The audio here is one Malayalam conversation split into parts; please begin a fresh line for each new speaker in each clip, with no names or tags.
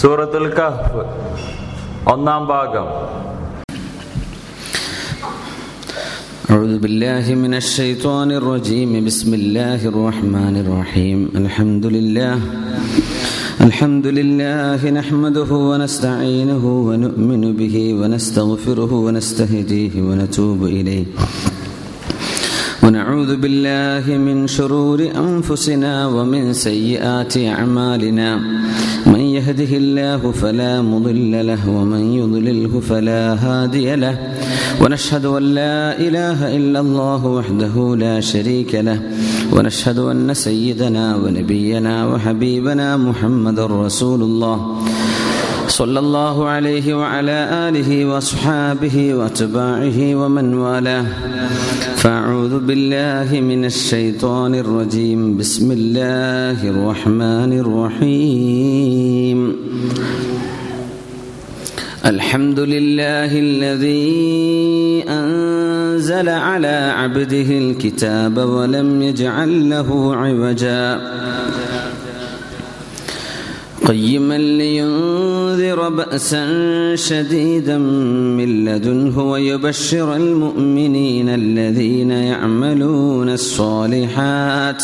സൂറത്തുൽ കഹ്ഫ് ഒന്നാം ഭാഗം
أعوذ بالله من الشيطان الرجيم بسم الله الرحمن الرحيم الحمد لله الحمد لله نحمده ونستعينه ونؤمن به ونستغفره ونستهديه ونتوب إليه ونعوذ بالله من شرور أنفسنا ومن سيئات أعمالنا من يهده الله فلا مضل له ومن يضلله فلا هادي له. ونشهد أن لا إله إلا الله وحده لا شريك له. ونشهد أن سيدنا ونبينا وحبيبنا محمد رسول الله. صلى الله عليه وعلى آله وأصحابه وأتباعه ومن والاه. فأعوذ بالله من الشيطان الرجيم. بسم الله الرحمن الرحيم. الحمد لله الذي أنزل على عبده الكتاب ولم يجعل له عوجا. قيما لينذر بأسا شديدا من لدنه ويبشر المؤمنين الذين يعملون الصالحات.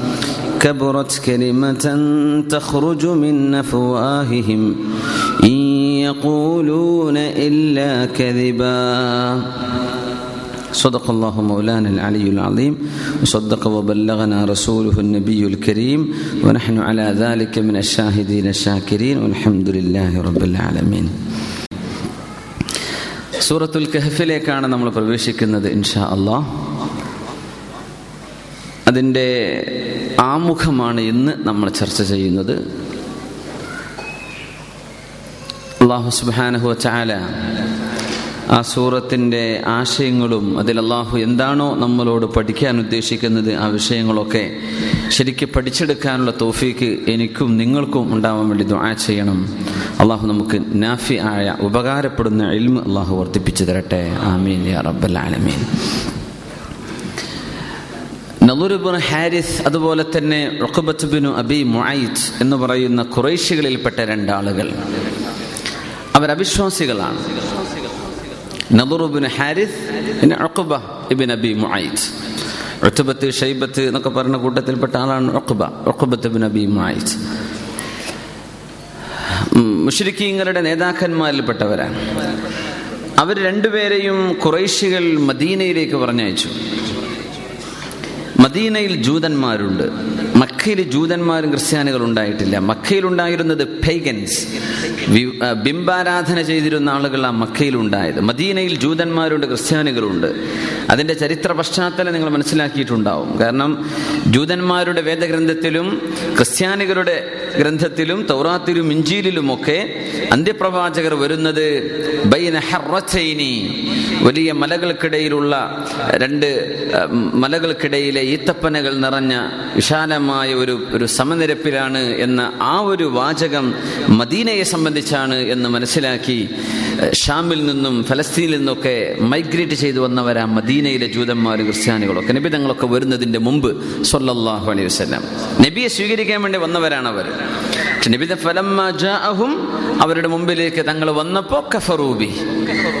كبرت كلمة تخرج من أفواههم إن يقولون إلا كذبا صدق الله مولانا العلي العظيم وصدق وبلغنا رسوله النبي الكريم ونحن على ذلك من الشاهدين الشاكرين والحمد لله رب العالمين സൂറത്തുൽ കഹഫിലേക്കാണ് നമ്മൾ പ്രവേശിക്കുന്നത് ഇൻഷാ അള്ളാഹ് അതിന്റെ ആമുഖമാണ് ഇന്ന് നമ്മൾ ചർച്ച ചെയ്യുന്നത്. അള്ളാഹു സുബാനഹു ചാല ആ സൂറത്തിന്റെ ആശയങ്ങളും അതിൽ അള്ളാഹു എന്താണോ നമ്മളോട് പഠിക്കാൻ ഉദ്ദേശിക്കുന്നത് ആ വിഷയങ്ങളൊക്കെ ശരിക്കും പഠിച്ചെടുക്കാനുള്ള തോഫീക്ക് എനിക്കും നിങ്ങൾക്കും ഉണ്ടാവാൻ വേണ്ടി ദുആ ചെയ്യണം. അള്ളാഹു നമുക്ക് നാഫി ആയ ഉപകാരപ്പെടുന്ന ഇൽമ അള്ളാഹു വർദ്ധിപ്പിച്ചു തരട്ടെ. ആമീൻ യാ റബ്ബൽ ആലമീൻ. നലുറുബിൻ ഹാരിസ് അതുപോലെ തന്നെ റുഖബത്തുബിനു അബി മുഐത്ത് എന്ന് പറയുന്ന കുറേശികളിൽപ്പെട്ട രണ്ടാളുകൾ. അവർ അവിശ്വാസികളാണ്. നദുറുബിൻ ഹാരിസ് പിന്നെ ഉഖബ ഇബിൻ അബി മുഐത്ത് ഉത്തുബത്ത് ഷൈബത്ത് എന്നൊക്കെ പറഞ്ഞ കൂട്ടത്തിൽപ്പെട്ട ആളാണ് ഉഖബ ഉഖബത്ത് ബിൻ അബി മുഐത്ത് മുഷരിക്കീങ്ങളുടെ നേതാക്കന്മാരിൽപ്പെട്ടവരാണ്. അവർ രണ്ടുപേരെയും കുറേശികൾ മദീനയിലേക്ക് പറഞ്ഞയച്ചു. മദീനയിൽ ജൂതന്മാരുണ്ട്. മക്കയിൽ ജൂതന്മാരും ക്രിസ്ത്യാനികൾ ഉണ്ടായിട്ടില്ല. മക്കയിൽ ഉണ്ടായിരുന്നത് ഫെയ്ഗൻസ് ബിംബാരാധന ചെയ്തിരുന്ന ആളുകളാണ് മക്കയിൽ ഉണ്ടായത്. മദീനയിൽ ജൂതന്മാരുണ്ട് ക്രിസ്ത്യാനികളുണ്ട്. അതിന്റെ ചരിത്ര പശ്ചാത്തലം നിങ്ങൾ മനസ്സിലാക്കിയിട്ടുണ്ടാവും. കാരണം ജൂതന്മാരുടെ വേദഗ്രന്ഥത്തിലും ക്രിസ്ത്യാനികളുടെ ഗ്രന്ഥത്തിലും തൗറാത്തിലും ഇഞ്ചിയിലുമൊക്കെ അന്ത്യപ്രവാചകർ വരുന്നത് വലിയ മലകൾക്കിടയിലുള്ള രണ്ട് മലകൾക്കിടയിലെ ഈത്തപ്പനകൾ നിറഞ്ഞ വിശാലമായ ഒരു ഒരു സമനിരപ്പിലാണ് എന്ന ആ ഒരു വാചകം മദീനയെ സംബന്ധിച്ചാണ് എന്ന് മനസ്സിലാക്കി ഷാമിൽ നിന്നും ഫലസ്തീനിൽ നിന്നൊക്കെ മൈഗ്രേറ്റ് ചെയ്തു വന്നവരാ മദീനയിലെ ജൂതന്മാരും ക്രിസ്ത്യാനികളൊക്കെ. നബി തങ്ങളൊക്കെ വരുന്നതിന്റെ മുമ്പ് സൊല്ലാഹു അലൈഹി വസ്ലാം നബിയെ സ്വീകരിക്കാൻ വേണ്ടി വന്നവരാണ് അവർ നബിത അവരുടെ മുമ്പിലേക്ക് തങ്ങൾ വന്നപ്പോ കഫറൂബി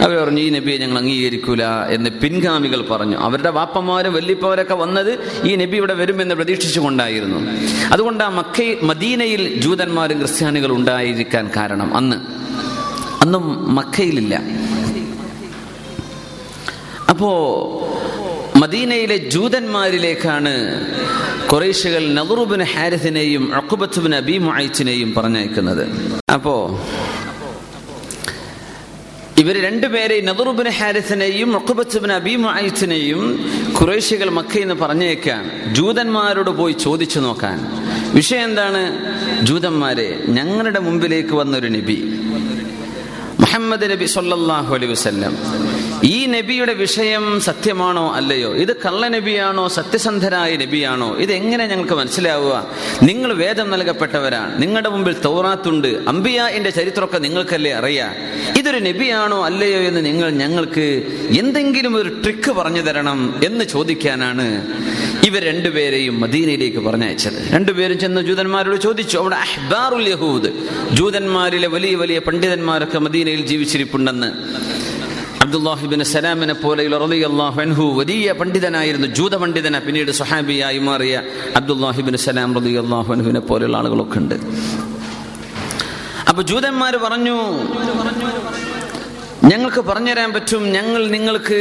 അവർ പറഞ്ഞു ഈ നബിയെ ഞങ്ങൾ അംഗീകരിക്കൂല എന്ന് പിൻഗാമികൾ പറഞ്ഞു. അവരുടെ വാപ്പമാരും വല്യപ്പവരൊക്കെ വന്നത് ഈ നബി ഇവിടെ വരുമെന്ന് പ്രതീക്ഷിച്ചുകൊണ്ടായിരുന്നു. അതുകൊണ്ട് ആ മക്ക മദീനയിൽ ജൂതന്മാരും ക്രിസ്ത്യാനികളും ഉണ്ടായിരിക്കാൻ കാരണം അന്ന്. അന്നും മക്കയിലില്ല. അപ്പോ മദീനയിലെ ജൂതന്മാരിലേക്കാണ് കുറേശികൾ നദറുബിൻ ഹാരിസിനെയും അക്കുബത്തുബിൻ അബി മുഅയ്ച്ചിനെയും പറഞ്ഞയക്കുന്നത്. അപ്പോ ഇവർ രണ്ടുപേരെ നദറുബിൻ ഹാരിസിനെയും ഒക്കുബത്തുബിൻ അബി മുഅയ്ച്ചിനെയും കുറേശികൾ മക്കയിൽ നിന്ന് പറഞ്ഞേക്കാൻ ജൂതന്മാരോട് പോയി ചോദിച്ചു നോക്കാൻ. വിഷയം എന്താണ്? ജൂതന്മാരെ ഞങ്ങളുടെ മുമ്പിലേക്ക് വന്നൊരു നബി. മുഹമ്മദ് നബി സൊല്ലാഹു അലൈഹി വസല്ലം. ഈ നബിയുടെ വിഷയം സത്യമാണോ അല്ലയോ? ഇത് കള്ള നബിയാണോ? സത്യസന്ധരായ നബിയാണോ? ഇത് എങ്ങനെ ഞങ്ങൾക്ക് മനസ്സിലാവുക? നിങ്ങൾ വേദം നൽകപ്പെട്ടവരാണ്. നിങ്ങളുടെ മുമ്പിൽ തോറാത്തുണ്ട്. അമ്പിയ എന്റെ ചരിത്രമൊക്കെ നിങ്ങൾക്കല്ലേ അറിയാം? ഇതൊരു നബിയാണോ അല്ലയോ എന്ന് നിങ്ങൾ ഞങ്ങൾക്ക് എന്തെങ്കിലും ഒരു ട്രിക്ക് പറഞ്ഞു തരണം എന്ന് ചോദിക്കാനാണ് ഇവർ രണ്ടുപേരെയും മദീനയിലേക്ക് പറഞ്ഞയച്ചത്. രണ്ടുപേരും ചെന്ന് ജൂതന്മാരോട് ചോദിച്ചു അവിടെ അഹ്ബാറുൽ യഹൂദ്. ജൂതന്മാരിലെ വലിയ വലിയ പണ്ഡിതന്മാരൊക്കെ മദീനയിൽ ജീവിച്ചിരിപ്പുണ്ടെന്ന്. അബ്ദുല്ലാഹിബിൻ സലാമിനെ പോലെ അൻഹു വലിയ പണ്ഡിതനായിരുന്നു ജൂത പണ്ഡിതന പിന്നീട് സുഹാബിയായി മാറിയ അബ്ദുല്ലാഹിബിൻ സലാം റലി അള്ളാഹു അൻഹുവിനെ പോലെയുള്ള ആളുകളൊക്കെ ഉണ്ട്. അപ്പൊ ജൂതന്മാർ പറഞ്ഞു ഞങ്ങൾക്ക് പറഞ്ഞുതരാൻ പറ്റും ഞങ്ങൾ നിങ്ങൾക്ക്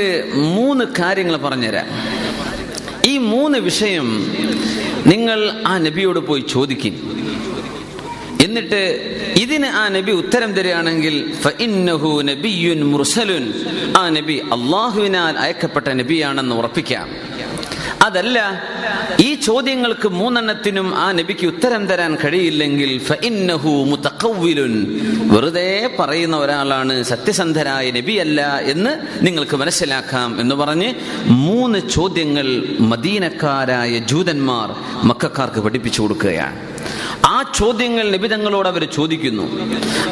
മൂന്ന് കാര്യങ്ങൾ പറഞ്ഞുതരാം. ഈ മൂന്ന് വിഷയം നിങ്ങൾ ആ നബിയോട് പോയി ചോദിക്കും. എന്നിട്ട് ഇതിന് ആ നബി ഉത്തരം തരികയാണെങ്കിൽ മുർസലുൻ. ആ നബി അള്ളാഹുവിനാൽ അയക്കപ്പെട്ട നബിയാണെന്ന് ഉറപ്പിക്കാം. അതല്ല ഈ ചോദ്യങ്ങൾക്ക് മൂന്നെണ്ണത്തിനും ആ നബിക്ക് ഉത്തരം തരാൻ കഴിയില്ലെങ്കിൽ വെറുതെ പറയുന്ന ഒരാളാണ് സത്യസന്ധരായ നബിയല്ല എന്ന് നിങ്ങൾക്ക് മനസ്സിലാക്കാം എന്ന് പറഞ്ഞ് മൂന്ന് ചോദ്യങ്ങൾ മദീനക്കാരായ ജൂതന്മാർ മക്കാർക്ക് പഠിപ്പിച്ചു കൊടുക്കുകയാണ്. ആ ചോദ്യങ്ങൾ നിബിതങ്ങളോട് അവർ ചോദിക്കുന്നു.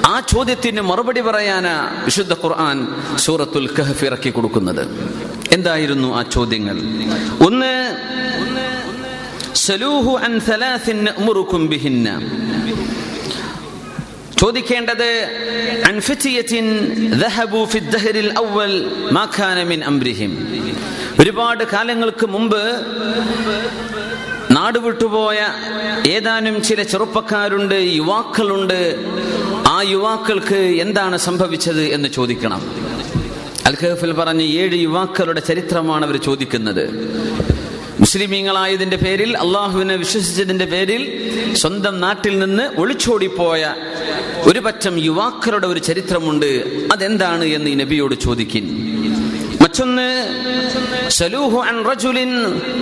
ആ ചോദ്യത്തിന് മറുപടി പറയാനാ വിശുദ്ധ ഖുർആൻ സൂറത്തുൽ കഹഫ് ഇറക്കി കൊടുക്കുന്നത്. എന്തായിരുന്നു ആ ചോദ്യങ്ങൾ? ഒന്ന് സലൂഹു അൻ ചോദിക്കേണ്ടത് ഒരുപാട് കാലങ്ങൾക്ക് മുമ്പ് നാട് വിട്ടുപോയ ഏതാനും ചില ചെറുപ്പക്കാരുണ്ട് യുവാക്കളുണ്ട്. ആ യുവാക്കൾക്ക് എന്താണ് സംഭവിച്ചത് എന്ന് ചോദിക്കണം. അൽഖഫിൽ പറഞ്ഞ് ഏഴ് യുവാക്കളുടെ ചരിത്രമാണ് അവർ ചോദിക്കുന്നത്. മുസ്ലിമീങ്ങളായതിന്റെ പേരിൽ അള്ളാഹുവിനെ വിശ്വസിച്ചതിന്റെ പേരിൽ സ്വന്തം നാട്ടിൽ നിന്ന് ഒളിച്ചോടിപ്പോയ ഒരു പറ്റം യുവാക്കളുടെ ഒരു ചരിത്രമുണ്ട്. അതെന്താണ് എന്ന് ഈ നബിയോട് ചോദിക്കും മറ്റൊന്ന് സലൂഹു അൻ റജുലിൻ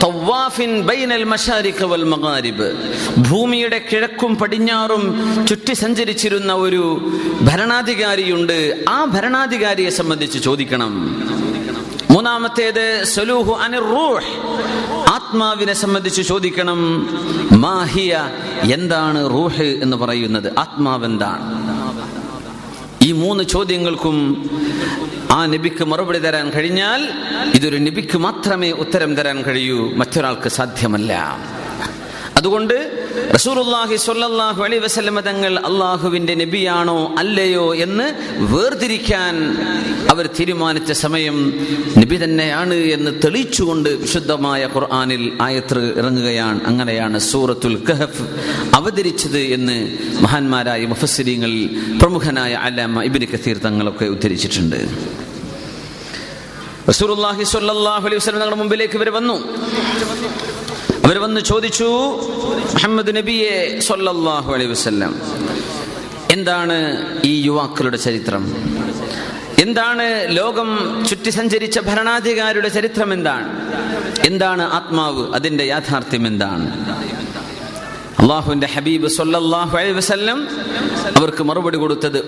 തവാഫിൻ ബൈനൽ മശാരിഖ് വൽ മഗാരിബ്. ഭൂമിയുടെ കിഴക്കും പടിഞ്ഞാറും ചുറ്റി സഞ്ചരിച്ചിരുന്ന ഒരു ഭരണാധികാരിയുണ്ട്. ആ ഭരണാധികാരിയെ സംബന്ധിച്ച് ചോദിക്കണം. മൂന്നാമത്തേത് സലൂഹു അനിർ റൂഹ്. ആത്മാവിനെ സംബന്ധിച്ച് ചോദിക്കണം. മാഹിയ എന്താണ് റൂഹ് എന്ന് പറയുന്നത്? ആത്മാവെന്താണ് ഈ മൂന്ന് ചോദ്യങ്ങൾക്കും ആ നബിക്ക് മറുപടി തരാൻ കഴിഞ്ഞാൽ ഇതൊരു നബിക്ക് മാത്രമേ ഉത്തരം തരാൻ കഴിയൂ. മറ്റൊരാൾക്ക് സാധ്യമല്ല. അതുകൊണ്ട് സ്വല്ലല്ലാഹു അലൈഹി വസല്ലമ തങ്ങൾ അള്ളാഹുവിന്റെ നബിയാണോ അല്ലയോ എന്ന് വേർതിരിക്കാൻ അവർ തീരുമാനിച്ച സമയം നബി തന്നെയാണ് എന്ന് തെളിയിച്ചുകൊണ്ട് വിശുദ്ധമായ ഖുർആാനിൽ ആയത്ത് ഇറങ്ങുകയാണ്. അങ്ങനെയാണ് സൂറത്തുൽ കഹഫ് അവതരിച്ചത് എന്ന് മഹാന്മാരായ മുഫസ്സിരിങ്ങളിൽ പ്രമുഖനായ അലാമ ഇബ്നു കസീർ തങ്ങളൊക്കെ ഉദ്ധരിച്ചിട്ടുണ്ട്. റസൂലുള്ളാഹി സ്വല്ലല്ലാഹു അലൈഹി വസല്ലം തങ്ങളുടെ മുമ്പിലേക്ക് ഇവർ വന്നു. അവർ വന്ന് ചോദിച്ചു മുഹമ്മദ് നബിയെ സൊല്ലാഹു അലൈ വസ്ല്ലാം എന്താണ് ഈ യുവാക്കളുടെ ചരിത്രം? എന്താണ് ലോകം ചുറ്റി സഞ്ചരിച്ച ഭരണാധികാരിയുടെ ചരിത്രം എന്താണ്? എന്താണ് ആത്മാവ്? അതിന്റെ യാഥാർത്ഥ്യം എന്താണ്? അള്ളാഹുവിന്റെ ഹബീബ് സൊല്ലാഹു അലൈഹി വസല്ലം അവർക്ക് മറുപടി കൊടുത്തത്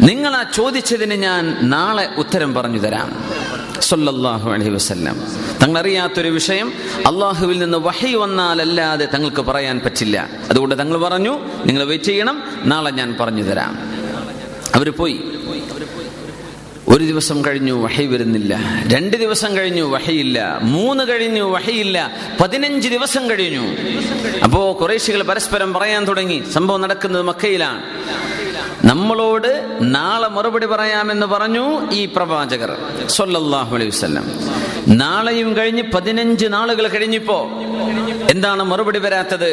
നിങ്ങൾ ആ ചോദിച്ചതിന് ഞാൻ നാളെ ഉത്തരം പറഞ്ഞു തരാം. സല്ലല്ലാഹു അലഹി വസല്ലം. തങ്ങൾ അറിയാത്തൊരു വിഷയം അള്ളാഹുവിൽ നിന്ന് വഹി വന്നാലല്ലാതെ തങ്ങൾക്ക് പറയാൻ പറ്റില്ല. അതുകൊണ്ട് തങ്ങൾ പറഞ്ഞു നിങ്ങൾ വെയിറ്റ് ചെയ്യണം നാളെ ഞാൻ പറഞ്ഞു തരാം. അവർ പോയി. ഒരു ദിവസം കഴിഞ്ഞു വഹി വരുന്നില്ല. രണ്ട് ദിവസം കഴിഞ്ഞു വഹയില്ല മൂന്ന് കഴിഞ്ഞു വഹയില്ല പതിനഞ്ച് ദിവസം കഴിഞ്ഞു. അപ്പോ കുറേശികൾ പരസ്പരം പറയാൻ തുടങ്ങി. സംഭവം നടക്കുന്നത് മക്കയിലാണ്. നമ്മളോട് നാളെ മറുപടി പറയാമെന്ന് പറഞ്ഞു ഈ പ്രവാചകർ സൊല്ലാഹു അലൈഹി വസ്ലം നാളെയും കഴിഞ്ഞ് പതിനഞ്ച് നാളുകൾ കഴിഞ്ഞിപ്പോ എന്താണ് മറുപടി വരാത്തത്?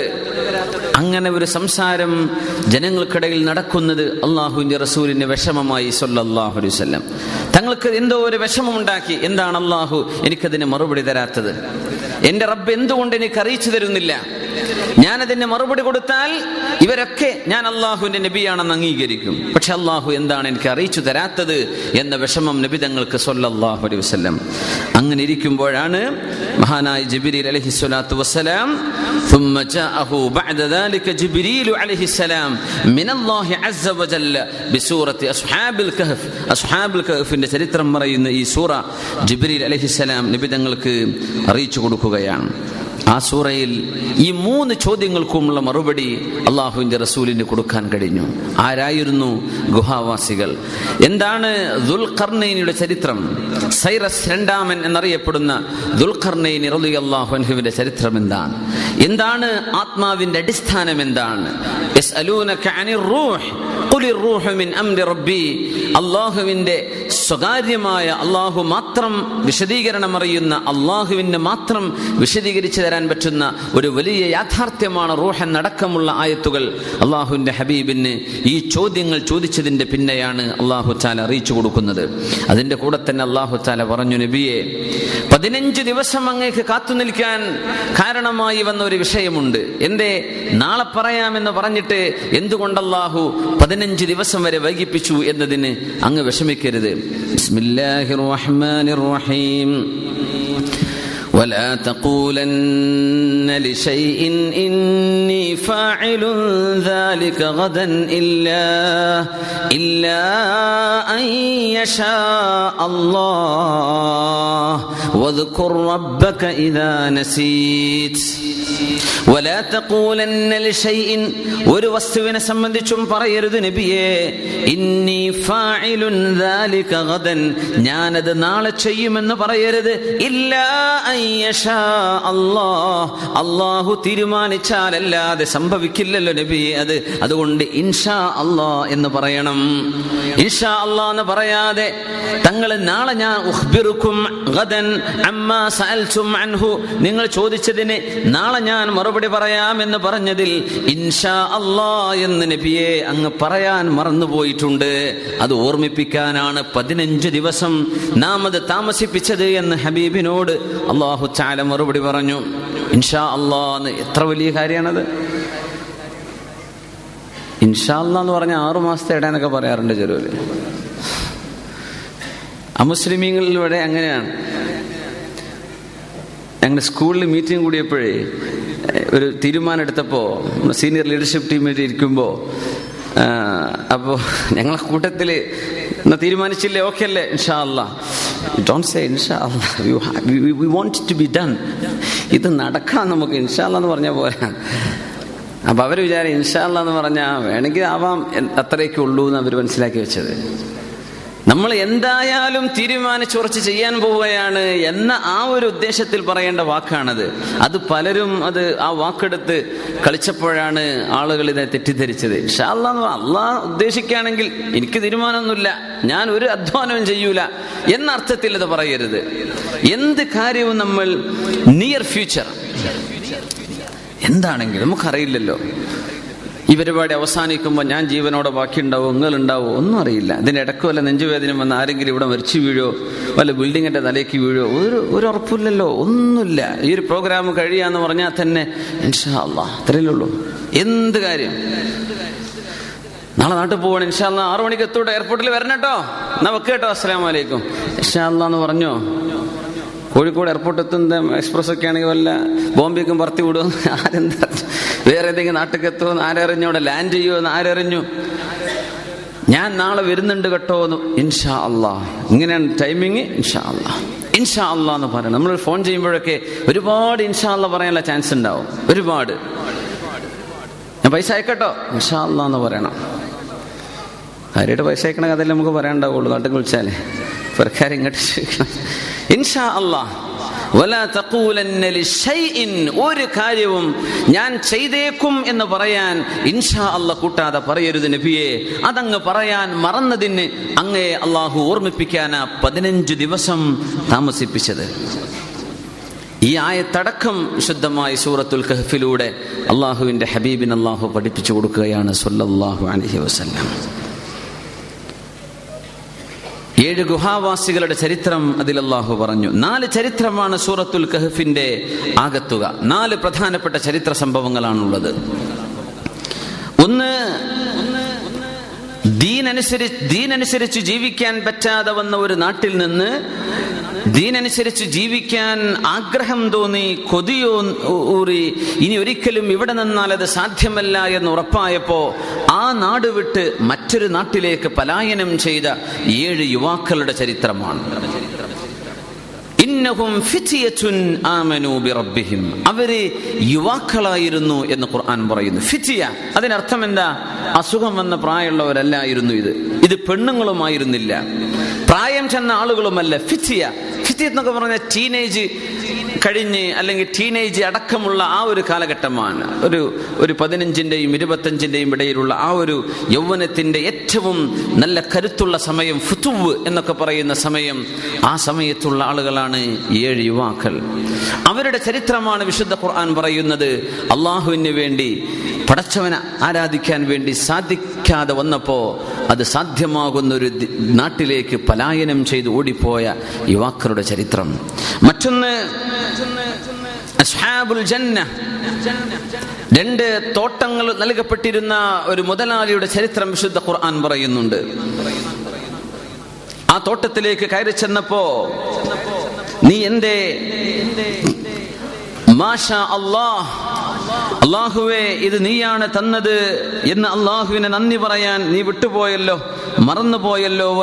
അങ്ങനെ ഒരു സംസാരം ജനങ്ങൾക്കിടയിൽ നടക്കുന്നത് അള്ളാഹുവിന്റെ റസൂലിന്റെ വിഷമമായി സൊല്ലാഹു അലൈഹി വസ്ലം തങ്ങൾക്ക് എന്തോ ഒരു വിഷമമുണ്ടാക്കി. എന്താണ് അള്ളാഹു എനിക്കതിന് മറുപടി തരാത്തത്? എന്റെ റബ്ബ് എന്തുകൊണ്ട് എനിക്ക് അറിയിച്ചു തരുന്നില്ല ഞാനതിന് മറുപടി കൊടുത്താൽ ഇവരൊക്കെ ഞാൻ അള്ളാഹുവിന്റെ നബിയാണെന്ന് അംഗീകരിക്കും പക്ഷെ അള്ളാഹു എന്താണ് എനിക്ക് അറിയിച്ചു തരാത്തത് എന്ന വിഷമം നബി തങ്ങൾക്ക് സൊല്ലാഹു അലൈഹി വസ്ലം അങ്ങനെ ഇരിക്കുമ്പോഴാണ് മഹാനായ ജബിരി അലഹി സ്വലാത്തു വസ്സലാം ثم جاءه بعد ذلك جبريل عليه السلام من الله عز وجل بسورة أصحاب الكهف أصحاب الكهف ചരിത്രം പറയുന്ന ഈ സൂറ ജിബ്രീൽ അലഹിസ്സലാം നബി തങ്ങൾക്ക് അറിയിച്ചു കൊടുക്കുകയാണ് ആ സൂറയിൽ ഈ മൂന്ന് ചോദ്യങ്ങൾക്കുമുള്ള മറുപടി അള്ളാഹുവിന്റെ റസൂലിന് കൊടുക്കാൻ കഴിഞ്ഞു. ആരായിരുന്നു ഗുഹാവാസികൾ? എന്താണ് ദുൽഖർണൈനിയുടെ ചരിത്രം? സൈറസ് രണ്ടാമൻ എന്നറിയപ്പെടുന്ന ദുൽഖർണൈനി റലി അള്ളാഹുഹുവിന്റെ ചരിത്രം എന്താണ്? എന്താണ് ആത്മാവിന്റെ അടിസ്ഥാനം എന്താണ്? അള്ളാഹുവിന്റെ സ്വകാര്യമായ അള്ളാഹു മാത്രം വിശദീകരണം അറിയുന്ന അള്ളാഹുവിന്റെ മാത്രം വിശദീകരിച്ചു തരാൻ പറ്റുന്ന ഒരു വലിയ യാഥാർത്ഥ്യമാണ് റൂഹ് അടക്കമുള്ള ആയത്തുകൾ. അള്ളാഹുവിന്റെ ഹബീബിന് ഈ ചോദ്യങ്ങൾ ചോദിച്ചതിന്റെ പിന്നെയാണ് അള്ളാഹു ചാല അറിയിച്ചു കൊടുക്കുന്നത്. അതിന്റെ കൂടെ തന്നെ അള്ളാഹു ചാല പറഞ്ഞു നബിയെ പതിനഞ്ച് ദിവസം അങ്ങേക്ക് കാത്തു നിൽക്കാൻ കാരണമായി വന്ന ഒരു വിഷയമുണ്ട്. എന്തേ? നാളെ പറയാമെന്ന് പറഞ്ഞിട്ട് എന്തുകൊണ്ട് അള്ളാഹു പതിനഞ്ച് ദിവസം വരെ വൈകിപ്പിച്ചു എന്നതിന് അങ്ങ് വിഷമിക്കരുത്. ബിസ്മില്ലാഹിർ റഹ്മാനിർ റഹീം. ولا تقولن لشيء إني فاعل ذلك غدا إلا إلا أن يشاء الله واذكر ربك إذا نسيت ولا تقولن لشيء ഒരു വസ്തുവിനെ സംബന്ധിച്ചും പറയരുത് നബിയെ ഇന്നി ഫാഇലുൻ ذلك غدا ഞാനത് നാളെ ചെയ്യുമെന്ന് പറയരുത് ഇല്ലാ അള്ളാഹു തീരുമാനിച്ചാലല്ലാതെ സംഭവിക്കില്ലല്ലോ നബി. അത് അതുകൊണ്ട് ഇൻഷാ അള്ളാ എന്ന് പറയണം. ഇൻഷാ അള്ളാ എന്ന് പറയാതെ തങ്ങൾ നാളെ ഞാൻ അൻഹു. നിങ്ങൾ ചോദിച്ചതിന് നാളെ ഞാൻ മറുപടി പറയാമെന്ന് പറഞ്ഞതിൽ ഇൻഷാ അള്ളാ എന്ന് നബിയെ അങ്ങ് പറയാൻ മറന്നുപോയിട്ടുണ്ട് അത് ഓർമ്മിപ്പിക്കാനാണ് പതിനഞ്ച് ദിവസം നാം അത് താമസിപ്പിച്ചത് എന്ന് ഹബീബിനോട് അള്ളാഹു ചാല മറുപടി പറഞ്ഞു. ഇൻഷാ അള്ളാന്ന് എത്ര വലിയ കാര്യമാണത് ഇൻഷാ അല്ലാ എന്ന് പറഞ്ഞ ആറു മാസത്തെ ഇടാനൊക്കെ പറയാറുണ്ട് ചെറുവൽ അമുസ്ലിമീങ്ങളിലൂടെ അങ്ങനെയാണ്. ഞങ്ങളുടെ സ്കൂളിൽ മീറ്റിംഗ് കൂടിയപ്പോഴേ ഒരു തീരുമാനം എടുത്തപ്പോൾ സീനിയർ ലീഡർഷിപ്പ് ടീമിൽ ഇരിക്കുമ്പോൾ അപ്പോൾ ഞങ്ങളെ കൂട്ടത്തിൽ എന്നാ തീരുമാനിച്ചില്ലേ? ഓക്കെ അല്ലേ? ഇൻഷാ ഡോണ്ട് സേ ഇൻഷാ വി ടു ബി ഡൺ ഇത് നടക്കണം നമുക്ക്. ഇൻഷാ എന്ന് പറഞ്ഞ പോലെ അപ്പൊ അവർ വിചാരം ഇൻഷാ എന്ന് പറഞ്ഞാൽ വേണമെങ്കിൽ ആവാം. അത്രയൊക്കെ ഉള്ളൂ എന്ന് അവർ മനസ്സിലാക്കി വെച്ചത്. നമ്മൾ എന്തായാലും തീരുമാനിച്ചുറച്ച് ചെയ്യാൻ പോവുകയാണ് എന്ന ആ ഒരു ഉദ്ദേശത്തിൽ പറയേണ്ട വാക്കാണത്. അത് പലരും അത് ആ വാക്കെടുത്ത് കളിച്ചപ്പോഴാണ് ആളുകൾ ഇതിനെ തെറ്റിദ്ധരിച്ചത്. ഷാല്ലാ അള്ളാ ഉദ്ദേശിക്കുകയാണെങ്കിൽ എനിക്ക് തീരുമാനമൊന്നുമില്ല. ഞാൻ ഒരു അധ്വാനവും ചെയ്യൂല എന്ന അർത്ഥത്തിൽ ഇത് പറയരുത്. എന്ത് കാര്യവും നമ്മൾ നിയർ ഫ്യൂച്ചർ എന്താണെങ്കിലും നമുക്കറിയില്ലല്ലോ. ഈ പരിപാടി അവസാനിക്കുമ്പോൾ ഞാൻ ജീവനോടെ ബാക്കിയുണ്ടാവോ നിങ്ങളുണ്ടാവോ ഒന്നും അറിയില്ല. ഇതിന്റെ ഇടയ്ക്ക് വല്ല നെഞ്ചുവേദന വന്ന് ആരെങ്കിലും ഇവിടെ മരിച്ചു വീഴോ വല്ല ബിൽഡിങ്ങിന്റെ തലേക്ക് വീഴോ ഒരു ഒരു ഉറപ്പില്ലല്ലോ ഒന്നുമില്ല. ഈ ഒരു പ്രോഗ്രാം കഴിയാന്ന് പറഞ്ഞാൽ തന്നെ ഇൻഷാ അല്ലാ അത്രയല്ലേ ഉള്ളൂ. എന്ത് കാര്യം? നാളെ നാട്ടിൽ പോവാണ് ഇൻഷാല്ല ആറു മണിക്ക് എത്തൂട്ടോ എയർപോർട്ടിൽ വരണം കേട്ടോ. എന്നാ വെക്കേട്ടോ കേട്ടോ അസ്സലാം വലൈക്കും ഇൻഷാ അല്ലാ എന്ന് പറഞ്ഞോ? കോഴിക്കോട് എയർപോർട്ട് എത്തുന്ന എക്സ്പ്രസ് ഒക്കെ ആണെങ്കിൽ വല്ല ബോംബെക്കും പറത്തി വിടുമെന്ന് ആരെന്താ? വേറെ ഏതെങ്കിലും നാട്ടിൽ എത്തുമെന്ന് ആരറിഞ്ഞു? അവിടെ ലാൻഡ് ചെയ്യുമോ എന്ന് ആരറിഞ്ഞു? ഞാൻ നാളെ വരുന്നുണ്ട് കേട്ടോ എന്ന് ഇൻഷാ അള്ളാ. ഇങ്ങനെയാണ് ടൈമിങ്. ഇൻഷാ അള്ളാ. ഇൻഷാ അള്ളാ എന്ന് പറയുന്നത് നമ്മൾ ഫോൺ ചെയ്യുമ്പോഴൊക്കെ ഒരുപാട് ഇൻഷാ അള്ളാ പറയാനുള്ള ചാൻസ് ഉണ്ടാവും. ഒരുപാട്. ഞാൻ പൈസ അയക്കട്ടോ. ഇൻഷാ അള്ളാ എന്ന് പറയണം. കാര്യമായിട്ട് പൈസ അയക്കണ കഥയിൽ നമുക്ക് പറയാനുണ്ടാവുള്ളൂ. നാട്ടിൽ വിളിച്ചാലേ. പുറക്കാരെ ഇങ്ങോട്ട് ചോദിക്കണം. ഒരു കാര്യവും ഞാൻ ചെയ്തേക്കും എന്ന് പറയാൻ ഇൻഷാ അല്ല കൂട്ടാതെ പറയരുത് നബിയെ. അതങ്ങ് പറയാൻ മറന്നതിന് അങ്ങേ അള്ളാഹു ഓർമ്മിപ്പിക്കാനാ പതിനഞ്ച് ദിവസം താമസിപ്പിച്ചത്. ഈ ആയത്തടക്കം ശുദ്ധമായ സൂറത്തുൽ കഹഫിലൂടെ അള്ളാഹുവിന്റെ ഹബീബിൻ അള്ളാഹു പഠിപ്പിച്ചു കൊടുക്കുകയാണ് സൊല്ലാഹു അലഹി വസ്ല്ലാം. ഏഴ് ഗുഹാവാസികളുടെ ചരിത്രം അതിൽ അള്ളാഹു പറഞ്ഞു. നാല് ചരിത്രമാണ് സൂറത്തുൽ കഹഫിന്റെ ആകത്തുക. നാല് പ്രധാനപ്പെട്ട ചരിത്ര സംഭവങ്ങളാണുള്ളത്. ഒന്ന് ദീനനുസരിച്ച് ദീനനുസരിച്ച് ജീവിക്കാൻ പറ്റാതെ വന്ന ഒരു നാട്ടിൽ നിന്ന് ദീനനുസരിച്ച് ജീവിക്കാൻ ആഗ്രഹം തോന്നി കൊതിയോ ഊറി ഇനി ഒരിക്കലും ഇവിടെ നിന്നാൽ അത് സാധ്യമല്ല എന്ന് ഉറപ്പായപ്പോ ആ നാട് വിട്ട് മറ്റൊരു നാട്ടിലേക്ക് പലായനം ചെയ്ത ഏഴ് യുവാക്കളുടെ ചരിത്രമാണ്. ഇന്നഹും ഫിത്തിയത്തുൻ ആമനു ബിറബ്ബിഹിം. അവർ യുവാക്കളായിരുന്നു എന്ന് ഖുർആൻ പറയുന്നു. ഫിത്തിയ അതിനർത്ഥം എന്താ അസുഖം വന്ന പ്രായമുള്ളവരല്ലായിരുന്നു ഇത്. ഇത് പെണ്ണുങ്ങളുമായിരുന്നില്ല. പ്രായം ചെന്ന ആളുകളുമല്ല ഫിറ്റിയ ഫിറ്റി എന്നൊക്കെ പറഞ്ഞ ടീനേജ് കഴിഞ്ഞ് അല്ലെങ്കിൽ ടീനേജ് അടക്കമുള്ള ആ ഒരു കാലഘട്ടമാണ്. ഒരു ഒരു പതിനഞ്ചിന്റെയും ഇരുപത്തഞ്ചിന്റെയും ഇടയിലുള്ള ആ ഒരു യൗവനത്തിന്റെ ഏറ്റവും നല്ല കരുത്തുള്ള സമയം ഫുത്തുവ് എന്നൊക്കെ പറയുന്ന സമയം ആ സമയത്തുള്ള ആളുകളാണ് ഏഴ് യുവാക്കൾ. അവരുടെ ചരിത്രമാണ് വിശുദ്ധ ഖുർആൻ പറയുന്നത്. അള്ളാഹുവിന് വേണ്ടി പടച്ചവനെ ആരാധിക്കാൻ വേണ്ടി സാധിക്കാതെ വന്നപ്പോ അത് സാധ്യമാകുന്ന ഒരു നാട്ടിലേക്ക് പലായനം ചെയ്ത് ഓടിപ്പോയ യുവാക്കളുടെ ചരിത്രം. മറ്റൊന്ന് അസ്ഹാബുൽ ജന്ന. രണ്ട് തോട്ടങ്ങൾ നൽകപ്പെട്ടിരുന്ന ഒരു മുതലാളിയുടെ ചരിത്രം വിശുദ്ധ ഖുർആൻ പറയുന്നുണ്ട്. ആ തോട്ടത്തിലേക്ക് കയറി ചെന്നപ്പോ നീ എന്റെ മാഷാ അല്ലാഹ്. അള്ളാഹുവേ ഇത് നീയാണ് തന്നത് എന്ന് അള്ളാഹുവിനെ നന്ദി പറയാൻ നീ വിട്ടുപോയല്ലോ മറന്നുപോയല്ലോ.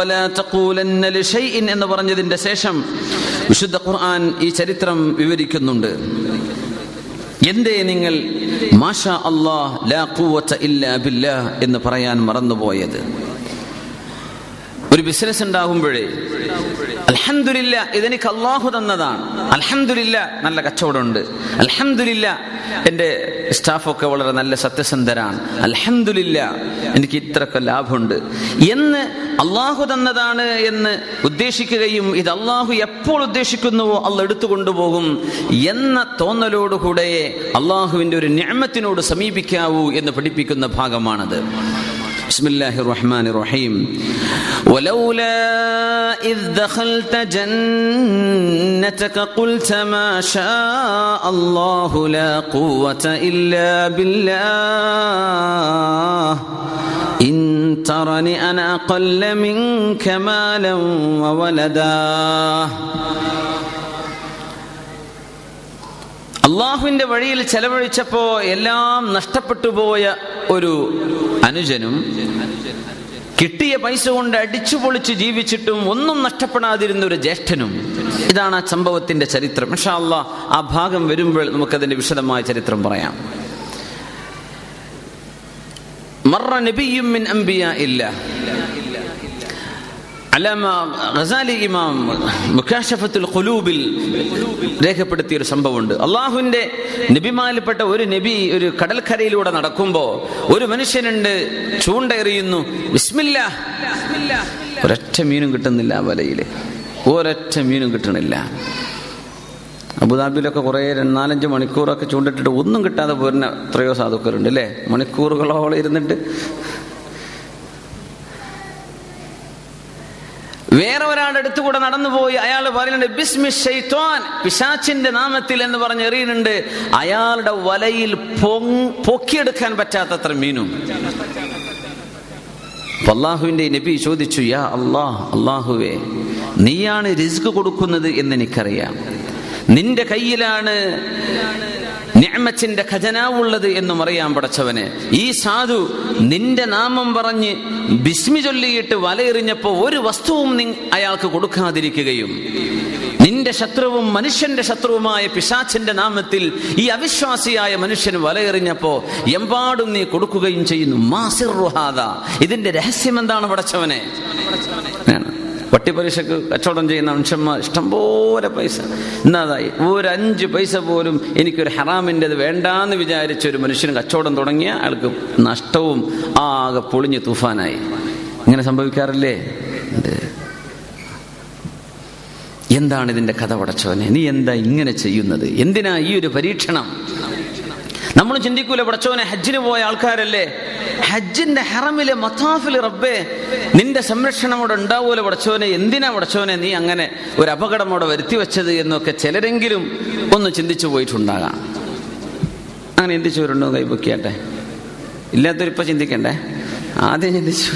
എന്ന് പറഞ്ഞതിന്റെ ശേഷം വിശുദ്ധ ഖുർആൻ ഈ ചരിത്രം വിവരിക്കുന്നുണ്ട്. എന്തേ നിങ്ങൾ? മാഷ ഖുവത ഇല്ലാ ബില്ലാഹ് എന്ന് പറയാൻ മറന്നുപോയത്. ഒരു ബിസിനസ് ഉണ്ടാകുമ്പോഴേ അൽഹംദുലില്ല ഇതെനിക്ക് അള്ളാഹു തന്നതാണ്. അൽഹംദുലില്ല നല്ല കച്ചവടമുണ്ട്. അൽഹംദുലില്ല എന്റെ സ്റ്റാഫൊക്കെ വളരെ നല്ല സത്യസന്ധരാണ്. അൽഹംദുലില്ല എനിക്ക് ഇത്രയൊക്കെ ലാഭമുണ്ട്. എന്ന് അള്ളാഹു തന്നതാണ് എന്ന് ഉദ്ദേശിക്കുകയും ഇത് അള്ളാഹു എപ്പോൾ ഉദ്ദേശിക്കുന്നുവോ അള്ള എടുത്തു കൊണ്ടുപോകും എന്ന തോന്നലോടുകൂടെ അള്ളാഹുവിന്റെ ഒരു ഞാമത്തിനോട് സമീപിക്കാവൂ എന്ന് പഠിപ്പിക്കുന്ന ഭാഗമാണത്. بسم الله الرحمن الرحيم. ولولا إذ دخلت جنتك قلت ما شاء الله لا قوة إلا بالله. إن ترني أنا أقل منك مالا وولدا. അള്ളാഹുവിന്റെ വഴിയിൽ ചെലവഴിച്ചപ്പോ എല്ലാം നഷ്ടപ്പെട്ടു പോയ ഒരു അനുജനും കിട്ടിയ പൈസ കൊണ്ട് അടിച്ചു പൊളിച്ച് ജീവിച്ചിട്ടും ഒന്നും നഷ്ടപ്പെടാതിരുന്ന ഒരു ജ്യേഷ്ഠനും. ഇതാണ് ആ സംഭവത്തിന്റെ ചരിത്രം. അള്ളാഹ് ആ ഭാഗം വരുമ്പോൾ നമുക്കതിന്റെ വിശദമായ ചരിത്രം പറയാം. മറ നബിയും ഇല്ല അലാമ ഗസാലി ഇമാം മുക്കാഷഫത്തുൽ ഖുലൂബിൽ രേഖപ്പെടുത്തിയ ഒരു സംഭവമുണ്ട്. അള്ളാഹുവിന്റെ നബിമാലിൽപ്പെട്ട ഒരു നബി ഒരു കടൽക്കരയിലൂടെ നടക്കുമ്പോ ഒരു മനുഷ്യനുണ്ട് ചൂണ്ടെറിയുന്നു വിസ്മില്ല ഒരൊറ്റ മീനും കിട്ടുന്നില്ല വലയിൽ. ഒരൊറ്റ മീനും കിട്ടണില്ല. അബുദാബിയിലൊക്കെ കുറേ നാലഞ്ച് മണിക്കൂറൊക്കെ ചൂണ്ടിട്ടിട്ട് ഒന്നും കിട്ടാതെ പോരുന്ന എത്രയോ സാധുക്കളുണ്ട് അല്ലേ? മണിക്കൂറുകളോളം ഇരുന്നിട്ട് വേറെ ഒരാളുടെ അടുത്തുകൂടെ നടന്നുപോയി അയാൾ പറയുന്നുണ്ട് ബിസ്മി ഷെയ്ത്വാൻ പിശാച്ചിന്റെ നാമത്തിൽ എന്ന് പറഞ്ഞ് എറിയുന്നുണ്ട്. അയാളുടെ വലയിൽ പൊക്കിയെടുക്കാൻ പറ്റാത്തത്ര മീനും. അള്ളാഹുവിന്റെ നബി ചോദിച്ചു യാ അള്ളാഹ് അള്ളാഹുവേ നീയാണ് റിസ്ക് കൊടുക്കുന്നത് എന്ന് എനിക്കറിയാം. നിന്റെ കയ്യിലാണ് നിഅമത്തിന്റെ ഖജനാവുള്ളത് എന്നും അറിയാൻ പടച്ചവന്. ഈ സാധു നിന്റെ നാമം പറഞ്ഞ് ബിസ്മി ചൊല്ലിയിട്ട് വലയെറിഞ്ഞപ്പോ ഒരു വസ്തുവും അയാൾക്ക് കൊടുക്കാതിരിക്കുകയും. നിന്റെ ശത്രുവും മനുഷ്യന്റെ ശത്രുവുമായ പിശാച്ചിന്റെ നാമത്തിൽ ഈ അവിശ്വാസിയായ മനുഷ്യന് വലയെറിഞ്ഞപ്പോ എമ്പാടും നീ കൊടുക്കുകയും ചെയ്യുന്നു. മാസിർ ഇതിന്റെ രഹസ്യം എന്താണ് പടച്ചവനെ. വട്ടിപ്പലിശക്ക് കച്ചവടം ചെയ്യുന്ന മനുഷ്യന്മാർ ഇഷ്ടംപോലെ പൈസ. ഇന്നതായി ഒരു അഞ്ച് പൈസ പോലും എനിക്കൊരു ഹറാമിന്റെത് വേണ്ടാന്ന് വിചാരിച്ച ഒരു മനുഷ്യന് കച്ചവടം തുടങ്ങിയ അയാൾക്ക് നഷ്ടവും ആകെ പൊളിഞ്ഞ് തൂഫാനായി. ഇങ്ങനെ സംഭവിക്കാറില്ലേ? എന്താണ് ഇതിന്റെ കഥ പടച്ചവനെ? നീ എന്താ ഇങ്ങനെ ചെയ്യുന്നത്? എന്തിനാ ഈ ഒരു പരീക്ഷണം? നമ്മൾ ചിന്തിക്കൂല പടച്ചോനെ ഹജ്ജിന് പോയ ആൾക്കാരല്ലേ? ഹജ്ജിന്റെ ഹറമിലെ മത്താഫിൽ റബ്ബേ നിന്റെ സംരക്ഷണം അവിടെ ഉണ്ടാവൂല പടച്ചോനെ? എന്തിനാ പടച്ചോനെ നീ അങ്ങനെ ഒരു അപകടം അവിടെ വരുത്തി വെച്ചത് എന്നൊക്കെ ചിലരെങ്കിലും ഒന്ന് ചിന്തിച്ചു പോയിട്ടുണ്ടാകാം. അങ്ങനെ ചിന്തിച്ചവരുണ്ടോ? കൈപൊക്കിയാട്ടെ ഇല്ലാത്തവരിപ്പോ ചിന്തിക്കണ്ടേ? ആദ്യം ചിന്തിച്ചു.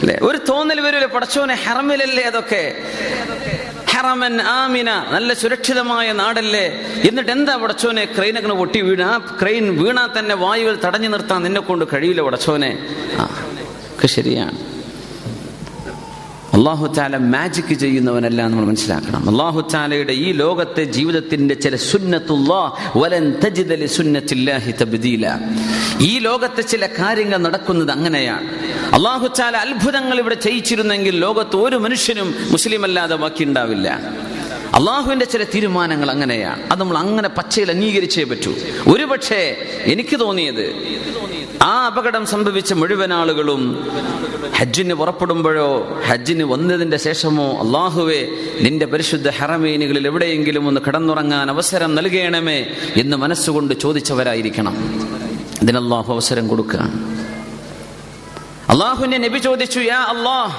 അല്ലെ? ഒരു തോന്നൽ വരൂലെ പടച്ചോനെ? ഹറമിലല്ലേ അതൊക്കെ? ഹറമൻ ആമിന നല്ല സുരക്ഷിതമായ നാടല്ലേ? എന്നിട്ട് എന്താ വടച്ചോനെ ക്രെയിനൊക്കെ പൊട്ടി വീണ? ക്രെയിൻ വീണാ തന്നെ വായുവിൽ തടഞ്ഞു നിർത്താൻ നിന്നെ കൊണ്ട് കഴിയില്ല വടച്ചോനെ. ആ ശരിയാണ്. അള്ളാഹു താല മാജിക് ചെയ്യുന്നവനല്ല നമ്മൾ മനസ്സിലാക്കണം. അള്ളാഹു താലയുടെ ഈ ലോകത്തെ ജീവിതത്തിന്റെ ചില സുന്നത്തുള്ള ഈ ലോകത്തെ ചില കാര്യങ്ങൾ നടക്കുന്നത് അങ്ങനെയാണ്. അള്ളാഹു താല അത്ഭുതങ്ങൾ ഇവിടെ ചെയ്യിച്ചിരുന്നെങ്കിൽ ലോകത്ത് ഒരു മനുഷ്യനും മുസ്ലിം അല്ലാതെ ബാക്കി ഉണ്ടാവില്ല. അള്ളാഹുവിന്റെ ചില തീരുമാനങ്ങൾ അങ്ങനെയാണ്. അത് നമ്മൾ അങ്ങനെ പച്ചയിൽ അംഗീകരിച്ചേ പറ്റൂ. ഒരുപക്ഷെ എനിക്ക് തോന്നിയത് ആ അപകടം സംഭവിച്ച മുഴുവൻ ആളുകളും ഹജ്ജിന് പുറപ്പെടുമ്പോഴോ ഹജ്ജിന് വന്നതിന്റെ ശേഷമോ അള്ളാഹുവെ നിന്റെ പരിശുദ്ധ ഹറമീനുകളിൽ എവിടെയെങ്കിലും ഒന്ന് കിടന്നുറങ്ങാൻ അവസരം നൽകണമേ എന്ന് മനസ്സുകൊണ്ട് ചോദിച്ചവരായിരിക്കണം. അള്ളാഹു അവസരം കൊടുക്കുകയാണ്. അള്ളാഹുവിന്റെ നബി ചോദിച്ചു യാ അള്ളാഹ്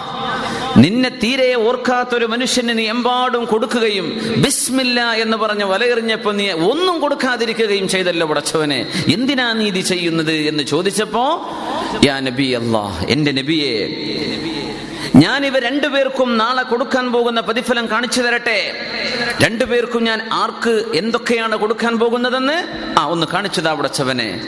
നിന്നെ തീരെ ഓർക്കാത്തൊരു മനുഷ്യന് നീ എമ്പാടും കൊടുക്കുകയും ബിസ്മില്ല എന്ന് പറഞ്ഞ് വലയെറിഞ്ഞപ്പോ നീ ഒന്നും കൊടുക്കാതിരിക്കുകയും ചെയ്തല്ലോ പടച്ചവനെ. എന്തിനാ നീ ഇത് ചെയ്യുന്നത് എന്ന് ചോദിച്ചപ്പോ യാ നബി അല്ലാ എന്റെ നബിയെ ഞാൻ ഇവ രണ്ടുപേർക്കും നാളെ കൊടുക്കാൻ പോകുന്ന പ്രതിഫലം കാണിച്ചു തരട്ടെ. രണ്ടുപേർക്കും ഞാൻ ആർക്ക് എന്തൊക്കെയാണ് കൊടുക്കാൻ പോകുന്നതെന്ന്? ആ ഒന്ന് കാണിച്ചതാ പടച്ചവനെ.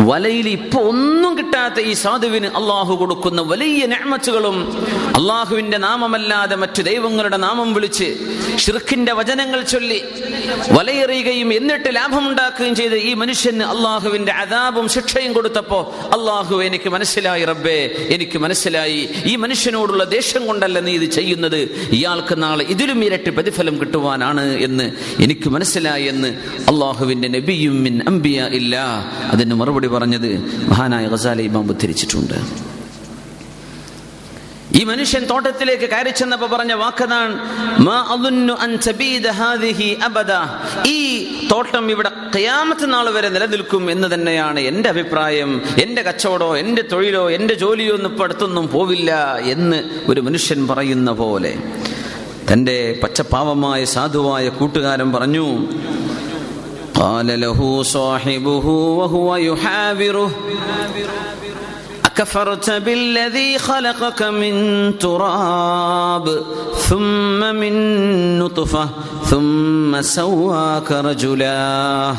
വലയിൽ ഇപ്പൊ ഒന്നും കിട്ടാത്ത ഈ സാധുവിന് അള്ളാഹു കൊടുക്കുന്ന വലിയ ഞാമച്ചുകളും അള്ളാഹുവിന്റെ നാമമല്ലാതെ മറ്റു ദൈവങ്ങളുടെ നാമം വിളിച്ച് ഷിർഖിന്റെ വചനങ്ങൾ ചൊല്ലി വലയെറിയുകയും എന്നിട്ട് ലാഭമുണ്ടാക്കുകയും ചെയ്ത ഈ മനുഷ്യന് അള്ളാഹുവിന്റെ അതാപും ശിക്ഷയും കൊടുത്തപ്പോ അള്ളാഹു എനിക്ക് മനസ്സിലായി റബ്ബേ എനിക്ക് മനസ്സിലായി. ഈ മനുഷ്യനോടുള്ള ദേഷ്യം കൊണ്ടല്ല നീ ഇത് ചെയ്യുന്നത്. ഇയാൾക്ക് നാളെ ഇതിലും ഇരട്ടി പ്രതിഫലം കിട്ടുവാനാണ് എന്ന് എനിക്ക് മനസ്സിലായി എന്ന് അള്ളാഹുവിന്റെ നബിയും ഇല്ല. അതിന് മറുപടി പറഞ്ഞത് മഹാനായ ഗസാലി ഇമാം ഉദ്ധരിച്ചിട്ടുണ്ട്. ഈ മനുഷ്യൻ തോട്ടത്തിലേക്ക് കയറി ചെന്നപ്പോ പറഞ്ഞ വാക്കതാണ് ഈ തോട്ടം ഇവിടെ കയാമത്ത് നാൾ വരെ നിലനിൽക്കും എന്ന് തന്നെയാണ് എന്റെ അഭിപ്രായം. എന്റെ കച്ചവടോ എന്റെ തൊഴിലോ എന്റെ ജോലിയോ ഒന്നും ഇപ്പൊ അടുത്തൊന്നും പോവില്ല എന്ന് ഒരു മനുഷ്യൻ പറയുന്ന പോലെ. തന്റെ പച്ചപ്പാവമായ സാധുവായ കൂട്ടുകാരൻ പറഞ്ഞു قال له صاحبه وهو يحاوره أكفرت بالذي خلقك من تراب ثم من نطفة ثم سواك رجلا.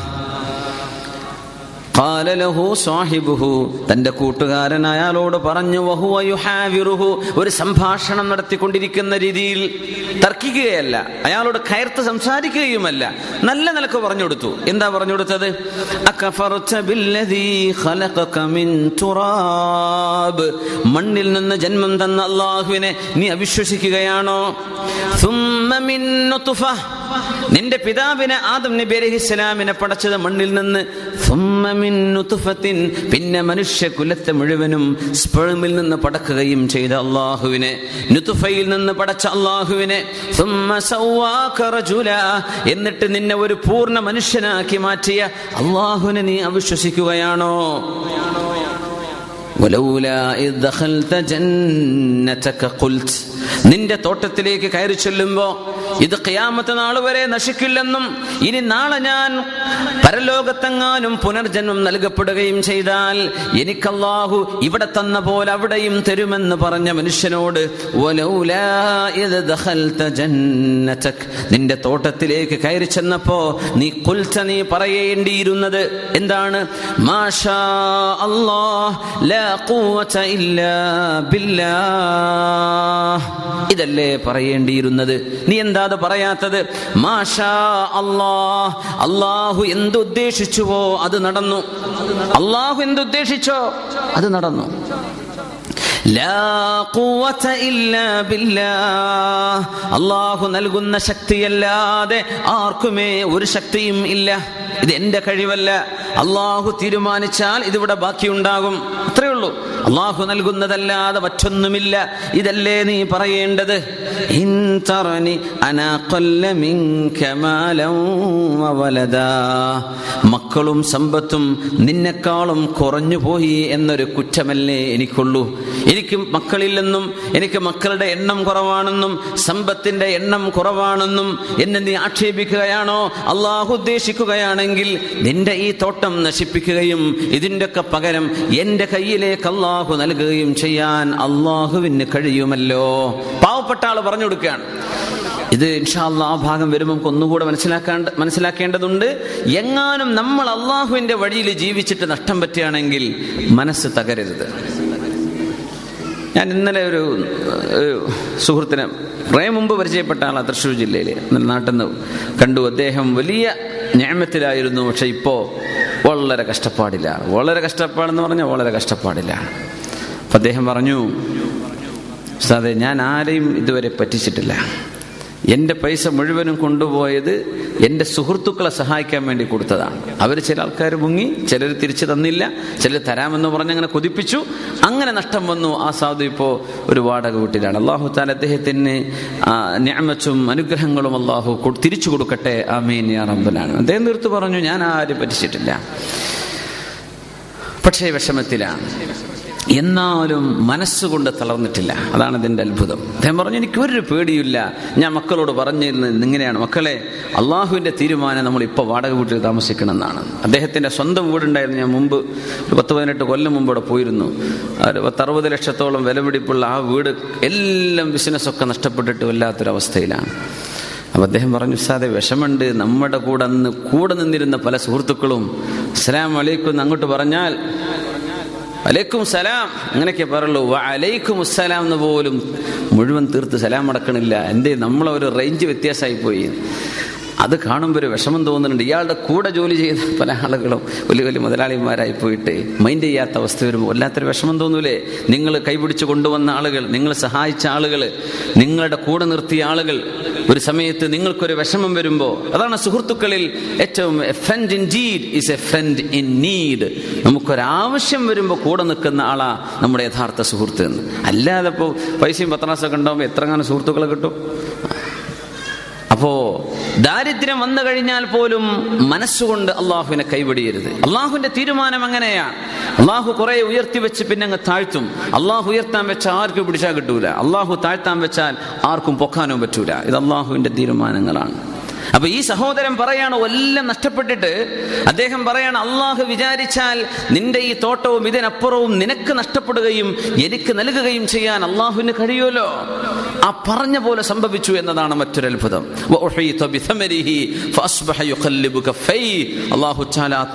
തന്റെ കൂട്ടുകാരൻ അയാളോട് പറഞ്ഞു ഒരു സംഭാഷണം നടത്തിക്കൊണ്ടിരിക്കുന്ന രീതിയിൽ തർക്കിക്കുകയല്ല. അയാളോട് കയർത്ത് സംസാരിക്കുകയുമല്ല. നല്ല നിലയ്ക്ക് പറഞ്ഞു കൊടുത്തു. എന്താ പറഞ്ഞു കൊടുത്തത്? മണ്ണിൽ നിന്ന് ജന്മം തന്ന അള്ളാഹുവിനെ നീ അവിശ്വസിക്കുകയാണോ? നിന്റെ പിതാവിനെ ആദം നബി അലഹിസ്സലാമിനെ പടച്ചത് മണ്ണിൽ നിന്ന്. പിന്നെ മനുഷ്യകുലത്തെ മുഴുവനും സ്പെർമിൽ നിന്ന് പടക്കുകയും ചെയ്ത അള്ളാഹുവിനെ നുതുഫയിൽ നിന്ന് പടച്ച അള്ളാഹുവിനെ എന്നിട്ട് നിന്നെ ഒരു പൂർണ മനുഷ്യനാക്കി മാറ്റിയ അള്ളാഹുവിനെ നീ അവിശ്വസിക്കുകയാണോ? ولولا إذ دخلت جنتك قلت നിന്റെ തോട്ടത്തിലേക്ക് കയറി ചെല്ലുമ്പോ ഇത് ഖിയാമത്ത് നാൾ വരെ നശിക്കില്ലെന്നും ഇനി നാളെ ഞാൻ പരലോകത്തെങ്ങാനും പുനർജന്മം നൽകപ്പെടുകയും ചെയ്താൽ എനിക്കല്ലാഹു ഇവിടെ തന്ന പോലെ അവിടെയും തരുമെന്ന് പറഞ്ഞ മനുഷ്യനോട് "വലൗലാ ഇദ് ദഖൽത ജന്നതക്" നിന്റെ തോട്ടത്തിലേക്ക് കയറി ചെന്നപ്പോ നീ കുൽത്ത നീ പറയേണ്ടിയിരുന്നത് എന്താണ് മാഷാ അല്ലാഹ് ഖുവത ഇല്ലാ ബില്ലാഹ് ഇതല്ലേ പറയേണ്ടിയിരുന്നത്? നീ എന്താ പറയാത്തത്? മാഷാ അല്ലാഹ്. അള്ളാഹു എന്തുദ്ദേശിച്ചുവോ അത് നടന്നു. അള്ളാഹു എന്തുദ്ദേശിച്ചോ അത് നടന്നു. അള്ളാഹു നൽകുന്ന ശക്തിയല്ലാതെ ആർക്കുമേ ഒരു ശക്തിയും ഇല്ല. ഇത് എന്റെ കഴിവല്ല. അള്ളാഹു തീരുമാനിച്ചാൽ ഇതിവിടെ ബാക്കിയുണ്ടാകും. അത്രേ ഉള്ളൂ. അള്ളാഹു നൽകുന്നതല്ലാതെ മറ്റൊന്നുമില്ല. ഇതല്ലേ നീ പറയേണ്ടത്? മക്കളും സമ്പത്തും നിന്നെക്കാളും കുറഞ്ഞു പോയി എന്നൊരു കുറ്റമല്ലേ എനിക്കുള്ളൂ. എനിക്ക് മക്കളില്ലെന്നും എനിക്ക് മക്കളുടെ എണ്ണം കുറവാണെന്നും സമ്പത്തിന്റെ എണ്ണം കുറവാണെന്നും എന്നെ നീ ആക്ഷേപിക്കുകയാണോ? അള്ളാഹു ഉദ്ദേശിക്കുകയാണെങ്കിൽ നിന്റെ ഈ തോട്ടം നശിപ്പിക്കുകയും ഇതിന്റെയൊക്കെ പകരം എന്റെ കയ്യിലേക്ക് അള്ളാഹു നൽകുകയും ചെയ്യാൻ അള്ളാഹുവിന് കഴിയുമല്ലോ. പാവപ്പെട്ട ആൾ പറഞ്ഞു കൊടുക്കുകയാണ്. ഇത് ഇൻഷാല്ല ആ ഭാഗം വരുമ്പോൾ ഒന്നുകൂടെ മനസ്സിലാക്കാണ്ട് മനസ്സിലാക്കേണ്ടതുണ്ട്. എങ്ങാനും നമ്മൾ അള്ളാഹുവിന്റെ വഴിയിൽ ജീവിച്ചിട്ട് നഷ്ടം പറ്റുകയാണെങ്കിൽ മനസ്സ് തകരരുത്. ഞാൻ ഇന്നലെ ഒരു സുഹൃത്തിനെ കുറേ മുമ്പ് പരിചയപ്പെട്ട ആളാണ് തൃശ്ശൂർ ജില്ലയിൽ നാട്ടിൽ നിന്ന് കണ്ടു. അദ്ദേഹം വലിയ ഞാമത്തിലായിരുന്നു പക്ഷെ ഇപ്പോൾ വളരെ കഷ്ടപ്പാടിലാണ് വളരെ കഷ്ടപ്പാടെന്ന് പറഞ്ഞാൽ വളരെ കഷ്ടപ്പാടിലാണ് അപ്പം അദ്ദേഹം പറഞ്ഞു സാറേ ഞാൻ ആരെയും ഇതുവരെ പറ്റിച്ചിട്ടില്ല. എന്റെ പൈസ മുഴുവനും കൊണ്ടുപോയത് എന്റെ സുഹൃത്തുക്കളെ സഹായിക്കാൻ വേണ്ടി കൊടുത്തതാണ്. അവർ ചില ആൾക്കാർ മുങ്ങി ചിലർ തിരിച്ചു തന്നില്ല ചിലർ തരാമെന്ന് പറഞ്ഞ് അങ്ങനെ കൊതിപ്പിച്ചു. അങ്ങനെ നഷ്ടം വന്നു ആ സാധു ഇപ്പോൾ ഒരു വാടക വീട്ടിലാണ്. അള്ളാഹു താൻ അദ്ദേഹത്തിന് ഞാമച്ചും അനുഗ്രഹങ്ങളും അള്ളാഹു തിരിച്ചു കൊടുക്കട്ടെ. ആമീൻ യാ റബ്ബലാണ് അദ്ദേഹം തീർത്ത് പറഞ്ഞു ഞാൻ ആരും പറ്റിച്ചിട്ടില്ല. പക്ഷേ വിഷമത്തിലാണ്. എന്നാലും മനസ്സുകൊണ്ട് തളർന്നിട്ടില്ല. അതാണ് ഇതിന്റെ അത്ഭുതം. അദ്ദേഹം പറഞ്ഞു എനിക്ക് ഒരു പേടിയില്ല ഞാൻ മക്കളോട് പറഞ്ഞിരുന്നത് ഇങ്ങനെയാണ്. മക്കളെ അള്ളാഹുവിന്റെ തീരുമാനം നമ്മൾ ഇപ്പോൾ വാടക വീട്ടിൽ താമസിക്കണമെന്നാണ്. അദ്ദേഹത്തിന്റെ സ്വന്തം വീടുണ്ടായിരുന്നു. ഞാൻ മുമ്പ് ഒരു പത്ത് പതിനെട്ട് കൊല്ലം മുമ്പ് അവിടെ പോയിരുന്നു. പത്തറുപത് ലക്ഷത്തോളം വിലപിടിപ്പുള്ള ആ വീട് എല്ലാം ബിസിനസ്സൊക്കെ നഷ്ടപ്പെട്ടിട്ട് വല്ലാത്തൊരവസ്ഥയിലാണ്. അപ്പം അദ്ദേഹം പറഞ്ഞു സാതെ വിഷമുണ്ട് നമ്മുടെ കൂടെ അന്ന് കൂടെ നിന്നിരുന്ന പല സുഹൃത്തുക്കളും അസ്സലാം വലൈക്കും അങ്ങോട്ട് പറഞ്ഞാൽ അലൈക്കും സലാം. അങ്ങനെയൊക്കെ പറയുള്ളൂ. അലൈക്കും അസ്സലാം എന്ന് പോലും മുഴുവൻ തീർത്ത് സലാം അടക്കണില്ല. എന്റെ നമ്മളെ ഒരു റേഞ്ച് വ്യത്യാസമായി പോയി. അത് കാണുമ്പോൾ ഒരു വിഷമം തോന്നുന്നുണ്ട്. ഇയാളുടെ കൂടെ ജോലി ചെയ്ത പല ആളുകളും വലിയ വലിയ മുതലാളിമാരായി പോയിട്ട് മൈൻഡ് ചെയ്യാത്ത അവസ്ഥ വരുമ്പോൾ വല്ലാത്തൊരു വിഷമം തോന്നൂലേ? നിങ്ങൾ കൈപിടിച്ച് കൊണ്ടുവന്ന ആളുകൾ നിങ്ങൾ സഹായിച്ച ആളുകൾ നിങ്ങളുടെ കൂടെ നിർത്തിയ ആളുകൾ ഒരു സമയത്ത് നിങ്ങൾക്കൊരു വിഷമം വരുമ്പോൾ അതാണ് സുഹൃത്തുക്കളിൽ ഏറ്റവും friend in deed is a friend in need നമുക്കൊരാവശ്യം വരുമ്പോൾ കൂടെ നിൽക്കുന്ന ആളാ നമ്മുടെ യഥാർത്ഥ സുഹൃത്ത് എന്ന്. അല്ലാതെ ഇപ്പോൾ പൈസയും പത്രാസൊക്കെ ഉണ്ടാകുമ്പോൾ എത്രങ്ങാനും സുഹൃത്തുക്കളെ കിട്ടും. അപ്പോ ദാരിദ്ര്യം വന്നു കഴിഞ്ഞാൽ പോലും മനസ്സുകൊണ്ട് അള്ളാഹുവിനെ കൈവിടിയരുത്. അള്ളാഹുവിന്റെ തീരുമാനം അങ്ങനെയാണ് അള്ളാഹു കുറെ ഉയർത്തി വെച്ച് പിന്നെ അങ്ങ് താഴ്ത്തും. അള്ളാഹു ഉയർത്താൻ വെച്ചാൽ ആർക്കും പിടിച്ചാൽ കിട്ടൂല. അള്ളാഹു താഴ്ത്താൻ വെച്ചാൽ ആർക്കും പൊക്കാനും പറ്റൂല. ഇത് അള്ളാഹുവിന്റെ തീരുമാനങ്ങളാണ്. അപ്പൊ ഈ സഹോദരൻ പറയാണ് എല്ലാം നഷ്ടപ്പെട്ടിട്ട് അദ്ദേഹം പറയാണ് അള്ളാഹു വിചാരിച്ചാൽ നിന്റെ ഈ തോട്ടവും ഇതിനപ്പുറവും നിനക്ക് നഷ്ടപ്പെടുകയും എനിക്ക് നൽകുകയും ചെയ്യാൻ അള്ളാഹുവിന് കഴിയുമല്ലോ. ആ പറഞ്ഞ പോലെ സംഭവിച്ചു എന്നതാണ് മറ്റൊരു അത്ഭുതം.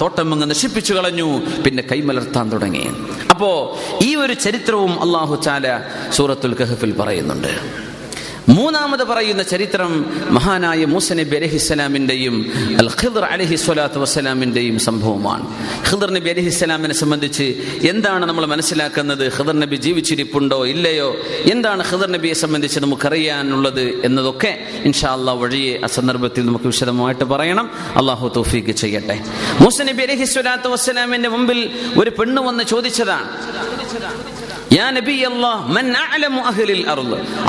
തോട്ടം അങ്ങ് നശിപ്പിച്ചു കളഞ്ഞു പിന്നെ കൈമലർത്താൻ തുടങ്ങി. അപ്പോ ഈ ഒരു ചരിത്രവും അള്ളാഹു ചാല സൂറത്തുൽ കഹഫിൽ പറയുന്നുണ്ട്. മൂന്നാമത് പറയുന്ന ചരിത്രം മഹാനായ മൂസ നബി അലഹിസ്സലാമിന്റെയും അൽ ഖിദർ അലഹി സ്വലാത്തു വസ്സലാമിന്റെയും സംഭവമാണ്. ഖിദർ നബി അലഹിസ്സലാമിനെ സംബന്ധിച്ച് എന്താണ് നമ്മൾ മനസ്സിലാക്കുന്നത്? ഖിദർ നബി ജീവിച്ചിരിപ്പുണ്ടോ? ഇല്ലയോ? എന്താണ് ഖിദർ നബിയെ സംബന്ധിച്ച് നമുക്കറിയാനുള്ളത് എന്നതൊക്കെ ഇൻഷാ അള്ളാഹ് വഴിയെ ആ സന്ദർഭത്തിൽ നമുക്ക് വിശദമായിട്ട് പറയണം. അള്ളാഹു തൗഫീക്ക് ചെയ്യട്ടെ. മൂസ നബി അലഹി സ്വലാത്തു വസ്സലാമിന്റെ മുമ്പിൽ ഒരു പെണ്ണ് വന്ന് ചോദിച്ചതാണ്. യാ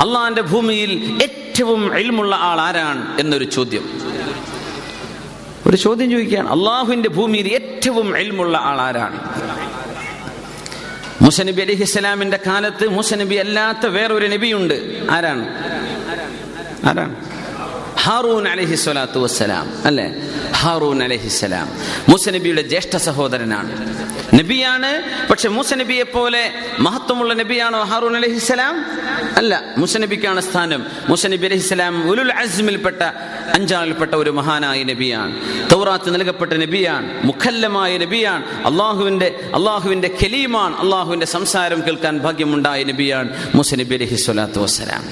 അള്ളാഹിന്റെ ഭൂമിയിൽ ഏറ്റവും അഴിമുള്ള ആൾ ആരാണ് എന്നൊരു ചോദ്യം. ഒരു ചോദ്യം ചോദിക്കുകയാണ് അള്ളാഹുവിന്റെ ഭൂമിയിൽ ഏറ്റവും അഴിമുള്ള ആൾ ആരാണ്? മുസനബി അലി ഇസ്ലാമിന്റെ കാലത്ത് മുസനബി അല്ലാത്ത വേറൊരു നബിയുണ്ട്. ആരാണ്? ആരാണ്? ഹാറൂൻ അലഹി സ്വലാത്തു വസ്സലാം അല്ലെ? ഹാറൂൻ അലഹി സ്വലാം. മൂസനബിയുടെ ജ്യേഷ്ഠ സഹോദരനാണ്. നബിയാണ് പക്ഷെ മൂസനബിയെ പോലെ മഹത്വമുള്ള നബിയാണോ ഹാറൂൻ അലഹിസ്സലാം അല്ല മുസനബിക്കാണ് സ്ഥാനം. മൂസനബി അലഹിസ്സലാം ഉലുൽ അസ്മിൽപ്പെട്ട അഞ്ചാളിൽപ്പെട്ട ഒരു മഹാനായ നബിയാണ്. തൗറാത്ത് നൽകപ്പെട്ട നബിയാണ് മുഖല്ലമായ നബിയാണ്. അള്ളാഹുവിന്റെ അള്ളാഹുവിന്റെ കലീമാണ് അള്ളാഹുവിന്റെ സംസാരം കേൾക്കാൻ ഭാഗ്യമുണ്ടായ നബിയാണ് മുസനബി അലഹി സ്വലാത്തു വസ്സലാം.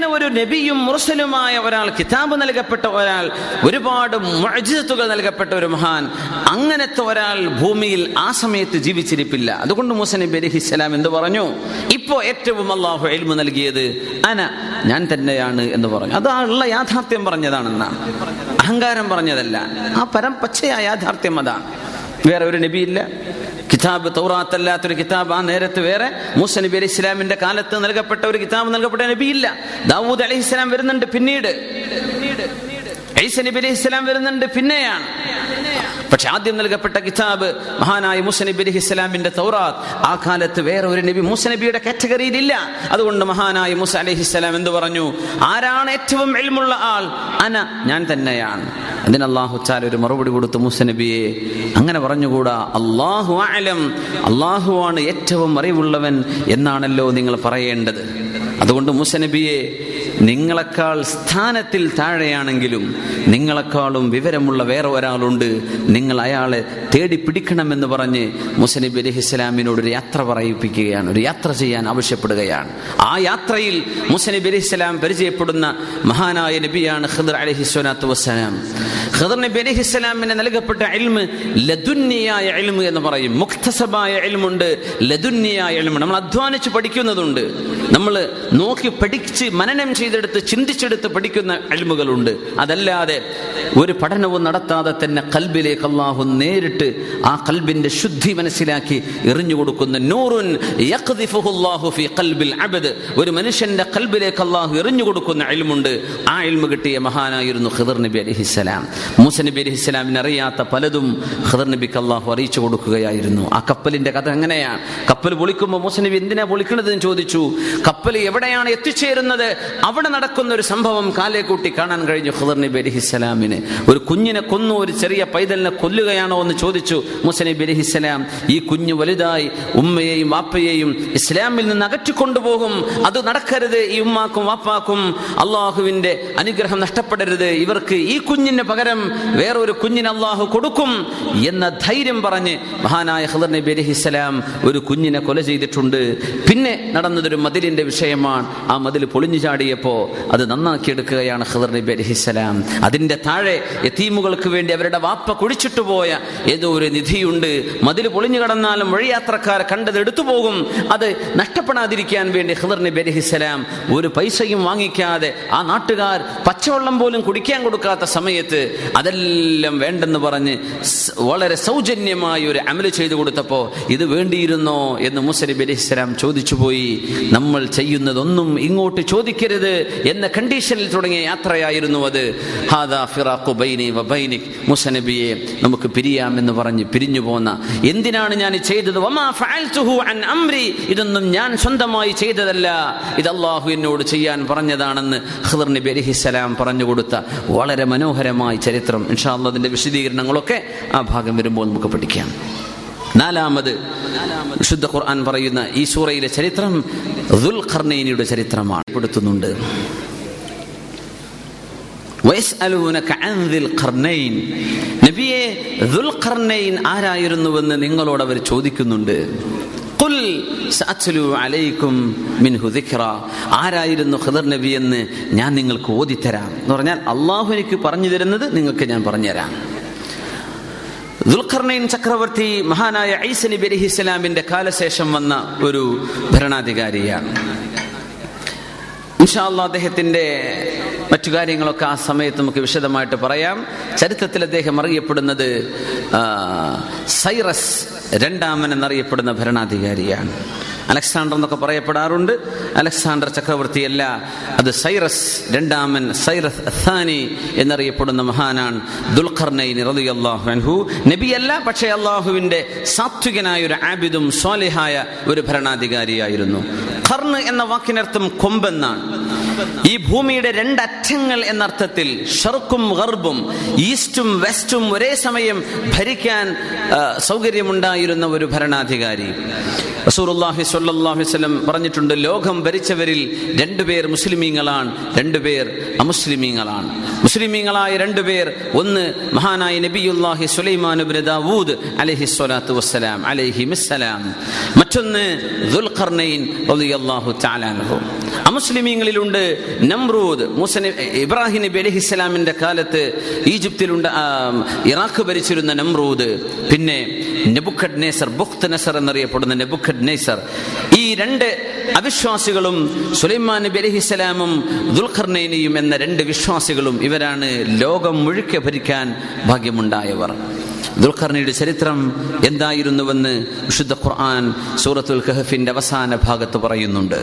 അങ്ങനെ ഒരു നബിയും മുർസലുമായ ഒരാൾ കിതാബ് നൽകപ്പെട്ട ഒരാൾ ഒരുപാട് മുഅ്ജിസത്തുകൾ നൽകപ്പെട്ട ഒരു മഹാൻ അങ്ങനത്തെ ഒരാൾ ഭൂമിയിൽ ആ സമയത്ത് ജീവിച്ചിരിപ്പില്ല. അതുകൊണ്ട് മൂസ നബി എന്ന് പറഞ്ഞു? ഇപ്പോ ഏറ്റവും അള്ളാഹു എൽമു നൽകിയത് അന ഞാൻ തന്നെയാണ് എന്ന് പറഞ്ഞു. അത് ഉള്ള യാഥാർത്ഥ്യം പറഞ്ഞതാണെന്നാണ് അഹങ്കാരം പറഞ്ഞതല്ല. ആ പരം പച്ചയായ യാഥാർത്ഥ്യം അതാണ് വേറെ ഒരു നബിയില്ല. കിതാബ് തൗറാത്തല്ലാത്തൊരു കിതാബ് ആ നേരത്ത് വേറെ. മൂസ നബി അലൈഹി ഇസ്ലാമിന്റെ കാലത്ത് നൽകപ്പെട്ട ഒരു കിതാബ് നൽകപ്പെട്ട ഇല്ല ദാവൂദ് അലൈഹി ഇസ്ലാം വരുന്നുണ്ട് പിന്നീട്. ഐസ നബി അലൈഹി ഇസ്ലാം വരുന്നുണ്ട് പിന്നെയാണ്. പക്ഷെ ആദ്യം നൽകപ്പെട്ട കിതാബ് മഹാനായ മൂസ അലി ഇസ്ലാമിന്റെ തൗറാത്ത്. ആ കാലത്ത് വേറെ ഒരു നബി മൂസ നബിയുടെ കാറ്റഗറിയിൽ ഇല്ല അതുകൊണ്ട് മഹാനായ മൂസ അലഹി ഇസ്ലാം എന്ത് പറഞ്ഞു? ആരാണ് ഏറ്റവും എൽമുള്ള ആൾ? അന ഞാൻ തന്നെയാണ്. അതിന് അള്ളാഹു ഒരു മറുപടി കൊടുത്തു മൂസ നബിയെ. അങ്ങനെ പറഞ്ഞുകൂടാ? അള്ളാഹു ആലം അള്ളാഹുവാണ് ഏറ്റവും അറിവുള്ളവൻ എന്നാണല്ലോ നിങ്ങൾ പറയേണ്ടത്. അതുകൊണ്ട് മൂസ നബിയെ നിങ്ങളെക്കാൾ സ്ഥാനത്തിൽ താഴെയാണെങ്കിലും നിങ്ങളെക്കാളും വിവരമുള്ള വേറെ ഒരാളുണ്ട്. നിങ്ങൾ അയാളെ തേടി പിടിക്കണമെന്ന് പറഞ്ഞ് മുസനബി അലി ഇസ്ലാമിനോട് ഒരു യാത്ര പറയിപ്പിക്കുകയാണ്. ഒരു യാത്ര ചെയ്യാൻ ആവശ്യപ്പെടുകയാണ്. ആ യാത്രയിൽ മുസനബി അലി ഇസ്ലാം പരിചയപ്പെടുന്ന മഹാനായ നബിയാണ് ഖദർ അലഹി സ്വലാത്തു വസ്സലാം. ഖദർ നബി അലഹി ഇസ്ലാമിന് നൽകപ്പെട്ട എൽമ് ലതുന്യായ എൽമ് എന്ന് പറയും. മുക്തസബായ എൽമുണ്ട് ലതുന്യായ എൽമ് നമ്മൾ അധ്വാനിച്ച് പഠിക്കുന്നതുണ്ട്. നമ്മൾ നോക്കി പഠിച്ച് മനനം ചെയ്തെടുത്ത് ചിന്തിച്ചെടുത്ത് പഠിക്കുന്ന അഴിമുകളുണ്ട് അതല്ലാതെ ഒരു പഠനവും നടത്താതെ തന്നെ കൽബിലേക്ക് അള്ളാഹു നേരിട്ട് ആ കൽബിന്റെ ശുദ്ധി മനസ്സിലാക്കി എറിഞ്ഞു കൊടുക്കുന്ന നൂറുൻ ഫി ഖൽബിൽ അബദ്. ഒരു മനുഷ്യന്റെ കൽബിലേക്ക് അള്ളാഹു എറിഞ്ഞു കൊടുക്കുന്ന അയൽമുണ്ട് ആ അൽമു കിട്ടിയ മഹാനായിരുന്നു ഖിദർ നബി അലഹിസ്സലാം മൂസ നബി അലഹിസ്സലാമിന് അറിയാത്ത പലതും ഖിദർ നബിക്ക് അള്ളാഹു അറിയിച്ചു കൊടുക്കുകയായിരുന്നു. ആ കപ്പലിന്റെ കഥ എങ്ങനെയാണ് കപ്പൽ പൊളിക്കുമ്പോൾ മൂസ നബി എന്തിനാ പൊളിക്കണതെന്ന് ചോദിച്ചു. കപ്പൽ എവിടെയാണ് എത്തിച്ചേരുന്നത്? അവിടെ നടക്കുന്ന ഒരു സംഭവം കാലേ കൂട്ടി കാണാൻ കഴിഞ്ഞു ഖുദർ നബി അലഹിസ്സലാമിന് ഒരു കുഞ്ഞിനെ കൊന്നു ഒരു ചെറിയ പൈതലിനെ കൊല്ലുകയാണോ എന്ന് ചോദിച്ചു അലഹി അലഹിസ്സലാം ഈ കുഞ്ഞു വലുതായി ഉമ്മയെയും വാപ്പയെയും ഇസ്ലാമിൽ നിന്ന് അകറ്റിക്കൊണ്ടുപോകും. അത് നടക്കരുത് ഈ ഉമ്മാക്കും വാപ്പാക്കും. അള്ളാഹുവിന്റെ അനുഗ്രഹം നഷ്ടപ്പെടരുത്. ഇവർക്ക് ഈ കുഞ്ഞിന് പകരം വേറൊരു കുഞ്ഞിന് അള്ളാഹു കൊടുക്കും എന്ന ധൈര്യം പറഞ്ഞ് മഹാനായ ഹദർ നബി അലഹിസ്സലാം ഒരു കുഞ്ഞിനെ കൊല ചെയ്തിട്ടുണ്ട്. പിന്നെ നടന്നതൊരു മതിലിന്റെ വിഷയമാണ്. ആ മതിൽ പൊളിഞ്ഞു ചാടിയപ്പോ അത് നന്നാക്കിയെടുക്കുകയാണ് ഹദർ നബി അലഹിസ്സലാം അതിന്റെ താഴെ എത്തീമുകൾക്ക് വേണ്ടി അവരുടെ വാപ്പ കുഴിച്ചിട്ടു പോയ ഏതോ ഒരു നിധിയുണ്ട്. മതിൽ പൊളിഞ്ഞു കടന്നാലും വഴിയാത്രക്കാർ കണ്ടത് എടുത്തു പോകും. അത് നഷ്ടപ്പെടാതിരിക്കാൻ വേണ്ടി ഹിദർ നബി അലഹിസ്സലാം ഒരു പൈസയും വാങ്ങിക്കാതെ ആ നാട്ടുകാർ പച്ചവെള്ളം പോലും കുടിക്കാൻ കൊടുക്കാത്ത സമയത്ത് അതെല്ലാം വേണ്ടെന്ന് പറഞ്ഞ് വളരെ സൗജന്യമായി ഒരു അമൽ ചെയ്തു കൊടുത്തപ്പോൾ ഇത് വേണ്ടിയിരുന്നോ എന്ന് മുസലിബ് അലഹിസ്സലാം ചോദിച്ചു പോയി. നമ്മൾ ചെയ്യുന്നതൊന്നും ഇങ്ങോട്ട് ചോദിക്കരുത് എന്ന കണ്ടീഷനിൽ തുടങ്ങിയ യാത്രയായിരുന്നു അത്. ഹാദാ മുസനബിയെ നമുക്ക് പിരിയാമെന്ന് പറഞ്ഞ് പിരിഞ്ഞു പോന്ന എന്തിനാണ് ഞാൻ ചെയ്തത്? അൻ അംരി. ഇതൊന്നും ഞാൻ സ്വന്തമായി ചെയ്തതല്ല. ഇത് അള്ളാഹു എന്നോട് ചെയ്യാൻ പറഞ്ഞതാണെന്ന് ഖദർ നബി അലൈഹിസ്സലാം പറഞ്ഞു കൊടുത്ത വളരെ മനോഹരമായ ചരിത്രം. ഇൻഷാ വിശദീകരണങ്ങളൊക്കെ ആ ഭാഗം വരുമ്പോൾ നമുക്ക് പഠിക്കാം. നാലാമത് വിശുദ്ധ ഖുർആൻ പറയുന്ന ഈ സൂറയിലെ ചരിത്രം ദുൽഖർനൈനിയുടെ ചരിത്രമാണ്. പെടുത്തുന്നുണ്ട് നബിയെ ആരായിരുന്നുവെന്ന് നിങ്ങളോട് അവർ ചോദിക്കുന്നുണ്ട്. ആരായിരുന്നു ഖദർ നബി എന്ന് ഞാൻ നിങ്ങൾക്ക് ഓതിത്തരാം. എന്ന് പറഞ്ഞാൽ അള്ളാഹു എനിക്ക് പറഞ്ഞു തരുന്നത് നിങ്ങൾക്ക് ഞാൻ പറഞ്ഞുതരാം. ദുൽഖർണൈൻ ചക്രവർത്തി മഹാനായ ഐസ നബി അലഹിസ്ലാമിന്റെ കാലശേഷം വന്ന ഒരു ഭരണാധികാരിയാണ്. ഇൻഷാല്ല അദ്ദേഹത്തിന്റെ മറ്റു കാര്യങ്ങളൊക്കെ ആ സമയത്ത് നമുക്ക് വിശദമായിട്ട് പറയാം. ചരിത്രത്തിൽ അദ്ദേഹം അറിയപ്പെടുന്നത് സൈറസ് രണ്ടാമൻ എന്നറിയപ്പെടുന്ന ഭരണാധികാരിയാണ്. അലക്സാണ്ടർ എന്നൊക്കെ പറയപ്പെടാറുണ്ട്. അലക്സാണ്ടർ ചക്രവർത്തിയല്ല. അത് സൈറസ് രണ്ടാമൻ സൈറസ് അഥാനി എന്നറിയപ്പെടുന്ന മഹാനാണ് ദുൽഖർനൈൻ അൻഹു. നബിയല്ല പക്ഷേ അള്ളാഹുവിന്റെ സാത്വികനായ ഒരു ആബിദും സ്വാലിഹായ ഒരു ഭരണാധികാരിയായിരുന്നു. ഖർണ് എന്ന വാക്കിനർത്ഥം കൊമ്പെന്നാണ്. ഈ ഭൂമിയുടെ രണ്ടറ്റങ്ങൾ എന്നർത്ഥത്തിൽ ഷർക്കും ഗർബും ഈസ്റ്റും വെസ്റ്റും ഒരേ സമയം ഭരിക്കാൻ സൗകര്യമുണ്ടായിരുന്ന ഒരു ഭരണാധികാരി. റസൂലുള്ളാഹി സ്വല്ലല്ലാഹു അലൈഹി വസല്ലം പറഞ്ഞിട്ടുണ്ട് ലോകം ഭരിച്ചവരിൽ രണ്ടുപേർ മുസ്ലിമീങ്ങളാണ് രണ്ടുപേർ അമുസ്ലിമീങ്ങളാണ്. മുസ്ലിമീങ്ങളായ രണ്ടുപേർ ഒന്ന് മഹാനായ നബിയുല്ലാഹി സുലൈമാൻ ദാവൂദ് അലഹി സ്വലാത്തു വസ്സലാം അലഹി മിസ്സലാം. മറ്റൊന്ന് അൻഹു. അമുസ്ലിമീങ്ങളിലുണ്ട് നമ്രൂദ് മൂസ ഇബ്രാഹിം നബി അലഹി ഇസ്ലാമിന്റെ കാലത്ത് ഈജിപ്തിലുണ്ട് ഇറാഖ് ഭരിച്ചിരുന്ന നമ്രൂദ്. പിന്നെ നെബുഖഡ് നേസർ ബുഖ്ത് നസർ എന്നറിയപ്പെടുന്ന നെബുഖഡ് നേസർ ഈ രണ്ട് അവിശ്വാസികളും സുലൈമാൻ നബി അലഹി ഇസ്ലാമും ദുൽഖർനൈനിയും എന്ന രണ്ട് വിശ്വാസികളും ഇവരാണ് ലോകം മുഴുക്കെ ഭരിക്കാൻ ഭാഗ്യമുണ്ടായവർ. ദുൽഖർണിയുടെ ചരിത്രം എന്തായിരുന്നുവെന്ന് വിശുദ്ധ ഖുർആൻ സൂറത്തുൽ കഹഫിന്റെ അവസാന ഭാഗത്ത് പറയുന്നുണ്ട്.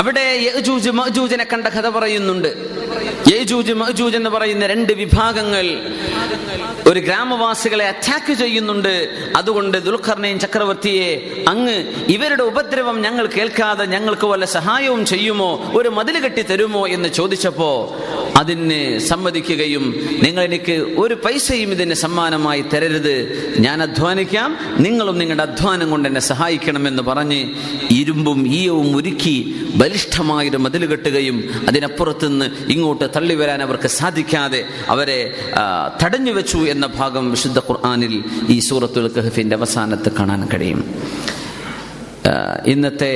അവിടെ യജൂജ് മജൂജിനെ കണ്ട കഥ പറയുന്നുണ്ട്. യജൂജ് മജൂജ് എന്ന് പറയുന്ന രണ്ട് വിഭാഗങ്ങൾ ഒരു ഗ്രാമവാസികളെ അറ്റാക്ക് ചെയ്യുന്നുണ്ട്. അതുകൊണ്ട് ദുൽഖർണയും ചക്രവർത്തിയെ അങ്ങ് ഇവരുടെ ഉപദ്രവം ഞങ്ങൾ കേൾക്കാതെ ഞങ്ങൾക്ക് വല്ല സഹായവും ചെയ്യുമോ? ഒരു മതിൽ കെട്ടി തരുമോ എന്ന് ചോദിച്ചപ്പോ അതിന് സമ്മതിക്കുകയും നിങ്ങൾ എനിക്ക് ഒരു പൈസയും ഇതിന് സമ്മാനമായി തരരുത്. ഞാൻ അധ്വാനിക്കാം. നിങ്ങളും നിങ്ങളുടെ അധ്വാനം കൊണ്ട് എന്നെ സഹായിക്കണമെന്ന് പറഞ്ഞ് ഇരുമ്പും ഈയവും ഒരുക്കി ബലിഷ്ഠമായൊരു മതിൽ കെട്ടുകയും അതിനപ്പുറത്തുനിന്ന് ഇങ്ങോട്ട് തള്ളി വരാൻ അവർക്ക് സാധിക്കാതെ അവരെ തടഞ്ഞു വെച്ചു എന്ന ഭാഗം വിശുദ്ധ ഖുർആാനിൽ ഈ സൂറത്തുൽ കഹഫിന്റെ അവസാനത്ത് കാണാൻ കഴിയും. ഇന്നത്തെ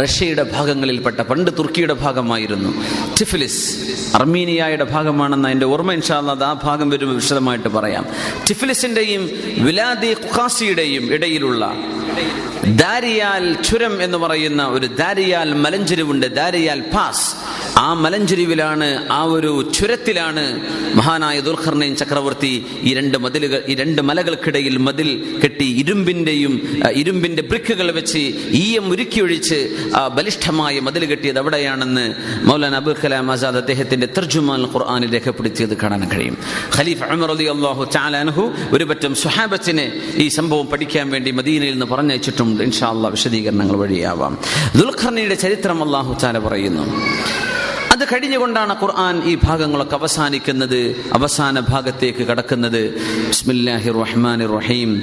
റഷ്യയുടെ ഭാഗങ്ങളിൽപ്പെട്ട പണ്ട് തുർക്കിയുടെ ഭാഗമായിരുന്നു. ടിഫിലിസ് അർമീനിയയുടെ ഭാഗമാണെന്ന് എന്റെ ഓർമ്മ ഇൻഷാല്ല അത് ആ ഭാഗം വരുമ്പോൾ വിശദമായിട്ട് പറയാം. ടിഫിലിസിന്റെയും വിലാദി ഖുഖാസിയുടെയും ഇടയിലുള്ള ദാരിയാൽ ചുരം എന്ന് പറയുന്ന ഒരു ദാരിയാൽ മലഞ്ചെരിവുണ്ട് ദാരിയാൽ പാസ്. ആ മലഞ്ചെരിവിലാണ് ആ ഒരു ചുരത്തിലാണ് മഹാനായ ദുർഖർണയും ചക്രവർത്തി ഈ രണ്ട് മതിലുകൾ ഈ രണ്ട് മലകൾക്കിടയിൽ മതിൽ കെട്ടി ഇരുമ്പിന്റെയും ഇരുമ്പിന്റെ ബ്രിക്കുകൾ വെച്ച് ഈയം ഉരുക്കിയൊഴിച്ച് ആ, ബലിഷ്ഠമായ മതിൽ കെട്ടിയത് എവിടെയാണെന്ന് മൗലാന അബുൽ കലാം ആസാദ് അദ്ദേഹത്തിന്റെ തർജുമാൻ ഖുർആാനിൽ രേഖപ്പെടുത്തിയത് കാണാൻ കഴിയും. ഖലീഫ് ഉമർ അലി അള്ളാഹു ചാലാൻഹു ഒരു പറ്റം ഈ സംഭവം പഠിക്കാൻ വേണ്ടി മദീനയിൽ നിന്ന് പറഞ്ഞയച്ചിട്ടുണ്ട്. ഇൻഷാ വിശദീകരണങ്ങൾ വഴിയാവാം. ദുൽഖർണിയുടെ ചരിത്രം അള്ളാഹു ചാല പറയുന്നു. അത് കഴിഞ്ഞുകൊണ്ടാണ് ഖുർആൻ ഈ ഭാഗങ്ങളൊക്കെ അവസാനിക്കുന്നത് അവസാന ഭാഗത്തേക്ക് കടക്കുന്നത്. ബിസ്മില്ലാഹി റഹ്മാൻ റഹീം.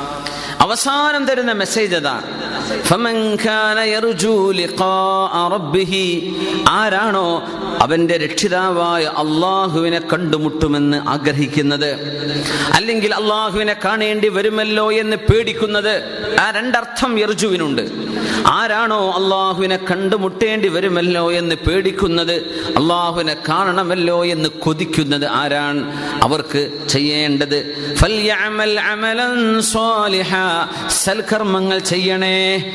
അവസാനം തരുന്ന മെസ്സേജ് ആരാണോ അവന്റെ രക്ഷിതാവായ അള്ളാഹുവിനെ കണ്ടുമുട്ടുമെന്ന് ആഗ്രഹിക്കുന്നത്? അല്ലെങ്കിൽ അള്ളാഹുവിനെ കാണേണ്ടി വരുമല്ലോ എന്ന് പേടിക്കുന്നത്? ആ രണ്ടർത്ഥം യർജുവിനുണ്ട്. ആരാണോ അള്ളാഹുവിനെ കണ്ടുമുട്ടേണ്ടി വരുമല്ലോ എന്ന് പേടിക്കുന്നത്? അള്ളാഹുവിനെ കാണണമല്ലോ എന്ന് കൊതിക്കുന്നത് ആരാണ്? അവർക്ക് ചെയ്യേണ്ടത്. ഫൽ അമലൻ സ്വാലിഹാ. സൽക്കർമ്മങ്ങൾ ചെയ്യണേ.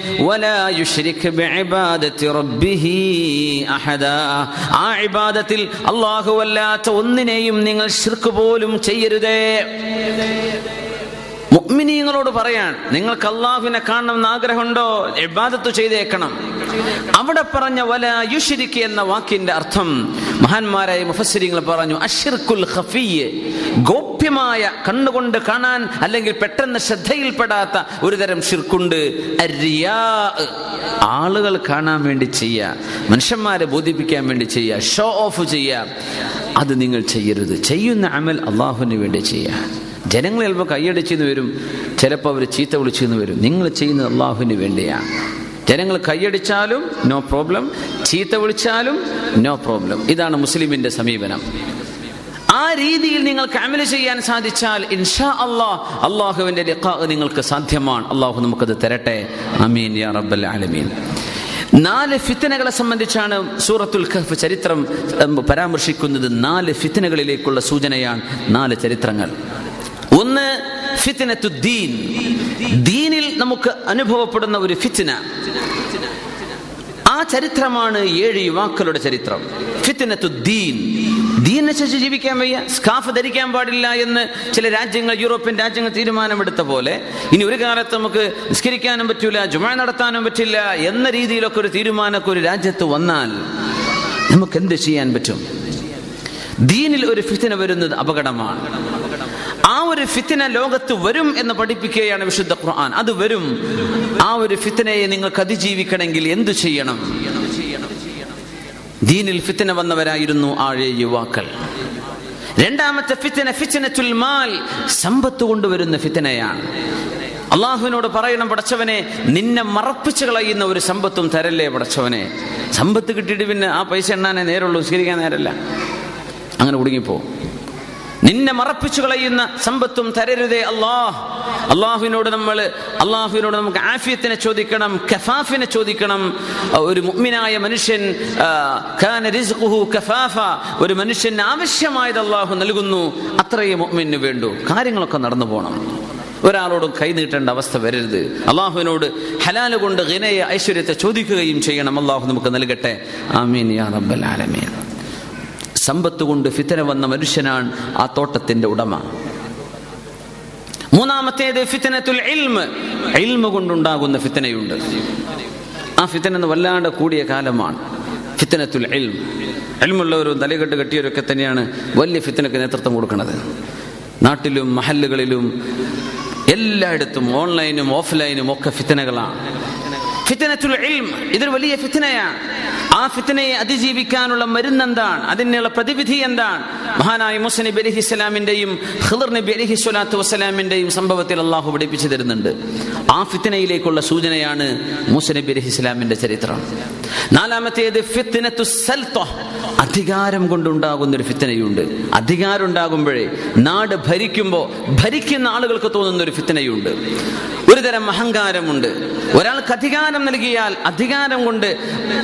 ആ ഇബാദത്തിൽ അല്ലാത്ത ഒന്നിനെയും നിങ്ങൾ ശിർക്ക് പോലും ചെയ്യരുതേ. മുഅ്മിനീങ്ങളോട് പറയാൻ നിങ്ങൾക്ക് അള്ളാഹുവിനെ കാണണമെന്ന് ആഗ്രഹമുണ്ടോ? ഇബാദത്ത് ചെയ്തേക്കണം. അവിടെ പറഞ്ഞ വല യുഷിരിക്ക് എന്ന വാക്കിന്റെ അർത്ഥം. മഹാന്മാരായ മുഫസ്സിരിങ്ങൾ പറഞ്ഞു അഷിർക്കുൽ ഖഫിയ് ഗോപ്യമായ കണ്ണുകൊണ്ട് കാണാൻ അല്ലെങ്കിൽ പെട്ടെന്ന് ശ്രദ്ധയിൽപ്പെടാത്ത ഒരു തരം ഷിർക്കുണ്ട് ആളുകൾ കാണാൻ വേണ്ടി ചെയ്യുക മനുഷ്യന്മാരെ ബോധിപ്പിക്കാൻ വേണ്ടി ചെയ്യുക ഷോ ഓഫ് ചെയ്യുക. അത് നിങ്ങൾ ചെയ്യരുത്. ചെയ്യുന്ന അമൽ അള്ളാഹുവിന് വേണ്ടി ചെയ്യുക. ജനങ്ങളെ ചിലപ്പോൾ കൈയടിച്ചെന്ന് വരും ചിലപ്പോൾ അവർ ചീത്ത വിളിച്ചെന്ന് വരും. നിങ്ങൾ ചെയ്യുന്നത് അള്ളാഹുവിന് വേണ്ടിയാണ് ജനങ്ങൾ കൈയടിച്ചാലും നോ പ്രോബ്ലം ചീത്ത വിളിച്ചാലും നോ പ്രോബ്ലം ഇതാണ് മുസ്ലിമിന്റെ സമീപനം. ആ രീതിയിൽ നിങ്ങൾക്ക് അമൽ ചെയ്യാൻ സാധിച്ചാൽ ഇൻഷാ അള്ളാഹ് അള്ളാഹുവിന്റെ നിങ്ങൾക്ക് സാധ്യമാണ്. അള്ളാഹു നമുക്കത് തരട്ടെ. അമീൻ യാ റബ്ബൽ ആലമീൻ. നാല് ഫിത്തനകളെ സംബന്ധിച്ചാണ് സൂറത്തുൽ ഖഹഫ് ചരിത്രം പരാമർശിക്കുന്നത്. നാല് ഫിത്തനകളിലേക്കുള്ള സൂചനയാണ് നാല് ചരിത്രങ്ങൾ. ഒന്ന് ഫിത്തനത്തു ദീനിൽ നമുക്ക് അനുഭവപ്പെടുന്ന ഒരു ഫിത്തിന ആ ചരിത്രമാണ് ഏഴ് യുവാക്കളുടെ ചരിത്രം. ഫിത്തനത്തു ദീൻ. ദീനനുസരിച്ച് ജീവിക്കാൻ വയ്യ. സ്കാഫ് ധരിക്കാൻ പാടില്ല എന്ന് ചില രാജ്യങ്ങൾ യൂറോപ്യൻ രാജ്യങ്ങൾ തീരുമാനമെടുത്ത പോലെ ഇനി ഒരു കാലത്ത് നമുക്ക് നിസ്കരിക്കാനും പറ്റൂല ജുമ നടത്താനും പറ്റില്ല എന്ന രീതിയിലൊക്കെ ഒരു തീരുമാനമൊക്കെ ഒരു രാജ്യത്ത് വന്നാൽ നമുക്ക് എന്ത് ചെയ്യാൻ പറ്റും? ദീനിൽ ഒരു ഫിത്തിന വരുന്നത് അപകടമാണ്. ആ ഒരു ഫിത്തിന ലോകത്ത് വരും എന്ന് പഠിപ്പിക്കുകയാണ് വിശുദ്ധ ഖുർആൻ. അത് വരും. ആ ഒരു ഫിത്തിനയെ നിങ്ങൾക്ക് അതിജീവിക്കണമെങ്കിൽ എന്തു ചെയ്യണം? ദീനിൽ ഫിത്തിന വന്നവരായിരുന്നു ആഴെ യുവാക്കൾ. രണ്ടാമത്തെ ഫിത്തിന ഫിത്തിനത്തുൽ മാൽ സമ്പത്ത് കൊണ്ടുവരുന്ന ഫിത്തിനയാണ്. അള്ളാഹുവിനോട് പറയണം പടച്ചവനെ നിന്നെ മറപ്പിച്ച് കളയുന്ന ഒരു സമ്പത്തും തരല്ലേ പടച്ചവനെ? സമ്പത്ത് കിട്ടിയിട്ട് പിന്നെ ആ പൈസ എണ്ണാനേ നേരുള്ളൂ സ്വീകരിക്കാൻ നേരല്ല. അങ്ങനെ കുടുങ്ങിപ്പോ. നിന്നെ മറപ്പിച്ചു കളയുന്ന സമ്പത്തും തരരുതേ അള്ളാഹ് അള്ളാഹുവിനോട് നമ്മൾ അള്ളാഹുവിനോട് നമുക്ക് ആഫിയത്തിനെ ചോദിക്കണം കഫാഫിനെ ചോദിക്കണം. ഒരു മുഅ്മിനായ മനുഷ്യൻ കഫാഫ. ഒരു മനുഷ്യന് ആവശ്യമായത് അള്ളാഹു നൽകുന്നു അത്രയും മുഅ്മിന് വേണ്ടു. കാര്യങ്ങളൊക്കെ നടന്നു പോകണം ഒരാളോടും കൈ നീട്ടേണ്ട അവസ്ഥ വരരുത്. അള്ളാഹുവിനോട് ഹലാൽ കൊണ്ട് ഗിനയെ ഐശ്വര്യത്തെ ചോദിക്കുകയും ചെയ്യണം. അള്ളാഹു നമുക്ക് നൽകട്ടെ. ആമീൻ യാ റബ്ബൽ ആലമീൻ. സമ്പത്ത് കൊണ്ട് ഫിത്തന വന്ന മനുഷ്യനാണ് ആ തോട്ടത്തിന്റെ ഉടമ. മൂന്നാമത്തേത് ഫിത്തനത്തുൽ ഇൽമ്. ഇൽമ കൊണ്ടുണ്ടാകുന്ന ഫിത്തനയുണ്ട്. ആ ഫിത്തന വല്ലാണ്ട് കൂടിയ കാലമാണ്. ഫിത്തനത്തുൽ ഇൽം ഇൽമുള്ളവരും തലകെട്ട് കെട്ടിയവരൊക്കെ തന്നെയാണ് വലിയ ഫിത്തനക്ക് നേതൃത്വം കൊടുക്കുന്നത്. നാട്ടിലും മഹല്ലുകളിലും എല്ലായിടത്തും ഓൺലൈനും ഓഫ്ലൈനും ഒക്കെ ഫിത്തനകളാണ്. ഫിത്തനത്തുൽ ഇൽമ്. ഇതൊരു വലിയ ഫിത്തനയാണ്. ആ ഫിത്തനയെ അതിജീവിക്കാനുള്ള മരുന്ന് എന്താണ് അതിനുള്ള പ്രതിവിധി എന്താണ്? മഹാനായ മുസ് നബി അലഹി ഇസ്ലാമിന്റെയും ഖിദർ നബി അലഹി സ്വലാത്തു വസ്സലാമിന്റെയും സംഭവത്തിൽ അള്ളാഹു പഠിപ്പിച്ചു തരുന്നുണ്ട് ആ ഫിത്തനയിലേക്കുള്ള സൂചനയാണ് മുസ് നബി അലഹി ഇസ്ലാമിന്റെ ചരിത്രം. നാലാമത്തേത് അധികാരം കൊണ്ടുണ്ടാകുന്ന ഒരു ഫിത്തനയുണ്ട് അധികാരം ഉണ്ടാകുമ്പോഴേ നാട് ഭരിക്കുമ്പോൾ ഭരിക്കുന്ന ആളുകൾക്ക് തോന്നുന്ന ഒരു ഫിത്തനയുണ്ട് ഒരു തരം അഹങ്കാരമുണ്ട്. ഒരാൾക്ക് അധികാരം നൽകിയാൽ അധികാരം കൊണ്ട്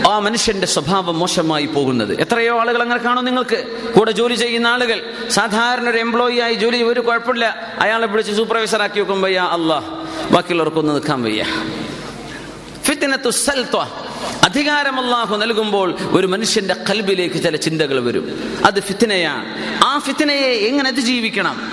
ആ മനുഷ്യന്റെ സ്വഭാവം മോശമായി പോകുന്നത്. എത്രയോ ആളുകൾ അങ്ങനെ കാണും നിങ്ങൾക്ക്. കൂടെ ജോലി ചെയ്യുന്ന ആളുകൾ സാധാരണ ഒരു എംപ്ലോയി ആയി ജോലി ഒരു കുഴപ്പമില്ല. അയാളെ പിടിച്ച് സൂപ്പർവൈസർ ആക്കി വെക്കുമ്പോൾ യാ അള്ളാഹ് ബാക്കിയുള്ളവർക്കൊന്ന് നിൽക്കാൻ വയ്യ. അധികാരം അള്ളാഹു നൽകുമ്പോൾ ഒരു മനുഷ്യന്റെ കൽബിലേക്ക് ചില ചിന്തകൾ വരും. അത് ഫിത്തിനയാണ് ആ ഫിത്തിനയെ എങ്ങനെ അതിജീവിക്കണം?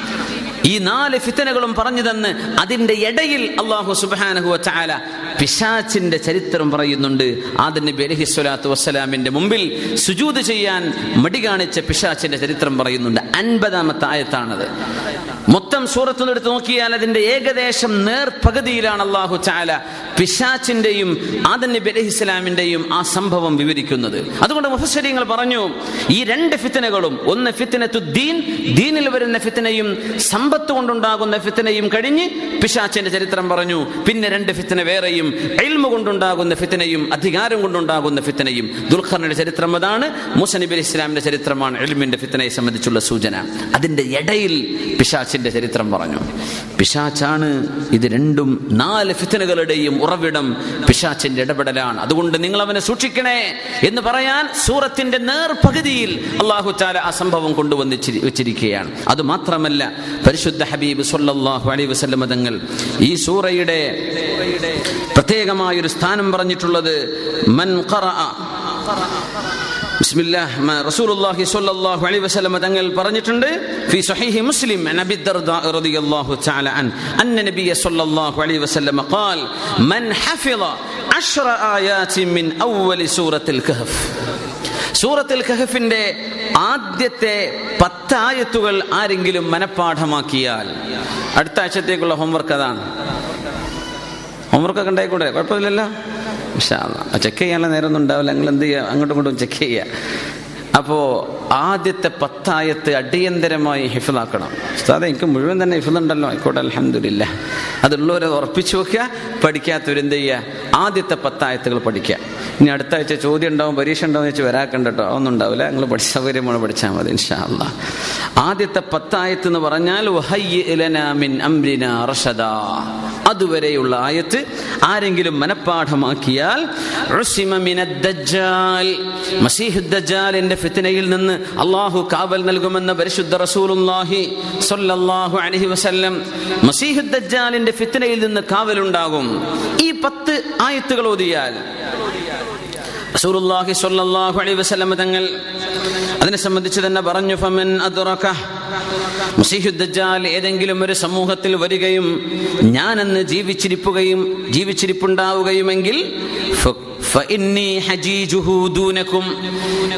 ഈ നാല് ഫിത്തനകളും പറഞ്ഞു തന്ന് അതിന്റെ ഇടയിൽ അള്ളാഹു സുബാനഹു ചാല പിശാച്ചിന്റെ ചരിത്രം പറയുന്നുണ്ട്. ആദൻ നബി അലഹി വസ്സലാമിന്റെ മുമ്പിൽ സുജൂത് ചെയ്യാൻ മടി കാണിച്ച പിശാച്ചിന്റെ ചരിത്രം പറയുന്നുണ്ട്. അൻപതാമത്തെ ആയത്താണത്. മൊത്തം സൂറത്തുനിന്ന് എടുത്ത് നോക്കിയാൽ അതിന്റെ ഏകദേശം നേർപകുതിയിലാണ് അള്ളാഹു ചാല പിശാച്ചിന്റെയും ആദൻ നബി അലഹി ഇസ്ലാമിന്റെയും ആ സംഭവം വിവരിക്കുന്നത്. അതുകൊണ്ട് മുഫസരിങ്ങൾ പറഞ്ഞു ഈ രണ്ട് ഫിത്തനകളും ഒന്ന് ഫിത്തനത്തു ദീൻ ദീനിൽ വരുന്ന ഫിത്തനയും സമ്പത്ത് കൊണ്ടുണ്ടാകുന്ന ഫിത്തനയും കഴിഞ്ഞ് പിശാച്ചിന്റെ ചരിത്രം പറഞ്ഞു. പിന്നെ രണ്ട് ഫിത്തന വേറെയും എൽമ കൊണ്ടുണ്ടാകുന്ന ഫിത്തനയും അധികാരം കൊണ്ടുണ്ടാകുന്ന ഫിത്തനയും. ദുൽഖറിന്റെ ചരിത്രം അതാണ് മുസനബി അലി ഇസ്ലാമിന്റെ ചരിത്രമാണ് എൽമിന്റെ ഫിത്തനയെ സംബന്ധിച്ചുള്ള സൂചന. അതിന്റെ ഇടയിൽ പിശാച്ചിന്റെ ചരിത്രം പറഞ്ഞു. പിശാച്ചാണ് ഇത് രണ്ടും നാല് ഫിത്തനുകളുടെയും ഉറവിടം പിശാച്ചിന്റെ ഇടപെടലാണ്. അതുകൊണ്ട് നിങ്ങൾ അവനെ സൂക്ഷിക്കണേ എന്ന് പറയാൻ സൂറത്തിന്റെ നേർപകുതിയിൽ അള്ളാഹു ചാല ആ സംഭവം കൊണ്ടുവന്ന് വെച്ചിരിക്കുകയാണ്. അത് മാത്രമല്ല പരിശുദ്ധ ഹബീബ് സുല്ലാഹു അലൈഹി വസല്ലമ തങ്ങൾ ഈ സൂറയുടെ പ്രത്യേകമായ ഒരു സ്ഥാനം പറഞ്ഞിട്ടുള്ളത് മൻ റസൂലുള്ളാഹി സ്വല്ലല്ലാഹു അലൈഹി തങ്ങൾ പറഞ്ഞിട്ടുണ്ട് ഫി മുസ്ലിം ദർദാ റളിയല്ലാഹു തആല അൻ അലൈഹി ഖാൽ മൻ ഹഫിള മിൻ സൂറത്തിൽ കഹ്ഫ് ആദ്യത്തെ പത്ത് ആയത്തുകൾ ആരെങ്കിലും മനഃപ്പാഠമാക്കിയാൽ അടുത്ത ആഴ്ചത്തേക്കുള്ള ഹോംവർക്ക് അതാണ്. ഹോംവർക്ക് ഒക്കെ ഉണ്ടായിക്കൂടെ? കുഴപ്പമില്ലല്ലോ? ചെക്ക് ചെയ്യാനുള്ള നേരമൊന്നും ഉണ്ടാവില്ല. നിങ്ങൾ എന്ത് ചെയ്യുക അങ്ങോട്ടും ഇങ്ങോട്ടും ചെക്ക് ചെയ്യുക അപ്പോ ആദ്യത്തെ പത്തായത്ത് അടിയന്തരമായി ഹിഫിലാക്കണം ഉസ്താദ് എനിക്ക് മുഴുവൻ തന്നെ ഹിഫിലുണ്ടല്ലോ ആയിക്കോട്ടെ അലഹമില്ല അതുള്ളവരെ ഉറപ്പിച്ചു വെക്കുക. പഠിക്കാത്തവരെന്ത് ചെയ്യുക? ആദ്യത്തെ പത്തായത്തുകൾ പഠിക്കുക. ഇനി അടുത്ത ചോദ്യം ഉണ്ടാവും പരീക്ഷ ഉണ്ടാവും വെച്ച് വരാക്കണ്ട കേട്ടോ ഒന്നും ഉണ്ടാവില്ല. നിങ്ങൾ പഠിച്ച സൗകര്യമാണ് പഠിച്ചാൽ മതി ഇൻഷാല്ല ആദ്യത്തെ പത്തായത്ത് എന്ന് പറഞ്ഞാൽ അതുവരെയുള്ള ആയത്ത് ആരെങ്കിലും മനഃപ്പാഠമാക്കിയാൽ ദജ്ജാലിന്റെ ഫിത്നയിൽ നിന്ന് അള്ളാഹു കാവൽ നൽകുമെന്ന പരിശുദ്ധ റസൂലുള്ളാഹി സ്വല്ലല്ലാഹു അലൈഹി വസല്ലം മസീഹ് ദജ്ജാലിന്റെ ഫിത്നയിൽ നിന്ന് കാവലുണ്ടാകും. ഈ പത്ത് ആയത്തുകൾ ഓതിയാൽ റസൂലുള്ളാഹി സ്വല്ലല്ലാഹു അലൈഹി വസല്ലം തങ്ങൾ അതിനെ സംബന്ധിച്ച് തന്നെ പറഞ്ഞു ഫമൻ ഏതെങ്കിലും ഒരു സമൂഹത്തിൽ വരികയും ഞാൻ അന്ന് ജീവിച്ചിരിപ്പുകയും ജീവിച്ചിരിപ്പുണ്ടാവുകയുമെങ്കിൽ.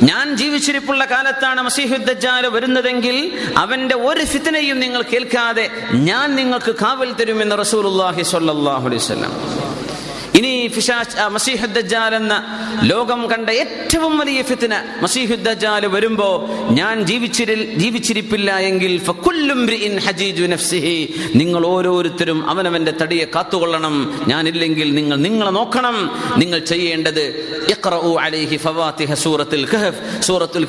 ഞാൻ ജീവിച്ചിരിപ്പുള്ള കാലത്താണ് മസീഹുദ്ദാൽ വരുന്നതെങ്കിൽ അവന്റെ ഒരു ഫിത്തനെയും നിങ്ങൾ കേൾക്കാതെ ഞാൻ നിങ്ങൾക്ക് കാവൽ തരുമെന്ന് റസൂലുള്ളാഹി സ്വല്ലല്ലാഹു അലൈഹി വസല്ലം ഇനി ആ, എന്ന ലോകം കണ്ട ഏറ്റവും വലിയ ഫിത്തിന മസീഹുദ് ദജ്ജാൽ വരുമ്പോ ഞാൻ ജീവിച്ചിരി ജീവിച്ചിരിപ്പില്ല എങ്കിൽ നിങ്ങൾ ഓരോരുത്തരും അവനവന്റെ തടിയെ കാത്തുകൊള്ളണം. ഞാനില്ലെങ്കിൽ നിങ്ങൾ നിങ്ങളെ നോക്കണം. നിങ്ങൾ ചെയ്യേണ്ടത് സൂറത്തുൽ സൂറത്തുൽ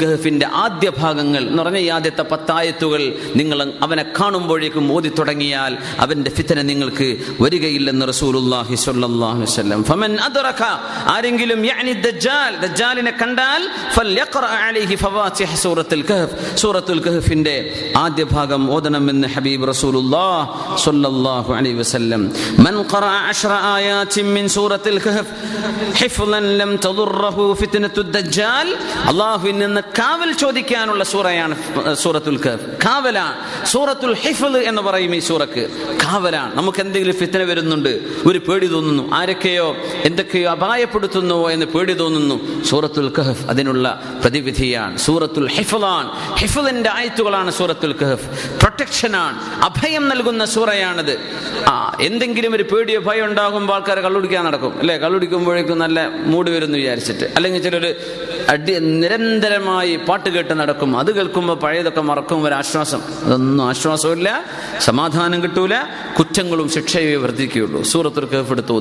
ആദ്യ ഭാഗങ്ങൾ എന്ന് പറഞ്ഞ ഈ ആദ്യത്തെ പത്തായത്തുകൾ നിങ്ങൾ അവനെ കാണുമ്പോഴേക്കും ഓതി തുടങ്ങിയാൽ അവന്റെ ഫിത്തന നിങ്ങൾക്ക് വരികയില്ലെന്ന് റസൂലുള്ളാഹി സ്വല്ലല്ലാഹു വസല്ലം ഫമൻ അദ്റക ആരെങ്കിലും യഅനി ദജ്ജാൽ ദജ്ജാലിനെ കണ്ടാൽ ഫൽയഖറ അലൈഹി ഫവാത്തിഹ സൂറത്തുൽ കഹ്ഫ്. സൂറത്തുൽ കഹ്ഫിന്റെ ആദ്യ ഭാഗം ഓതണമെന്ന് ഹബീബ് റസൂലുള്ളാഹ് സ്വല്ലല്ലാഹു അലൈഹി വസല്ലം. മൻ ഖറഅ അശ്റ ആയാത്തിൻ മിൻ സൂറത്തുൽ കഹ്ഫ് ഹിഫ്ളൻ ലം തദുറഹു ഫിത്നത്തുൽ ദജ്ജാൽ. അല്ലാഹുവിൽ നിന്ന് കാവൽ ചോദിക്കാനുള്ള സൂറയാണ് സൂറത്തുൽ കഹ്ഫ്. കാവലാണ് സൂറത്തുൽ ഹിഫ്ള് എന്ന് പറയും ഈ സൂറക്ക്. കാവലാണ് നമുക്ക് എന്തെങ്കിലും ഫിത്ന വരുന്നുണ്ട് ഒരു പേടി തോന്നുന്നു. ആരൊക്കെയോ എന്തൊക്കെയോ എന്തൊക്കെയോ അപായപ്പെടുത്തുന്നുവോ എന്ന് പേടി തോന്നുന്നു. സൂറത്തുൽ കഹഫ് അതിനുള്ള പ്രതിവിധിയാണ്. സൂറത്തുൽ ഹിഫുലാണ് ഹിഫുലിന്റെ ആയത്തുകളാണ് സൂറത്തുൽ കഹഫ്. പ്രൊട്ടക്ഷനാണ്. അഭയം നൽകുന്ന സൂറയാണിത്. ആ എന്തെങ്കിലും ഒരു പേടിയോ ഭയം ഉണ്ടാകുമ്പോൾ ആൾക്കാർ കള്ളുടിക്കാൻ നടക്കും. അല്ലെ? കള്ളുടിക്കുമ്പോഴേക്കും നല്ല മൂഡ് വരുന്നു വിചാരിച്ചിട്ട്. അല്ലെങ്കിൽ ചിലർ അടി നിരന്തരമായി പാട്ട് കേട്ട് നടക്കും. അത് കേൾക്കുമ്പോൾ പഴയതൊക്കെ മറക്കും ഒരു ആശ്വാസം. അതൊന്നും ആശ്വാസമില്ല സമാധാനം കിട്ടൂല കുറ്റങ്ങളും ശിക്ഷയും വർദ്ധിക്കുകയുള്ളൂ സൂറത്തുൽ കഹഫ് എടുത്ത്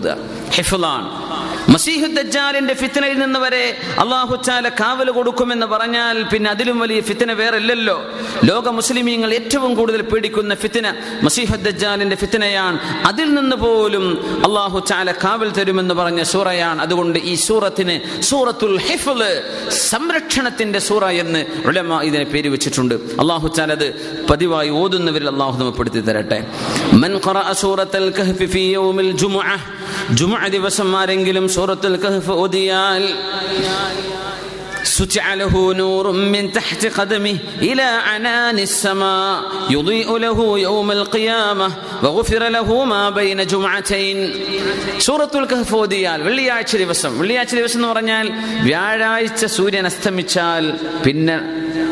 മസീഹു ദജ്ജാലിന്റെ ഫിത്തനയിൽ നിന്ന് വരെ അള്ളാഹു ചാല കാവൽ കൊടുക്കുമെന്ന് പറഞ്ഞാൽ പിന്നെ അതിലും വലിയ ഫിത്തന വേറെ ഇല്ലല്ലോ ലോക മുസ്ലിമീങ്ങൾ ഏറ്റവും കൂടുതൽ പേടിക്കുന്ന ഫിത്തന മസീഹു ദജ്ജാലിന്റെ ഫിത്തനയാണ്. അതിൽ നിന്ന് പോലും അള്ളാഹു ചാല കാവൽ തരുമെന്ന് പറഞ്ഞ സൂറയാണ്. അതുകൊണ്ട് ഈ സൂറത്തിന് സൂറത്തുൽ ഹിഫ്ള് സംരക്ഷണത്തിന്റെ സൂറ എന്ന് ഉലമ ഇതിനെ പേര് വെച്ചിട്ടുണ്ട്. അള്ളാഹു ചാല അത് പതിവായി ഓതുന്നവരിൽ അള്ളാഹു നമ്മെ പെടുത്തി തരട്ടെ. മൻ ഖറഅ സൂറത്തുൽ ഫീ യൗമിൽ ജുമുഅ ജുമുഅ ദിവസം ആരെങ്കിലും സൂറത്തുൽ കഹ്ഫ് ഓതിയാൽ سُتع له نور من تحت قدمه إلى عنان السماء يضيء له يوم القيامة وغفر له ما بين جمعتين സൂറത്തുൽ കഹ്ഫ് ഓതിയാൽ വെള്ളിയാഴ്ച ദിവസം വെള്ളിയാഴ്ച ദിവസം എന്ന് പറഞ്ഞാൽ വ്യാഴാഴ്ച സൂര്യൻ അസ്തമിച്ചാൽ പിന്നെ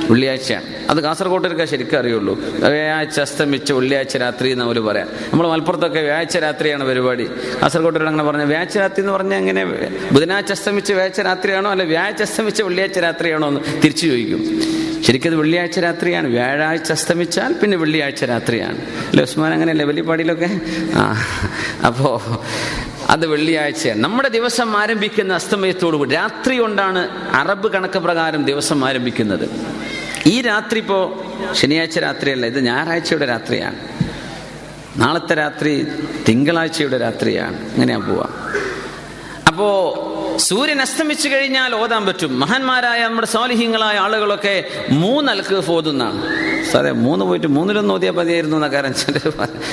വെള്ളിയാഴ്ചയാണ് അത് കാസർഗോട്ടൊക്കെ ശരിക്കും അറിയുള്ളൂ വ്യാഴാഴ്ച അസ്തമിച്ച് വെള്ളിയാഴ്ച രാത്രി എന്ന് അവർ പറയാം നമ്മൾ മലപ്പുറത്തൊക്കെ വ്യാഴാഴ്ച രാത്രിയാണ് പരിപാടി കാസർഗോട്ടോട് അങ്ങനെ പറഞ്ഞ വ്യാഴാഴ്ച രാത്രി എന്ന് പറഞ്ഞാൽ എങ്ങനെ ബുധനാഴ്ച അസ്തമിച്ച് വ്യാഴാഴ്ച രാത്രിയാണോ അല്ല വ്യാഴാഴ്ച അസ്തമിച്ച് വെള്ളിയാഴ്ച രാത്രിയാണോ എന്ന് തിരിച്ചു ചോദിക്കും. ശരിക്കും അത് വെള്ളിയാഴ്ച രാത്രിയാണ്. വ്യാഴാഴ്ച അസ്തമിച്ചാൽ പിന്നെ വെള്ളിയാഴ്ച രാത്രിയാണ്. അല്ലെ ഉസ്മാൻ? അങ്ങനെയല്ലേ വെള്ളിപ്പാടിയിലൊക്കെ ആ അപ്പോ അത് വെള്ളിയാഴ്ചയാണ്. നമ്മുടെ ദിവസം ആരംഭിക്കുന്ന അസ്തമയത്തോടുകൂടി രാത്രി കൊണ്ടാണ് അറബ് കണക്ക് പ്രകാരം ദിവസം ആരംഭിക്കുന്നത്. ഈ രാത്രി ഇപ്പോ ശനിയാഴ്ച രാത്രിയല്ല ഇത് ഞായറാഴ്ചയുടെ രാത്രിയാണ്. നാളത്തെ രാത്രി തിങ്കളാഴ്ചയുടെ രാത്രിയാണ്. അങ്ങനെയാ പോവാ. അപ്പോ സൂര്യൻ അസ്തമിച്ചു കഴിഞ്ഞാൽ ഓതാൻ പറ്റും മഹാന്മാരായ നമ്മുടെ സ്വാലിഹ്യങ്ങളായ ആളുകളൊക്കെ മൂന്നൽക്ക് ഓതുന്നതാണ് സാറേ മൂന്ന് പോയിട്ട് മൂന്നിലൊന്നും ഓതിയാൽ മതിയായിരുന്നു എന്ന പറയും.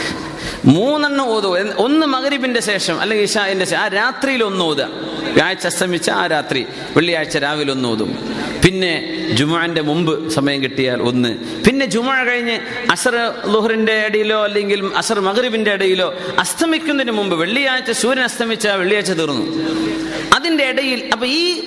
മൂന്നെണ്ണം ഓതുക. ഒന്ന് മകരിബിന്റെ ശേഷം അല്ലെങ്കിൽ ഇഷാന്റെ ശേഷം. ആ രാത്രിയിൽ ഒന്ന് ഓതുക. വ്യാഴ്ച അസ്തമിച്ച ആ രാത്രി വെള്ളിയാഴ്ച രാവിലെ ഒന്ന് ഓതും. പിന്നെ ജുമാന്റെ മുമ്പ് സമയം കിട്ടിയാൽ ഒന്ന്. പിന്നെ ജുമാ കഴിഞ്ഞ് അസർ ലുഹറിന്റെ ഇടയിലോ അല്ലെങ്കിൽ അസർ മകരിബിന്റെ ഇടയിലോ അസ്തമിക്കുന്നതിന് മുമ്പ് വെള്ളിയാഴ്ച സൂര്യൻ അസ്തമിച്ച വെള്ളിയാഴ്ച തീർന്നു. അതിന്റെ ഇടയിൽ അപ്പൊ ഈ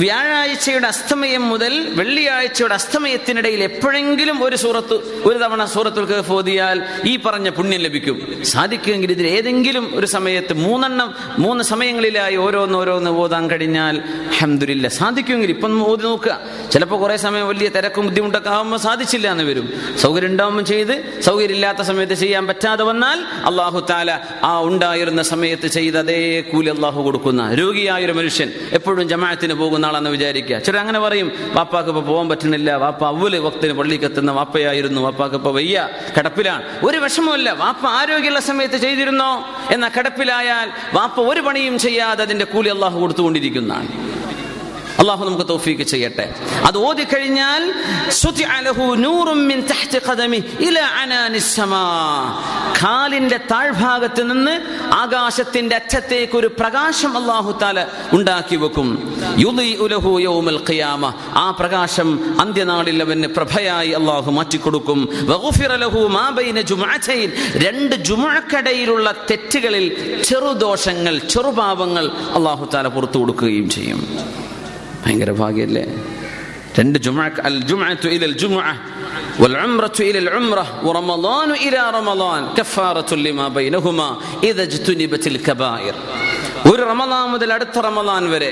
വ്യാഴാഴ്ചയുടെ അസ്തമയം മുതൽ വെള്ളിയാഴ്ചയുടെ അസ്തമയത്തിനിടയിൽ എപ്പോഴെങ്കിലും ഒരു സൂറത്ത് ഒരു തവണ സൂറത്തുൽ ഫോതിയാൽ ഓതിയാൽ ഈ പറഞ്ഞ പുണ്യം ലഭിക്കും. സാധിക്കുമെങ്കിൽ ഇതിൽ ഏതെങ്കിലും ഒരു സമയത്ത് മൂന്നെണ്ണം മൂന്ന് സമയങ്ങളിലായി ഓരോന്ന് ഓരോന്ന് ഓതാൻ കഴിഞ്ഞാൽ അഹമ്മദില്ല സാധിക്കുമെങ്കിൽ ഇപ്പം ഓതി നോക്കുക. ചിലപ്പോൾ കുറെ സമയം വലിയ തിരക്കും ബുദ്ധിമുട്ടൊക്കെ ആകുമ്പോൾ സാധിച്ചില്ല എന്ന് വരും. സൗകര്യം ഉണ്ടാവുമ്പോൾ ചെയ്ത് സൗകര്യമില്ലാത്ത സമയത്ത് ചെയ്യാൻ പറ്റാതെ വന്നാൽ അള്ളാഹു താല ആ ഉണ്ടായിരുന്ന സമയത്ത് ചെയ്ത് അതേ കൂലി അള്ളാഹു കൊടുക്കുന്ന രോഗിയായ ഒരു മനുഷ്യൻ എപ്പോഴും ജമാഅത്തിന് പോകുന്ന ആളെന്ന് വിചാരിക്കുക. ചില അങ്ങനെ പറയും വാപ്പാക്ക് ഇപ്പൊ പോകാൻ പറ്റുന്നില്ല. വാപ്പ അവൽ വക്തിന് പള്ളിക്ക് എത്തുന്ന വാപ്പയായിരുന്നു. വാപ്പാക്ക് ഇപ്പൊ വയ്യ. കിടപ്പിലാണ്. ഒരു വിഷമമില്ല വാപ്പ ആരോഗ്യമുള്ള സമയത്ത് ചെയ്തിരുന്നോ? എന്ന കിടപ്പിലായാൽ വാപ്പ ഒരു പണിയും ചെയ്യാതെ അതിന്റെ കൂലി അള്ളാഹു കൊടുത്തുകൊണ്ടിരിക്കുന്നതാണ്. അള്ളാഹു നമുക്ക് തൗഫീക്ക് ചെയ്യട്ടെ. അത് ഓതി കഴിഞ്ഞാൽ കാലിന്റെ താഴ്ഭാഗത്ത് നിന്ന് ആകാശത്തിന്റെ അറ്റത്തേക്ക് ഒരു പ്രകാശം അള്ളാഹു താല ഉണ്ടാക്കി വെക്കും. ആ പ്രകാശം അന്ത്യനാളിൽ അവന് പ്രഭയായി അള്ളാഹു മാറ്റിക്കൊടുക്കും. രണ്ട് ജുമുഅക്കടയിലുള്ള തെറ്റുകളിൽ ചെറുദോഷങ്ങൾ ചെറുപാപങ്ങൾ അള്ളാഹു താല പുറത്തു കൊടുക്കുകയും ചെയ്യും. ഭയങ്കര ഭാഗ്യല്ലേ രണ്ട് ജുമഅ അൽ ജുമഅത്തു ഇലൽ ജുമഅ والعمرة إلى العمرة ورمضان إلى رمضان كفارة لما بينهما إذا اجتنبت الكبائر ഒരു റമദാൻ മുതൽ അടുത്ത റമദാൻ വരെ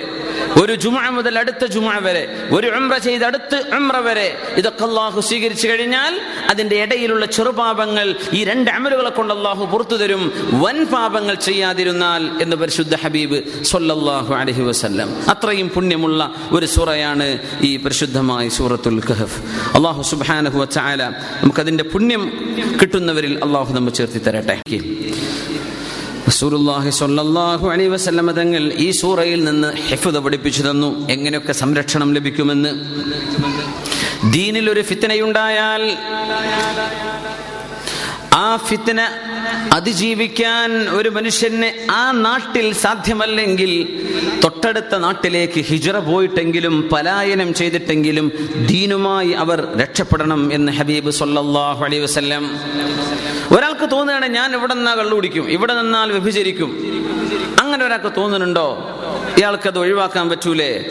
ഒരു ജുമ മുതൽ അടുത്ത ജുമ വരെ ഒരു ഉംറ ചെയ്ത് അടുത്ത ഉംറ വരെ ഇതൊക്കെ അള്ളാഹു സ്വീകരിച്ചു കഴിഞ്ഞാൽ അതിന്റെ ഇടയിലുള്ള ചെറുപാപങ്ങൾ ഈ രണ്ട് അമലുകളെ കൊണ്ട് അള്ളാഹു പുറത്തു തരും. വൻ പാപങ്ങൾ ചെയ്യാതിരുന്നാൽ എന്ന് പരിശുദ്ധ ഹബീബ് സൊല്ലാഹു അലഹി വസ്ല്ലം അത്രയും പുണ്യമുള്ള ഒരു സൂറയാണ് ഈ പരിശുദ്ധമായ സൂറത്തുൽ കഹഫ്. അള്ളാഹു സുബാനഹു വച്ചാല നമുക്കതിന്റെ പുണ്യം കിട്ടുന്നവരിൽ അള്ളാഹു നമ്മൾ ചേർത്തി തരട്ടെ. റസൂലുള്ളാഹി അലൈഹി തങ്ങൾ ഈ സൂറയിൽ നിന്ന് ഹിഫ്ദ് പഠിപ്പിച്ചു തന്നു. എങ്ങനെയൊക്കെ സംരക്ഷണം ലഭിക്കുമെന്ന്? ദീനിൽ ഒരു ഫിത്തനയുണ്ടായാൽ ആ ഫിത്തിന അതിജീവിക്കാൻ ഒരു മനുഷ്യന് ആ നാട്ടിൽ സാധ്യമല്ലെങ്കിൽ തൊട്ടടുത്ത നാട്ടിലേക്ക് ഹിജറ പോയിട്ടെങ്കിലും പലായനം ചെയ്തിട്ടെങ്കിലും ദീനുമായി അവർ രക്ഷപ്പെടണം എന്ന് ഹബീബ് സല്ലാഹു അലൈ വസല്ലം ഒരാൾക്ക് തോന്നുകയാണ് ഞാൻ ഇവിടെ നിന്നാ കള്ളുപിടിക്കും ഇവിടെ നിന്നാൽ വ്യഭിചരിക്കും. അങ്ങനെ ഒരാൾക്ക് തോന്നുന്നുണ്ടോ? ഇയാൾക്ക് അത് ഒഴിവാക്കാൻ പറ്റൂലേ?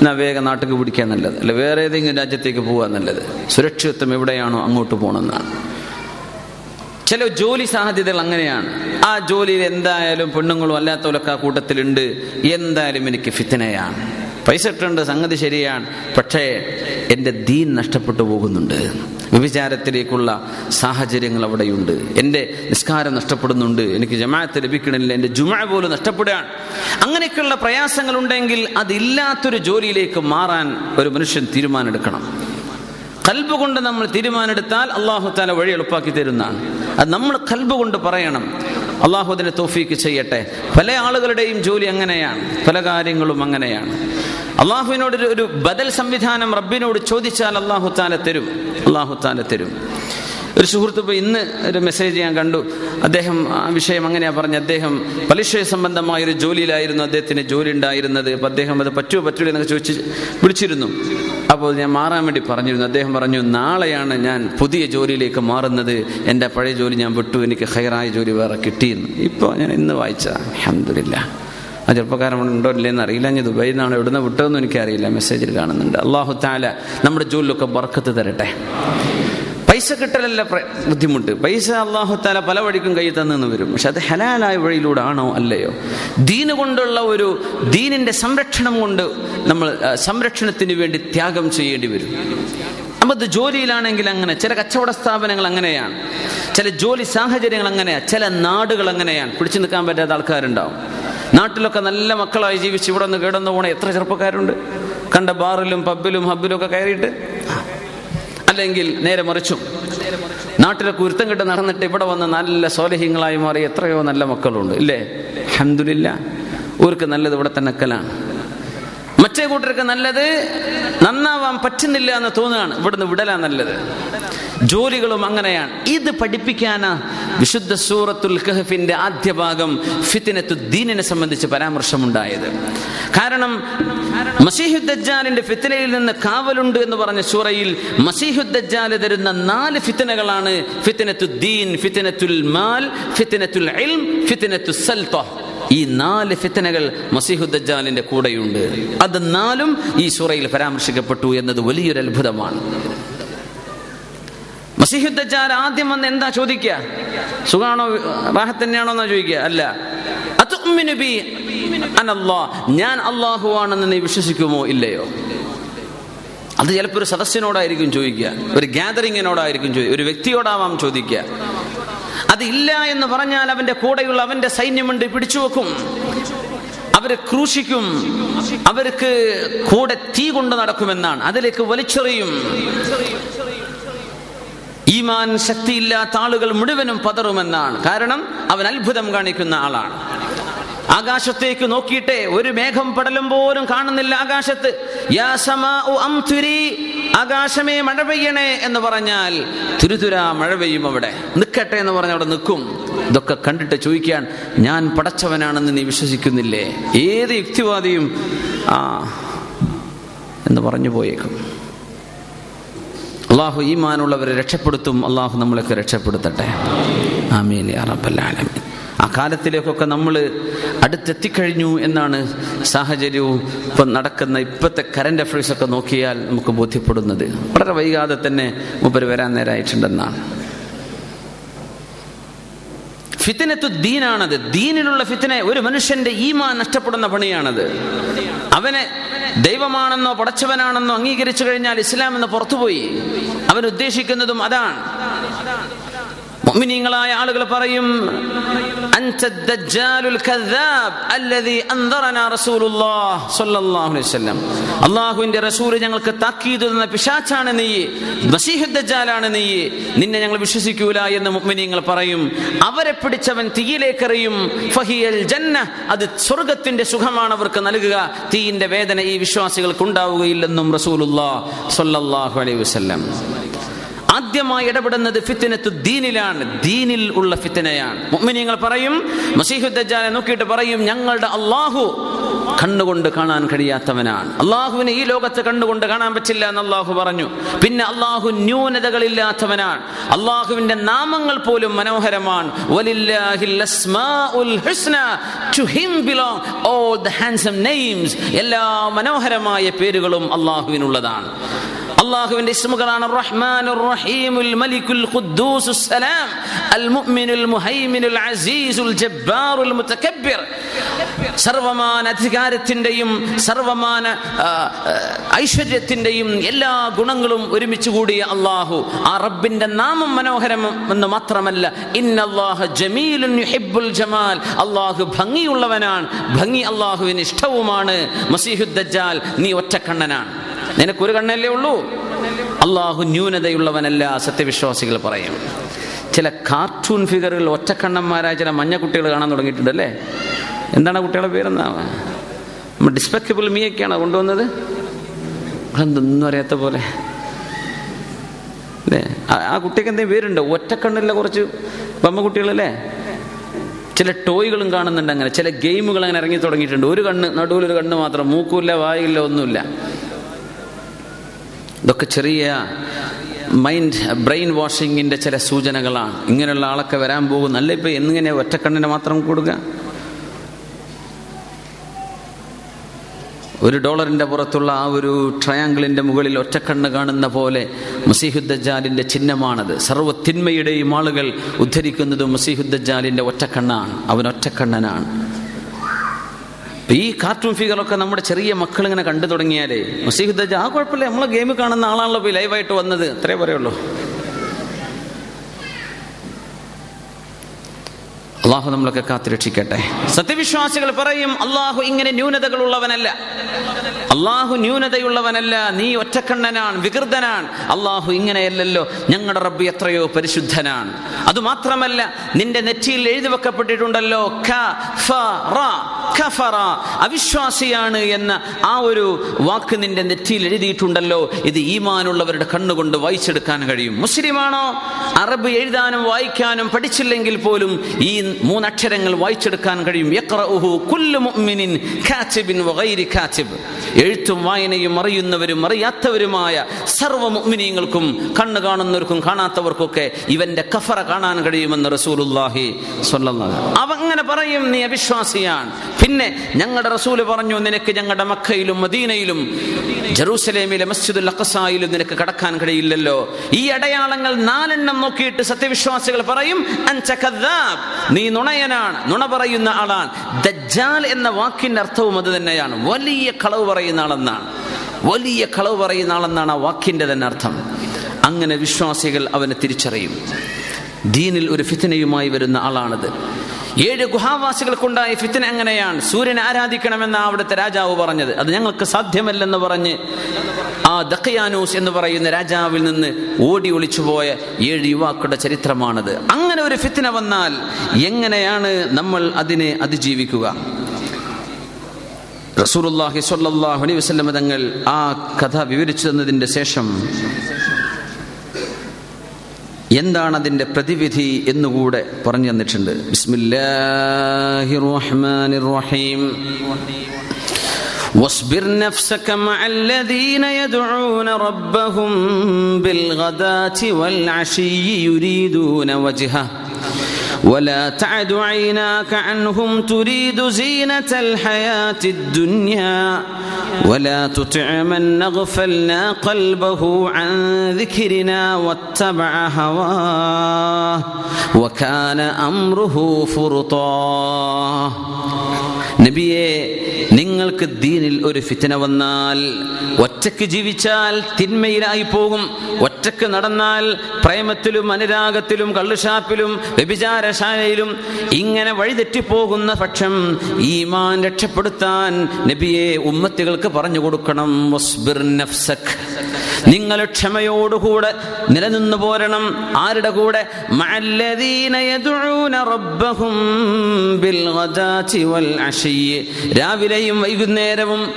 എന്നാ വേഗം നാട്ടിൽ പിടിക്കാൻ നല്ലത്. അല്ല വേറെ ഏതെങ്കിലും രാജ്യത്തേക്ക് പോകാൻ നല്ലത്. സുരക്ഷിതത്വം എവിടെയാണോ അങ്ങോട്ട് പോകണമെന്നാണ് ചില ജോലി സാധ്യതകൾ അങ്ങനെയാണ്. ആ ജോലിയിൽ എന്തായാലും പെണ്ണുങ്ങളും അല്ലാത്തവരൊക്കെ ആ കൂട്ടത്തിലുണ്ട്. എന്തായാലും എനിക്ക് ഫിത്തനയാണ്. പൈസ ഇട്ടുണ്ട് സംഗതി ശരിയാണ്. പക്ഷേ എന്റെ ദീൻ നഷ്ടപ്പെട്ടു പോകുന്നുണ്ട്. വ്യഭിചാരത്തിലേക്കുള്ള സാഹചര്യങ്ങൾ അവിടെയുണ്ട്. എന്റെ നിസ്കാരം നഷ്ടപ്പെടുന്നുണ്ട്. എനിക്ക് ജമാഅത്ത് ലഭിക്കണില്ല. എന്റെ ജുമ പോലും നഷ്ടപ്പെടുകയാണ്. അങ്ങനെയൊക്കെയുള്ള പ്രയാസങ്ങളുണ്ടെങ്കിൽ അതില്ലാത്തൊരു ജോലിയിലേക്ക് മാറാൻ ഒരു മനുഷ്യൻ തീരുമാനമെടുക്കണം. കൽബ് കൊണ്ട് നമ്മൾ തീരുമാനമെടുത്താൽ അള്ളാഹു താല വഴി എളുപ്പാക്കി തരുന്നതാണ്. അത് നമ്മൾ കൽബ് കൊണ്ട് പറയണം. അള്ളാഹു അതിനെ തോഫീക്ക് ചെയ്യട്ടെ. പല ആളുകളുടെയും ജോലി അങ്ങനെയാണ്. പല കാര്യങ്ങളും അങ്ങനെയാണ്. അള്ളാഹുവിനോട് ഒരു- ബദൽ സംവിധാനം റബ്ബിനോട് ചോദിച്ചാൽ അള്ളാഹു താല തരും. അള്ളാഹു താല തരും. ഒരു സുഹൃത്ത് ഇപ്പൊ ഇന്ന് ഒരു മെസ്സേജ് ഞാൻ കണ്ടു. അദ്ദേഹം ആ വിഷയം അങ്ങനെയാ പറഞ്ഞ അദ്ദേഹം പലിശ സംബന്ധമായ ഒരു ജോലിയിലായിരുന്നു അദ്ദേഹത്തിന് ജോലി ഉണ്ടായിരുന്നത്. അപ്പൊ അദ്ദേഹം അത് പറ്റുമോ പറ്റൂല എന്നൊക്കെ ചോദിച്ച് വിളിച്ചിരുന്നു. അപ്പോൾ ഞാൻ മാറാൻ വേണ്ടി പറഞ്ഞിരുന്നു. അദ്ദേഹം പറഞ്ഞു നാളെയാണ് ഞാൻ പുതിയ ജോലിയിലേക്ക് മാറുന്നത്. എന്റെ പഴയ ജോലി ഞാൻ വിട്ടു. എനിക്ക് ഹൈറായ ജോലി വേറെ കിട്ടിയിരുന്നു ഇപ്പോൾ ഞാൻ ഇന്ന് വായിച്ച അഹമ്മദില്ല ആ ചെറുപ്പക്കാരൻ ഉണ്ടോ ഇല്ലെന്ന് അറിയില്ല. ഞാൻ ദുബൈയിൽ നിന്നാണ് എവിടുന്ന് വിട്ടതെന്ന് എനിക്കറിയില്ല. മെസ്സേജിൽ കാണുന്നുണ്ട്. അള്ളാഹു താല നമ്മുടെ ജോലിയിലൊക്കെ ബർക്കത്ത് തരട്ടെ. പൈസ കിട്ടലല്ല ബുദ്ധിമുട്ട്. പൈസ അള്ളാഹു താല പല വഴിക്കും കൈ തന്നെന്ന് വരും. പക്ഷെ അത് ഹലാലായ വഴിയിലൂടെ ആണോ അല്ലയോ? ദീന് കൊണ്ടുള്ള ഒരു ദീനിന്റെ സംരക്ഷണം കൊണ്ട് നമ്മൾ സംരക്ഷണത്തിന് വേണ്ടി ത്യാഗം ചെയ്യേണ്ടി വരും. നമ്മത് ജോലിയിലാണെങ്കിൽ അങ്ങനെ ചില കച്ചവട സ്ഥാപനങ്ങൾ അങ്ങനെയാണ്. ചില ജോലി സാഹചര്യങ്ങൾ അങ്ങനെയാണ്. ചില നാടുകൾ അങ്ങനെയാണ്. പിടിച്ചു നിൽക്കാൻ പറ്റാത്ത ആൾക്കാരുണ്ടാവും. നാട്ടിലൊക്കെ നല്ല മക്കളായി ജീവിച്ച് ഇവിടെ നിന്ന് കേടന്ന് പോണ എത്ര ചെറുപ്പക്കാരുണ്ട്? കണ്ട ബാറിലും പബ്ബിലും ഹബ്ബിലും ഒക്കെ കയറിയിട്ട്? അല്ലെങ്കിൽ നേരെ മറിച്ചും. നാട്ടിലെ കുരുത്തം കെട്ട് നടന്നിട്ട് ഇവിടെ വന്ന് നല്ല സോലഹ്യങ്ങളായി മാറി എത്രയോ നല്ല മക്കളുണ്ട്. ഇല്ലേ? അഹമ്മദില്ല ഊർക്ക് നല്ലത് ഇവിടെ തന്നെ കലാണ്. മറ്റേ കൂട്ടർക്ക് നല്ലത് നന്നാവാൻ പറ്റുന്നില്ല എന്ന് തോന്നുകയാണ്. ഇവിടുന്ന് വിടലാ നല്ലത്. ജോലികളും അങ്ങനെയാണ്. ഇത് പഠിപ്പിക്കാനാ വിശുദ്ധ സൂറത്തുൽ കഹഫിന്റെ ആദ്യ ഭാഗം ഫിത്തിനത്തു ദീനിനെ സംബന്ധിച്ച് പരാമർശമുണ്ടായത്. കാരണം മസീഹുദ്ദാലിന്റെ ഫിത്തനയിൽ നിന്ന് കാവലുണ്ട് എന്ന് പറഞ്ഞ സൂറയിൽ മസീഹുദ്ദാൽ തരുന്ന നാല് ഫിത്തനകളാണ് ഫിത്തനത്തു ദീൻ ഫിത്തനത്തുൽ മാൽ ഫിത്തനത്തുൽ ഫിത്തനത്തു സൽത്തോ ഈ നാല് ഫിത്തനകൾ മസീഹുദ്ദാലിന്റെ കൂടെയുണ്ട്. അത് നാലും ഈ സൂറയിൽ പരാമർശിക്കപ്പെട്ടു എന്നത് വലിയൊരു അത്ഭുതമാണ് മസീഹുദ്ദാൽ ആദ്യം വന്ന് എന്താ ചോദിക്കുക? സുഖാണോ? വാഹ തന്നെയാണോ എന്നാ ചോദിക്കുക? അല്ല. ഞാൻ അനല്ലാ ഞാൻ നീ വിശ്വസിക്കുമോ? ഇല്ലയോ. അത് ചിലപ്പോൾ ഒരു സദസ്സിനോടായിരിക്കും ചോദിക്കുക. ഒരു ഗ്യാതറിങ്ങിനോടായിരിക്കും ചോദിക്കുക. ഒരു വ്യക്തിയോടാവാം ചോദിക്കുക. അത് ഇല്ല എന്ന് പറഞ്ഞാൽ അവന്റെ കൂടെയുള്ള അവന്റെ സൈന്യമുണ്ട് പിടിച്ചു വെക്കും. അവരെ ക്രൂശിക്കും. അവർക്ക് കൂടെ തീ കൊണ്ട് നടക്കുമെന്നാണ്. അതിലേക്ക് വലിച്ചെറിയും. ഈമാൻ ശക്തിയില്ലാത്ത ആളുകൾ മുഴുവനും പതറുമെന്നാണ്. കാരണം അവൻ അത്ഭുതം കാണിക്കുന്ന ആളാണ്. ആകാശത്തേക്ക് നോക്കിയിട്ടേ ഒരു മേഘം പടലും പോലും കാണുന്നില്ല ആകാശത്ത്. ആകാശമേ മഴ പെയ്യണേ എന്ന് പറഞ്ഞാൽ തുരുതുരാ മഴ പെയ്യും അവിടെ. നിൽക്കട്ടെ എന്ന് പറഞ്ഞ അവിടെ നിൽക്കും. ഇതൊക്കെ കണ്ടിട്ട് ചോദിക്കാൻ ഞാൻ പടച്ചവനാണെന്ന് നീ വിശ്വസിക്കുന്നില്ലേ? ഏത് യുക്തിവാദിയും ആ എന്ന് പറഞ്ഞു പോയേക്കും. അള്ളാഹു ഈമാനുള്ളവരെ രക്ഷപ്പെടുത്തും. അള്ളാഹു നമ്മളൊക്കെ രക്ഷപ്പെടുത്തട്ടെ. ആമീൻ ആ കാലത്തിലേക്കൊക്കെ നമ്മൾ അടുത്തെത്തിക്കഴിഞ്ഞു എന്നാണ് സാഹചര്യവും ഇപ്പം നടക്കുന്ന ഇപ്പോഴത്തെ കറണ്ട് അഫയേഴ്സൊക്കെ നോക്കിയാൽ നമുക്ക് ബോധ്യപ്പെടുന്നത്. വളരെ വൈകാതെ തന്നെ മുപ്പര് വരാൻ നേരമായിട്ടുണ്ടെന്നാണ് ഫിത്തിനത്തു ദീനാണത് ദീനിലുള്ള ഫിത്തിനെ ഒരു മനുഷ്യന്റെ ഈമാൻ നഷ്ടപ്പെടുന്ന പണിയാണത്. അവനെ ദൈവമാണെന്നോ പടച്ചവനാണെന്നോ അംഗീകരിച്ചു കഴിഞ്ഞാൽ ഇസ്ലാം എന്ന് പുറത്തുപോയി. അവൻ ഉദ്ദേശിക്കുന്നതും അതാണ്. മുഅ്മിനീങ്ങളായ ആളുകൾ പറയും അൻത ദജ്ജാലുൽ കദ്ദാബ് അല്ലദീ അൻദറനാ റസൂലുള്ളാഹ് സ്വല്ലല്ലാഹു അലൈഹി വസല്ലം. അല്ലാഹുവിന്റെ റസൂൽ ഞങ്ങൾക്ക് താക്കീത് തന്ന പിശാച്ചാണ് നീ മസീഹു ദജ്ജാലാണ് നീ നിന്നെ ഞങ്ങൾ വിശ്വസിക്കൂല എന്ന് മുഅ്മിനീങ്ങൾ പറയും. അവരെ പിടിച്ചവൻ തീയിലേക്ക് എറിയും ഫഹിയൽ ജന്ന അത് സ്വർഗത്തിന്റെ സുഖമാണ് അവർക്ക് നൽകുക. തീയിന്റെ വേദന ഈ വിശ്വാസികൾക്ക് ഉണ്ടാവുകയില്ലെന്നും റസൂലുള്ളാഹ് സ്വല്ലല്ലാഹു അലൈഹി വസല്ലം. ആദ്യമായി ഇടപെടുന്നത് ഫിത്തിനത്ത് ദീനിലാണ്. ദീനിൽ ഉള്ള ഫിത്തിനയാണ്. മുഅ്മിനീങ്ങൾ പറയും മസീഹുദ്ദാലെ നോക്കിയിട്ട് പറയും ഞങ്ങളുടെ അള്ളാഹു കണ്ണുകൊണ്ട് കാണാൻ കഴിയാത്തവനാണ്. അള്ളാഹുവിനെ ഈ ലോകത്ത് കണ്ണുകൊണ്ട് കാണാൻ പറ്റില്ല എന്ന് അള്ളാഹു പറഞ്ഞു. പിന്നെ അള്ളാഹു ന്യൂനതകളില്ലാത്തവനാണ്. അള്ളാഹുവിന്റെ നാമങ്ങൾ പോലും മനോഹരമാണ്. എല്ലാ മനോഹരമായ പേരുകളും അള്ളാഹുവിനുള്ളതാണ് അള്ളാഹുവിന്റെ ഇസ്മുകളാണ് റഹ്മാനുർ റഹീമുൽ മലിക്കുൽ ഖുദ്ദൂസുസ് സലാം അൽ മുഅ്മിനുൽ മുഹൈമിനുൽ അസീസുൽ ജബ്ബാറുൽ മുതകബ്ബിർ സർവമാന അധികാരത്തിന്റെയും സർവമാന ഐശ്വര്യത്തിന്റെയും എല്ലാ ഗുണങ്ങളും ഒരുമിച്ച് കൂടിയ അള്ളാഹു ആ റബ്ബിന്റെ നാമം മനോഹരം എന്ന് മാത്രമല്ല ഇന്നല്ലാഹ ജമീലുൻ യുഹിബ്ബുൽ ജമാൽ. അള്ളാഹു ഭംഗിയുള്ളവനാണ് ഭംഗി അള്ളാഹുവിന് ഇഷ്ടവുമാണ്. മസീഹുദ് ദജ്ജാൽ നീ ഒറ്റക്കണ്ണനാണ്. നിനക്കൊരു കണ്ണല്ലേ ഉള്ളൂ? അള്ളാഹു ന്യൂനതയുള്ളവനല്ല സത്യവിശ്വാസികൾ പറയും. ചില കാർട്ടൂൺ ഫിഗറുകൾ ഒറ്റക്കണ്ണന്മാരായ ചില മഞ്ഞ കുട്ടികൾ കാണാൻ തുടങ്ങിയിട്ടുണ്ട് അല്ലേ എന്താണ് കുട്ടികളുടെ പേരെന്നാ? ഡിസ്പെക്റ്റബിൾ ഒക്കെയാണ് കൊണ്ടുവന്നത്? എന്തൊന്നും അറിയാത്ത പോലെ. അല്ലേ? ആ- കുട്ടിക്ക് എന്തെങ്കിലും പേരുണ്ട്? ഒറ്റക്കണ്ണില്ല കുറച്ച് ബമ്മ കുട്ടികളല്ലേ? ചില ടോയ്കളും കാണുന്നുണ്ട് അങ്ങനെ. ചില ഗെയിമുകൾ അങ്ങനെ ഇറങ്ങി തുടങ്ങിയിട്ടുണ്ട്. ഒരു കണ്ണ് നടുവിലൊരു കണ്ണ് മാത്രം. മൂക്കുമില്ല വായില്ല ഒന്നുമില്ല. ഇതൊക്കെ ചെറിയ മൈൻഡ് ബ്രെയിൻ വാഷിങ്ങിന്റെ ചില സൂചനകളാണ്. ഇങ്ങനെയുള്ള ആളൊക്കെ വരാൻ പോകും അല്ല ഇപ്പൊ എന്നിങ്ങനെ ഒറ്റക്കണ്ണിന് മാത്രം കൊടുക്കുക? ഒരു ഡോളറിന്റെ പുറത്തുള്ള ആ ഒരു ട്രയാങ്കിളിന്റെ മുകളിൽ ഒറ്റക്കണ്ണ് കാണുന്ന പോലെ മസീഹുദ്ദജാലിന്റെ ചിഹ്നമാണത്. സർവ തിന്മയുടെയും ആളുകൾ ഉദ്ധരിക്കുന്നത് മസീഹുദ്ദജാലിന്റെ ഒറ്റക്കണ്ണാണ്. അവൻ ഒറ്റക്കണ്ണനാണ്. ഈ കാർട്ടൂൺ ഫിഗറൊക്കെ നമ്മുടെ ചെറിയ മക്കൾ ഇങ്ങനെ കണ്ടു തുടങ്ങിയാലേ മസീഹുദ്ദജ ആ കുഴപ്പമില്ല. നമ്മളെ ഗെയിം കാണുന്ന ആളാണല്ലോ ലൈവായിട്ട് വന്നത്. അത്രേ പറയുള്ളൂ. അള്ളാഹു നമ്മളൊക്കെ കാത്തുരക്ഷിക്കട്ടെ സത്യവിശ്വാസികൾ പറയും അള്ളാഹു ഇങ്ങനെ ന്യൂനതകളുള്ളവനല്ല. അള്ളാഹു ന്യൂനതയുള്ളവനല്ല നീ ഒറ്റക്കണ്ണനാണ് വികൃതനാണ്. അള്ളാഹു ഇങ്ങനെയല്ലല്ലോ ഞങ്ങളുടെ റബ്ബി എത്രയോ പരിശുദ്ധനാണ്. അതുമാത്രമല്ല നിന്റെ നെറ്റിയിൽ എഴുതി വെക്കപ്പെട്ടിട്ടുണ്ടല്ലോ. അവിശ്വാസിയാണ് എന്ന ആ ഒരു വാക്ക് നിന്റെ നെറ്റിയിൽ എഴുതിയിട്ടുണ്ടല്ലോ ഇത് ഈമാനുള്ളവരുടെ കണ്ണുകൊണ്ട് വായിച്ചെടുക്കാൻ കഴിയും. മുസ്ലിമാണോ? അറബ് എഴുതാനും വായിക്കാനും പഠിച്ചില്ലെങ്കിൽ പോലും ഈ മൂന്നക്ഷരങ്ങൾ വായിച്ചെടുക്കാൻ കഴിയും. എഴുത്തും വായനയും അറിയുന്നവരും അറിയാത്തവരുമായ സർവ മുഅ്മിനീങ്ങൾക്കും കണ്ണ് കാണുന്നവർക്കും കാണാത്തവർക്കൊക്കെ ഇവന്റെ കഫറ കാണാൻ കഴിയുമെന്ന് റസൂലുല്ലാഹി. അവങ്ങനെ പറയും നീ അവിശ്വാസിയാണ്. പിന്നെ ഞങ്ങളുടെ റസൂൽ പറഞ്ഞു നിനക്ക് ഞങ്ങളുടെ മക്കയിലും മദീനയിലും ജെറൂസലേമിലെ മസ്ജിദുൽ അഖസായിലും നിനക്ക് കടക്കാൻ കഴിയില്ലല്ലോ. ഈ അടയാളങ്ങൾ നാലെണ്ണം നോക്കിയിട്ട് സത്യവിശ്വാസികൾ പറയും നീ നുണയനാണ് നുണ പറയുന്ന ആളാണ്. ദജ്ജാൽ എന്ന വാക്കിന്റെ അർത്ഥവും അത് തന്നെയാണ്. വലിയ കളവ് പറയുന്ന ആളെന്നാണ്. വലിയ കളവ് പറയുന്ന ആളെന്നാണ് ആ വാക്കിന്റെ തന്നെ അർത്ഥം. അങ്ങനെ വിശ്വാസികൾ അവനെ തിരിച്ചറിയും. ദീനിൽ ഒരു ഫിത്തനയുമായി വരുന്ന ആളാണിത്. ഏഴ് ഗുഹാവാസികൾക്കുണ്ടായ ഫിത്തിന് എങ്ങനെയാണ്? സൂര്യനെ ആരാധിക്കണമെന്ന് അവിടുത്തെ രാജാവ് പറഞ്ഞത്. അത് ഞങ്ങൾക്ക് സാധ്യമല്ലെന്ന് പറഞ്ഞ് ആ ദഖയാനൂസ് എന്ന് പറയുന്ന രാജാവിൽ നിന്ന് ഓടി ഒളിച്ചുപോയ ഏഴ് യുവാക്കളുടെ ചരിത്രമാണത്. അങ്ങനെ ഒരു ഫിത്തിന വന്നാൽ എങ്ങനെയാണ് നമ്മൾ അതിനെ അതിജീവിക്കുക? റസൂലുള്ളാഹി സ്വല്ലല്ലാഹു അലൈഹി വസല്ലം തങ്ങൾ ആ കഥ വിവരിച്ചു തന്നതിന്റെ ശേഷം എന്താണ് അതിന്റെ പ്രതിവിധി എന്നുകൂടെ പറഞ്ഞു തന്നിട്ടുണ്ട് ബിസ്മില്ലാഹിർ റഹ്മാനിർ റഹീം واصبر نفسك مع الذين يدعون ربهم بالغداة والعشي يريدون وجهه ولا تعد عيناك عنهم تريد زينة الحياة الدنيا ولا تطع من نغفلنا قلبه عن ذكرنا واتبع هواه وكان أمره فرطا നബിയെ നിങ്ങൾക്ക് ദീനിൽ ഒരു ഫിത്തന വന്നാൽ ഒറ്റക്ക് ജീവിച്ചാൽ തിന്മയിലായി പോകും ഒറ്റയ്ക്ക് നടന്നാൽ പ്രേമത്തിലും അനുരാഗത്തിലും കള്ളുഷാപ്പിലും വ്യഭിചാരശാലയിലും ഇങ്ങനെ വഴിതെറ്റിപ്പോകുന്ന പക്ഷം ഈമാൻ രക്ഷപ്പെടുത്താൻ നബിയെ ഉമ്മത്തികൾക്ക് പറഞ്ഞു കൊടുക്കണം. നിങ്ങൾ ക്ഷമയോടുകൂടെ നിലനിന്നു പോരണം. ആരുടെ കൂടെ? രാവിലെയും വൈകുന്നേരവും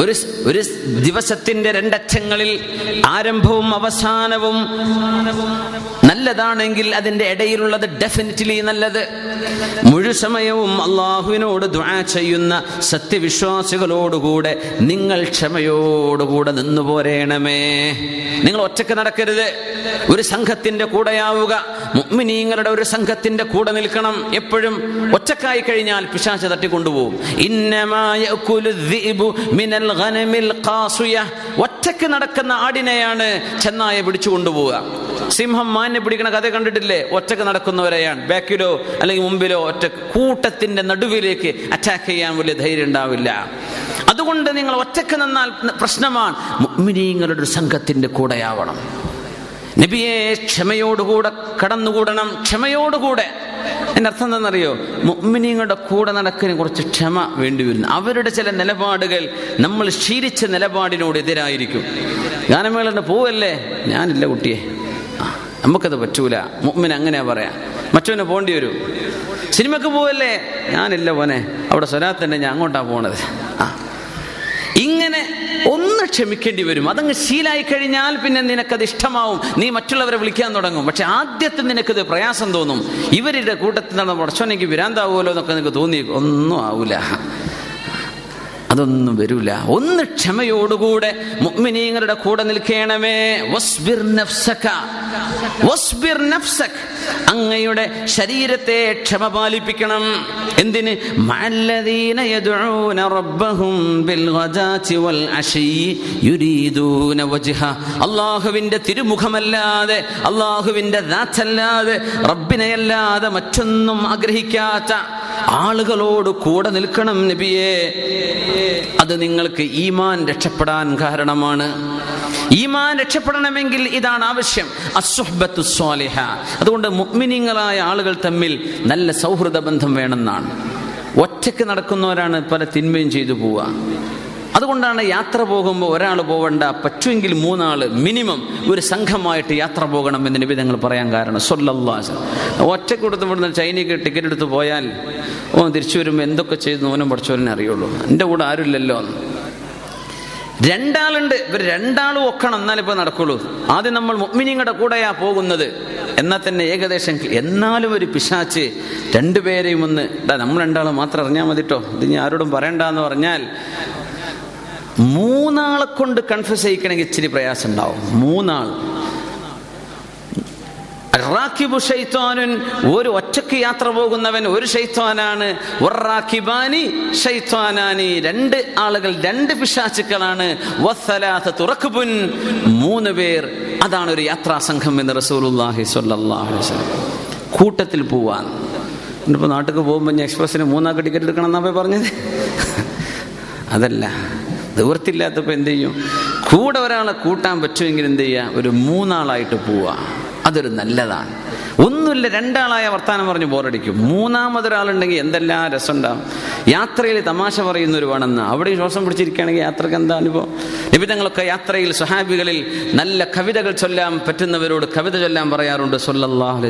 ഒരു ഒരു ദിവസത്തിന്റെ രണ്ടറ്റങ്ങളിൽ ആരംഭവും അവസാനവും നല്ലതാണെങ്കിൽ അതിന്റെ ഇടയിലുള്ളത് ഡെഫിനറ്റ്ലി നല്ലത്. മുഴുസമയവും അള്ളാഹുവിനോട് ദ്വാ ചെയ്യുന്ന സത്യവിശ്വാസികളോടുകൂടെ നിങ്ങൾ ക്ഷമയോടുകൂടെ നിന്നുപോരേണമേ നിങ്ങൾ ഒറ്റയ്ക്ക് നടക്കരുത്. ഒരു സംഘത്തിന്റെ കൂടെയാവുക. മുഗ്മിനീങ്ങളുടെ ഒരു സംഘത്തിന്റെ കൂടെ നിൽക്കണം. എപ്പോഴും ഒറ്റക്കായി കഴിഞ്ഞാൽ പിശാച തട്ടിക്കൊണ്ടുപോകും. ഒറ്റയ്ക്ക് നടക്കുന്ന ആടിനെയാണ് ചെന്നാ പിടിച്ചു കൊണ്ടുപോവുക. സിംഹം മാനെ പിടിക്കണ കഥ കണ്ടിട്ടില്ലേ? ഒറ്റയ്ക്ക് നടക്കുന്നവരെയാണ്. ബാക്കിലോ അല്ലെങ്കിൽ മുമ്പിലോ ഒറ്റ കൂട്ടത്തിന്റെ നടുവിലേക്ക് അറ്റാക്ക് ചെയ്യാൻ വലിയ ധൈര്യം ഉണ്ടാവില്ല. അതുകൊണ്ട് നിങ്ങൾ ഒറ്റയ്ക്ക് നിന്നാൽ പ്രശ്നമാണ്. മുഅ്മിനീങ്ങളുടെ ഒരു സംഘത്തിന്റെ കൂടെയാവണം. നബിയെ ക്ഷമയോടുകൂടെ കടന്നുകൂടണം ക്ഷമയോടുകൂടെ. എന്റെ അർത്ഥം എന്താണെന്നറിയോ? മുഅ്മിനീങ്ങളുടെ കൂടെ നടക്കാൻ കുറച്ച് ക്ഷമ വേണ്ടി വരുന്നു. അവരുടെ ചില നിലപാടുകൾ നമ്മൾ ശീലിച്ച നിലപാടിനോട് എതിരായിരിക്കും. ഗാനമേളന്റെ പോവല്ലേ? ഞാനില്ല കുട്ടിയെ. നമുക്കത് പറ്റൂല. മുഅ്മിൻ അങ്ങനെയാ പറയാം. മറ്റവന് പോണ്ടി വരും. സിനിമക്ക് പോവല്ലേ? ഞാനില്ല പോനെ അവിടെ സ്വരാത്തന്നെ ഞാൻ അങ്ങോട്ടാ പോണത്. ആ. ഇങ്ങനെ ഒന്ന് ക്ഷമിക്കേണ്ടി വരും. അതങ്ങ് ശീലായി കഴിഞ്ഞാൽ പിന്നെ നിനക്കത് ഇഷ്ടമാവും. നീ മറ്റുള്ളവരെ വിളിക്കാൻ തുടങ്ങും. പക്ഷെ ആദ്യത്തെ നിനക്കത് പ്രയാസം തോന്നും. ഇവരുടെ കൂട്ടത്തിൽ നടന്ന പടച്ചോനെനിക്ക് വിരാന്താവുമല്ലോ എന്നൊക്കെ നിനക്ക് തോന്നി. ഒന്നും ആവൂല. അതൊന്നും വരൂല. ഒന്ന് ക്ഷമയോടുകൂടെ മുഅ്മിനീങ്ങളുടെ കൂടെ നിൽക്കണമേ. വസ്ബിർ നഫ്സക. വസ്ബിർ അങ്ങയുടെ ശരീരത്തെ ക്ഷമ പാലിപ്പിക്കണം. എന്തിന്? യദ്ഊന റബ്ബഹും ബിൽ വൽ വജ്ഹ. അല്ലാഹുവിന്റെ തിരുമുഖമല്ലാതെ അള്ളാഹുവിന്റെ ദാത്തല്ലാതെ റബ്ബിനെയല്ലാതെ മറ്റൊന്നും ആഗ്രഹിക്കാത്ത ആളുകളോട് കൂടെ നിൽക്കണം നബിയെ. അത് നിങ്ങൾക്ക് ഈമാൻ രക്ഷപ്പെടാൻ കാരണമാണ്. ഈമാൻ രക്ഷപ്പെടണമെങ്കിൽ ഇതാണ് ആവശ്യം. അസ്വഹബത്തു സ്വാലിഹ. അതുകൊണ്ട് മുഗ്മിനിങ്ങളായ ആളുകൾ തമ്മിൽ നല്ല സൗഹൃദ ബന്ധം വേണമെന്നാണ്. ഒറ്റയ്ക്ക് നടക്കുന്നവരാണ് പല തിന്മയും ചെയ്തു പോവുക. അതുകൊണ്ടാണ് യാത്ര പോകുമ്പോൾ ഒരാൾ പോവണ്ട പറ്റുമെങ്കിൽ മൂന്നാൾ മിനിമം ഒരു സംഘമായിട്ട് യാത്ര പോകണം എന്ന് നിബിധങ്ങൾ പറയാൻ കാരണം. സൊല്ലാസ് ഒറ്റയ്ക്ക് കൊടുത്ത് ഇവിടുന്ന് ചൈനയ്ക്ക് ടിക്കറ്റ് എടുത്ത് പോയാൽ ഓ തിരിച്ചു വരുമ്പോൾ എന്തൊക്കെ ചെയ്തു ഓനും പഠിച്ചവനെ അറിയുള്ളൂ. എന്റെ കൂടെ ആരുമില്ലല്ലോ രണ്ടാളുണ്ട്. ഇവർ രണ്ടാളും ഒക്കണം എന്നാലിപ്പോൾ നടക്കുള്ളൂ. ആദ്യം നമ്മൾ മുഅ്മിനീങ്ങളുടെ കൂടെയാ പോകുന്നത്. എന്നാൽ തന്നെ ഏകദേശം എന്നാലും ഒരു പിശാച്ച് രണ്ടുപേരെയും ഒന്ന് നമ്മൾ രണ്ടാളും മാത്രം അറിഞ്ഞാൽ മതിട്ടോ. ഇത് ഞാൻ ആരോടും പറയണ്ടെന്ന് പറഞ്ഞാൽ മൂന്നാളെ കൊണ്ട് കൺഫ്യൂസ് ചെയ്യിക്കണമെങ്കിൽ ഇച്ചിരി പ്രയാസം ഉണ്ടാവും മൂന്നാൾ. റാക്കിബു ഒരു ഒറ്റയ്ക്ക് യാത്ര പോകുന്നവൻ ഒരു ഷൈത്താനാണ് ഒറാക്കിബാനി ഷൈത്താനാനി രണ്ട് ആളുകൾ രണ്ട് പിശാച്ചുക്കളാണ് വസ്സലാത്ത തുറക്കുപുൻ മൂന്ന് പേർ. അതാണ് ഒരു യാത്രാ സംഘം എന്ന് വസല്ലം. കൂട്ടത്തിൽ പോവാൻ. ഇപ്പൊ നാട്ടിൽ പോകുമ്പോൾ ഞാൻ എക്സ്പ്രസ്സിന് ടിക്കറ്റ് എടുക്കണം എന്നാ പറഞ്ഞത്? അതല്ല. നിവൃത്തില്ലാത്തപ്പോൾ എന്ത് ചെയ്യും? കൂടെ ഒരാളെ കൂട്ടാൻ പറ്റുമെങ്കിൽ എന്ത് ചെയ്യുക ഒരു മൂന്നാളായിട്ട് പോവുക അതൊരു നല്ലതാണ്. ഒന്നുമില്ല രണ്ടാളായ വർത്താനം പറഞ്ഞ് ബോറടിക്കും. മൂന്നാമതൊരാളുണ്ടെങ്കിൽ എന്തെല്ലാം രസമുണ്ടാവും. യാത്രയിൽ തമാശ പറയുന്നവർ വേണമെന്ന് അവിടെ ശ്വാസം പിടിച്ചിരിക്കുകയാണെങ്കിൽ യാത്രയ്ക്ക് എന്താ അനുഭവം? നിബിധങ്ങളൊക്കെ യാത്രയിൽ സുഹാബികളിൽ നല്ല കവിതകൾ ചൊല്ലാൻ പറ്റുന്നവരോട് കവിത ചൊല്ലാൻ പറയാറുണ്ട് സൊല്ലാഹു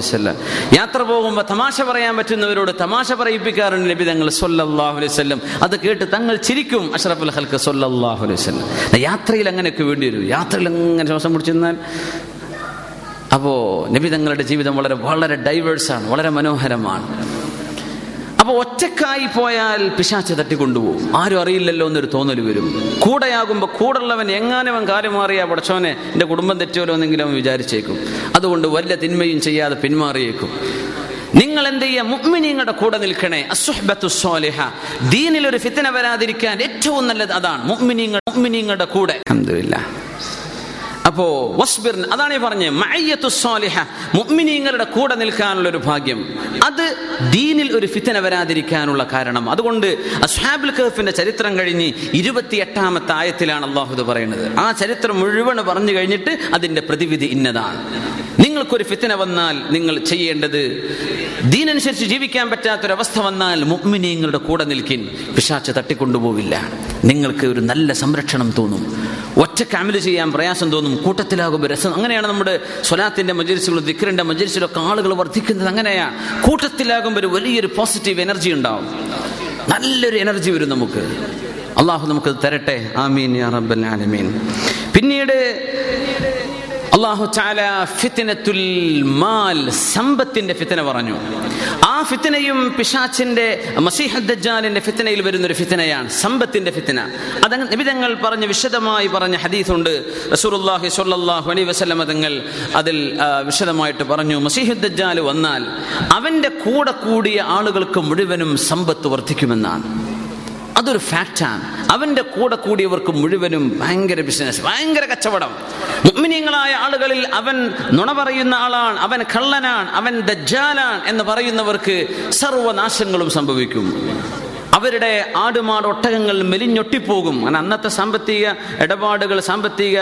യാത്ര പോകുമ്പോൾ തമാശ പറയാൻ പറ്റുന്നവരോട് തമാശ പറയിപ്പിക്കാറുണ്ട് നിബിധങ്ങൾ സൊല്ലാഹു അത് കേട്ട് തങ്ങൾ ചിരിക്കും അഷ്റഫുൽ ഹൽക്ക് സൊല്ലാഹു യാത്രയിൽ അങ്ങനെയൊക്കെ വേണ്ടി വരും. യാത്രയിൽ അങ്ങനെ ശ്വാസം പിടിച്ചിരുന്നാൽ അപ്പോൾ നിബിതങ്ങളുടെ ജീവിതം വളരെ വളരെ ഡൈവേഴ്സാണ് വളരെ മനോഹരമാണ്. അപ്പോൾ ഒറ്റക്കായി പോയാൽ പിശാച്ച് തട്ടിക്കൊണ്ടുപോകും. ആരും അറിയില്ലല്ലോ എന്നൊരു തോന്നൽ വരും. കൂടെയാകുമ്പോൾ കൂടുള്ളവൻ എങ്ങാനവൻ കാര്യം മാറിയാ പടച്ചോനെ എന്റെ കുടുംബം തെറ്റുമല്ലോ എന്നെങ്കിലും അവൻ വിചാരിച്ചേക്കും. അതുകൊണ്ട് വലിയ തിന്മയും ചെയ്യാതെ പിന്മാറിയേക്കും. നിങ്ങൾ എന്ത് ചെയ്യുക? മുഅ്മിനീങ്ങളുടെ കൂടെ നിൽക്കണേ. അസ്സുഹ്ബത്തു സ്വാലിഹ ദീനിൽ ഒരു ഫിത്തന വരാതിരിക്കാൻ ഏറ്റവും നല്ലത് അതാണ്. മുഅ്മിനീങ്ങളുടെ കൂടെ. അൽഹംദുലില്ലാഹ്. അപ്പോ വസ്ബിർ അതാണ് ഈ പറഞ്ഞത് മുഅ്മിനീങ്ങളുടെ കൂടെ നിൽക്കാനുള്ള ഒരു ഭാഗ്യം. അത് ദീനിൽ ഒരു ഫിത്തന വരാതിരിക്കാനുള്ള കാരണം. അതുകൊണ്ട് അസ്ഹാബുൽ കഹഫിന്റെ ചരിത്രം കഴിഞ്ഞ് ഇരുപത്തിയെട്ടാമത്തെ ആയത്തിലാണ് അള്ളാഹു പറയുന്നത്. ആ ചരിത്രം മുഴുവൻ പറഞ്ഞു കഴിഞ്ഞിട്ട് അതിന്റെ പ്രതിവിധി ഇന്നതാണ്. നിങ്ങൾക്കൊരു ഫിത്തന വന്നാൽ നിങ്ങൾ ചെയ്യേണ്ടത് ദീനനുസരിച്ച് ജീവിക്കാൻ പറ്റാത്തൊരവസ്ഥ വന്നാൽ മുഅ്മിനീങ്ങളുടെ കൂടെ നിൽക്കിൻ. പിശാച്ച് തട്ടിക്കൊണ്ടുപോവില്ല. നിങ്ങൾക്ക് ഒരു നല്ല സംരക്ഷണം തോന്നും. ഒറ്റ അമൽ ചെയ്യാൻ പ്രയാസം തോന്നും. കൂട്ടത്തിലാകുമ്പോൾ രസം. അങ്ങനെയാണ് നമ്മുടെ സ്വലാത്തിന്റെ മജലിസുകളും ദിക്കറിന്റെ മജലിസിലൊക്കെ ആളുകൾ വർദ്ധിക്കുന്നത്. അങ്ങനെയാണ് കൂട്ടത്തിലാകുമ്പോൾ ഒരു വലിയൊരു പോസിറ്റീവ് എനർജി ഉണ്ടാവും. നല്ലൊരു എനർജി വരും നമുക്ക്. അള്ളാഹു നമുക്ക് തരട്ടെ. ആമീൻ യാ റബ്ബൽ ആലമീൻ. പിന്നീട് അള്ളാഹു ചാല ഫിത്തിനത്തുൽ മാൽ സമ്പത്തിന്റെ ഫിത്തന പറഞ്ഞു. ആ ഫിത്തനയും പിശാച്ചിന്റെ മസിഹദ്ജാലിന്റെ ഫിത്തനയിൽ വരുന്ന ഒരു ഫിത്തനയാണ് സമ്പത്തിന്റെ ഫിത്തന അത് നിബിതങ്ങൾ പറഞ്ഞ് വിശദമായി പറഞ്ഞ ഹദീസുണ്ട്. റസൂലുള്ളാഹി സ്വല്ലല്ലാഹു അലൈഹി വസല്ലമ തങ്ങൾ അതിൽ വിശദമായിട്ട് പറഞ്ഞു മസീഹദ്ദാൽ വന്നാൽ അവന്റെ കൂടെ കൂടിയ ആളുകൾക്ക് മുഴുവനും സമ്പത്ത് വർദ്ധിക്കുമെന്നാണ്. അതൊരു ഫാക്റ്റാണ് അവന്റെ കൂടെ കൂടിയവർക്ക് മുഴുവനും ഭയങ്കര ബിസിനസ് ഭയങ്കര കച്ചവടം. മുഅ്മിനീങ്ങളായ ആളുകളിൽ അവൻ നുണ പറയുന്ന ആളാണ് അവൻ കള്ളനാണ് അവൻ ദജ്ജാലാണ് എന്ന് പറയുന്നവർക്ക് സർവനാശങ്ങളും സംഭവിക്കും. അവരുടെ ആടുമാട് ഒട്ടകങ്ങൾ മെലിഞ്ഞൊട്ടിപ്പോകും. അങ്ങനെ അന്നത്തെ സാമ്പത്തിക ഇടപാടുകൾ സാമ്പത്തിക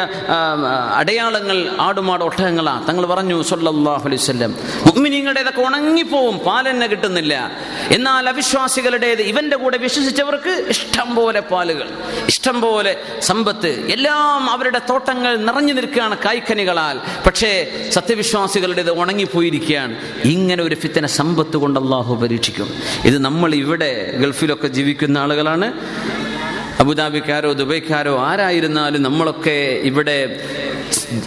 അടയാളങ്ങൾ ആടുമാട് ഒട്ടകങ്ങളാണ് തങ്ങൾ പറഞ്ഞു സല്ലല്ലാഹു അലൈഹി വസല്ലം മുഅ്മിനീങ്ങളുടേതൊക്കെ ഉണങ്ങിപ്പോവും പാലെന്നെ കിട്ടുന്നില്ല. എന്നാൽ അവിശ്വാസികളുടേത് ഇവന്റെ കൂടെ വിശ്വസിച്ചവർക്ക് ഇഷ്ടം പോലെ പാലുകൾ ഇഷ്ടം പോലെ സമ്പത്ത്. എല്ലാം അവരുടെ തോട്ടങ്ങൾ നിറഞ്ഞു നിൽക്കുകയാണ് കായ്ക്കനികളാൽ പക്ഷേ സത്യവിശ്വാസികളുടേത് ഉണങ്ങിപ്പോയിരിക്കുകയാണ്. ഇങ്ങനെ ഒരു ഫിത്തനെ സമ്പത്ത് കൊണ്ട് അള്ളാഹു പരീക്ഷിക്കും. ഇത് നമ്മൾ ഇവിടെ ഗൾഫിലൊക്കെ ജീവിക്കുന്ന ആളുകളാണ്. അബുദാബിക്കാരോ ദുബൈക്കാരോ ആരായിരുന്നാലും നമ്മളൊക്കെ ഇവിടെ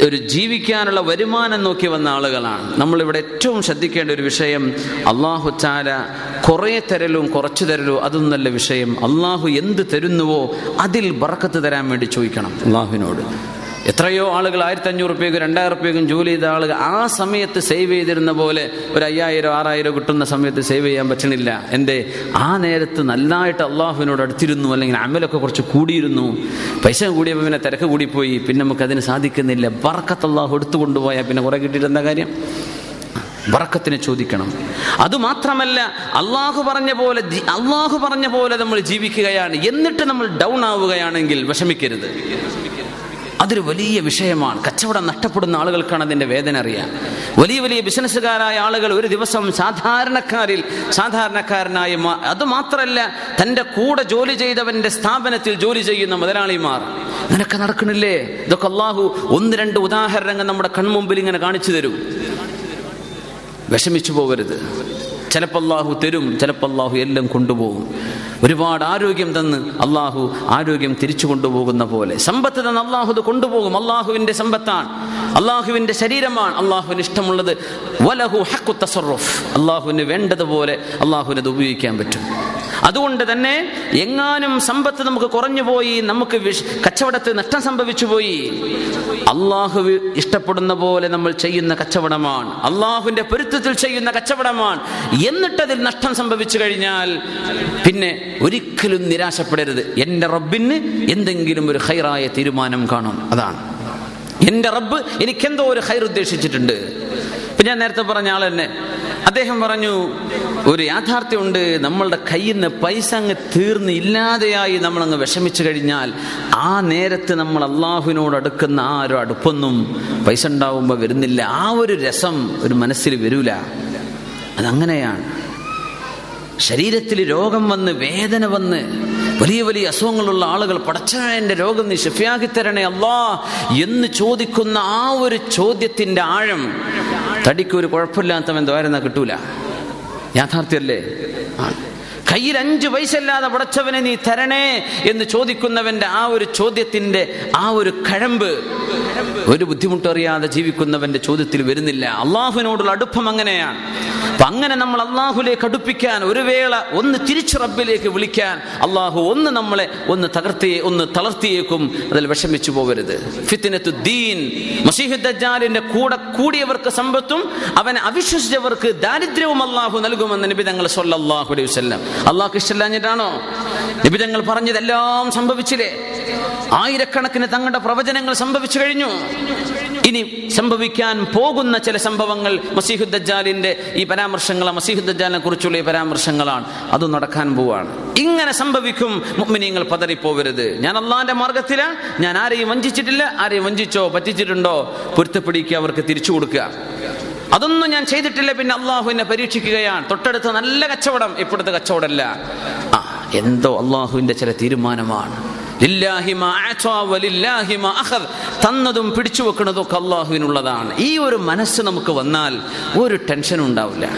ഒരു ജീവിക്കാനുള്ള വരുമാനം നോക്കി വന്ന ആളുകളാണ്. നമ്മളിവിടെ ഏറ്റവും ശ്രദ്ധിക്കേണ്ട ഒരു വിഷയം അള്ളാഹു ചാല കുറേ തരലും കുറച്ചു തരലും അതൊന്നല്ല വിഷയം. അള്ളാഹു എന്ത് തരുന്നുവോ അതിൽ ബറക്കത്ത് തരാൻ വേണ്ടി ചോദിക്കണം അള്ളാഹുവിനോട് എത്രയോ ആളുകൾ ആയിരത്തി അഞ്ഞൂറ് രൂപയ്ക്കും രണ്ടായിരം രൂപയ്ക്കും ജോലി ചെയ്ത ആളുകൾ ആ സമയത്ത് സേവ് ചെയ്തിരുന്ന പോലെ ഒരു അയ്യായിരം ആറായിരം കിട്ടുന്ന സമയത്ത് സേവ് ചെയ്യാൻ പറ്റണില്ല. എന്തേ? ആ നേരത്ത് നല്ലതായിട്ട് അള്ളാഹുവിനോട് അടുത്തിരുന്നു അല്ലെങ്കിൽ അമലൊക്കെ കുറച്ച് കൂടിയിരുന്നു. പൈസ കൂടിയപ്പോൾ പിന്നെ തിരക്ക് കൂടിപ്പോയി. പിന്നെ നമുക്ക് അതിന് സാധിക്കുന്നില്ല. വറക്കത്ത് അള്ളാഹു എടുത്തു കൊണ്ടുപോയാൽ പിന്നെ കുറെ കിട്ടിയിട്ട് എന്താ കാര്യം? വറക്കത്തിനെ ചോദിക്കണം. അതുമാത്രമല്ല അള്ളാഹു പറഞ്ഞ പോലെ അള്ളാഹു പറഞ്ഞ പോലെ നമ്മൾ ജീവിക്കുകയാണ്. എന്നിട്ട് നമ്മൾ ഡൗൺ ആവുകയാണെങ്കിൽ വിഷമിക്കരുത്. അതൊരു വലിയ വിഷയമാണ്. കച്ചവടം നഷ്ടപ്പെടുന്ന ആളുകൾക്കാണ് അതിന്റെ വേദന അറിയാം. വലിയ വലിയ ബിസിനസ്സുകാരായ ആളുകൾ ഒരു ദിവസം സാധാരണക്കാരിൽ സാധാരണക്കാരനായ അതുമാത്രമല്ല അത് മാത്രമല്ല തന്റെ കൂടെ ജോലി ചെയ്തവന്റെ സ്ഥാപനത്തിൽ ജോലി ചെയ്യുന്ന മുതലാളിമാർ. ഇങ്ങനൊക്കെ നടക്കണില്ലേ? ഇതൊക്കെ അള്ളാഹു ഒന്ന് രണ്ട് ഉദാഹരണങ്ങൾ നമ്മുടെ കൺമുമ്പിൽ ഇങ്ങനെ കാണിച്ചു തരും. വിഷമിച്ചു പോകരുത് ചിലപ്പോൾ അള്ളാഹു തരും ചിലപ്പോൾ അള്ളാഹു എല്ലാം കൊണ്ടുപോകും. ഒരുപാട് ആരോഗ്യം തന്ന് അള്ളാഹു ആരോഗ്യം തിരിച്ചു കൊണ്ടുപോകുന്ന പോലെ. സമ്പത്ത് തന്ന് അള്ളാഹു ഇത് കൊണ്ടുപോകും. അള്ളാഹുവിന്റെ സമ്പത്താണ്. അള്ളാഹുവിന്റെ ശരീരമാണ് അള്ളാഹുവിന് ഇഷ്ടമുള്ളത്. വലഹു ഹക്കു തസറുഫ്. അള്ളാഹുവിന് വേണ്ടതുപോലെ അള്ളാഹുവിന് അത് ഉപയോഗിക്കാൻ പറ്റും. അതുകൊണ്ട് തന്നെ എങ്ങാനും സമ്പത്ത് നമുക്ക് കുറഞ്ഞു പോയി നമുക്ക് കച്ചവടത്തിൽ നഷ്ടം സംഭവിച്ചു പോയി. അള്ളാഹു ഇഷ്ടപ്പെടുന്ന പോലെ നമ്മൾ ചെയ്യുന്ന കച്ചവടമാണ്. അള്ളാഹുവിന്റെ പൊരുത്തത്തിൽ ചെയ്യുന്ന കച്ചവടമാണ്. എന്നിട്ടതിൽ നഷ്ടം സംഭവിച്ചു കഴിഞ്ഞാൽ പിന്നെ ഒരിക്കലും നിരാശപ്പെടരുത്. എന്റെ റബ്ബിന് എന്തെങ്കിലും ഒരു ഹൈറായ തീരുമാനം കാണും. അതാണ്. എന്റെ റബ്ബ് എനിക്കെന്തോ ഒരു ഹൈർ ഉദ്ദേശിച്ചിട്ടുണ്ട്. പിന്നെ ഞാൻ നേരത്തെ പറഞ്ഞ ആൾ തന്നെ. അദ്ദേഹം പറഞ്ഞു ഒരു യാഥാർത്ഥ്യമുണ്ട്. നമ്മളുടെ കയ്യിൽ നിന്ന് പൈസ അങ്ങ് തീർന്ന് ഇല്ലാതെയായി നമ്മൾ അങ്ങ് വിഷമിച്ചു കഴിഞ്ഞാൽ ആ നേരത്ത് നമ്മൾ അള്ളാഹുവിനോട് അടുക്കുന്ന ആ ഒരു അടുപ്പൊന്നും പൈസ ഉണ്ടാവുമ്പോൾ വരുന്നില്ല. ആ ഒരു രസം ഒരു മനസ്സിൽ വരൂല. അതങ്ങനെയാണ്. ശരീരത്തിൽ രോഗം വന്ന് വേദന വന്ന് വലിയ വലിയ അസുഖങ്ങളുള്ള ആളുകൾ പടച്ചവന്റെ രോഗം നീ ഷഫിയാക്കി തരണേ അല്ലാ എന്ന് ചോദിക്കുന്ന ആ ഒരു ചോദ്യത്തിന്റെ ആഴം തടിക്ക് ഒരു കുഴപ്പമില്ലാത്തവൻ ദ്വാരന കിട്ടൂല. യാഥാർത്ഥ്യല്ലേ? ആണ് കയ്യിൽ അഞ്ച് പൈസ അല്ലാതെ പടച്ചവനെ നീ തരണേ എന്ന് ചോദിക്കുന്നവന്റെ ആ ഒരു ചോദ്യത്തിന്റെ ആ ഒരു കഴമ്പ് ഒരു ബുദ്ധിമുട്ടറിയാതെ ജീവിക്കുന്നവന്റെ ചോദ്യത്തിൽ വരുന്നില്ല. അള്ളാഹുവിനോടുള്ള അടുപ്പം അങ്ങനെയാണ്. അപ്പൊ അങ്ങനെ നമ്മൾ അള്ളാഹുലേക്ക് അടുപ്പിക്കാൻ ഒരു വേള ഒന്ന് തിരിച്ചു റബ്ബിലേക്ക് വിളിക്കാൻ അള്ളാഹു ഒന്ന് നമ്മളെ ഒന്ന് തകർത്തിയേ ഒന്ന് തളർത്തിയേക്കും. അതിൽ വിഷമിച്ചു പോകരുത്. ഫിത്തിനത്തു ദീൻ. മസീഹുദ്ദാലിന്റെ കൂടെ കൂടിയവർക്ക് സമ്പത്തും അവനെ അവിശ്വസിച്ചവർക്ക് ദാരിദ്ര്യവും അള്ളാഹു നൽകുമെന്ന് നിബിതങ്ങൾ സൊല്ലാഹു അലൈഹി അള്ളാഹു ഇഷ്ടമില്ലാഞ്ഞിട്ടാണോ? നിബിതങ്ങൾ പറഞ്ഞതെല്ലാം സംഭവിച്ചില്ലേ? ആയിരക്കണക്കിന് തങ്ങളുടെ പ്രവചനങ്ങൾ സംഭവിച്ചു കഴിഞ്ഞു. ഇനി സംഭവിക്കാൻ പോകുന്ന ചില സംഭവങ്ങൾ മസീഹുദ്ദാലിന്റെ ഈ പരാമർശങ്ങൾ മസീഹുദ്ദാലിനെ കുറിച്ചുള്ള ഈ പരാമർശങ്ങളാണ്. അത് നടക്കാൻ പോവാണ്. ഇങ്ങനെ സംഭവിക്കും മുഗ്മിനിയങ്ങൾ പതറിപ്പോവരുത്. ഞാൻ അള്ളാന്റെ മാർഗത്തിലാണ് ഞാൻ ആരെയും വഞ്ചിച്ചിട്ടില്ല. ആരെയും വഞ്ചിച്ചോ പറ്റിച്ചിട്ടുണ്ടോ? പൊരുത്തപ്പെടിക്കുക അവർക്ക് തിരിച്ചു കൊടുക്കുക. അതൊന്നും ഞാൻ ചെയ്തിട്ടില്ല പിന്നെ അള്ളാഹു എന്നെ പരീക്ഷിക്കുകയാണ്. തൊട്ടടുത്ത് നല്ല കച്ചവടം ഇപ്പോഴത്തെ കച്ചവടമല്ല. ആ എന്തോ അള്ളാഹുവിന്റെ ചില തീരുമാനമാണ്. തന്നതും പിടിച്ചു വെക്കുന്നതും ഒക്കെ അള്ളാഹുവിനുള്ളതാണ് ഈ ഒരു മനസ്സ് നമുക്ക് വന്നാൽ ഒരു ടെൻഷനും ഉണ്ടാവില്ല.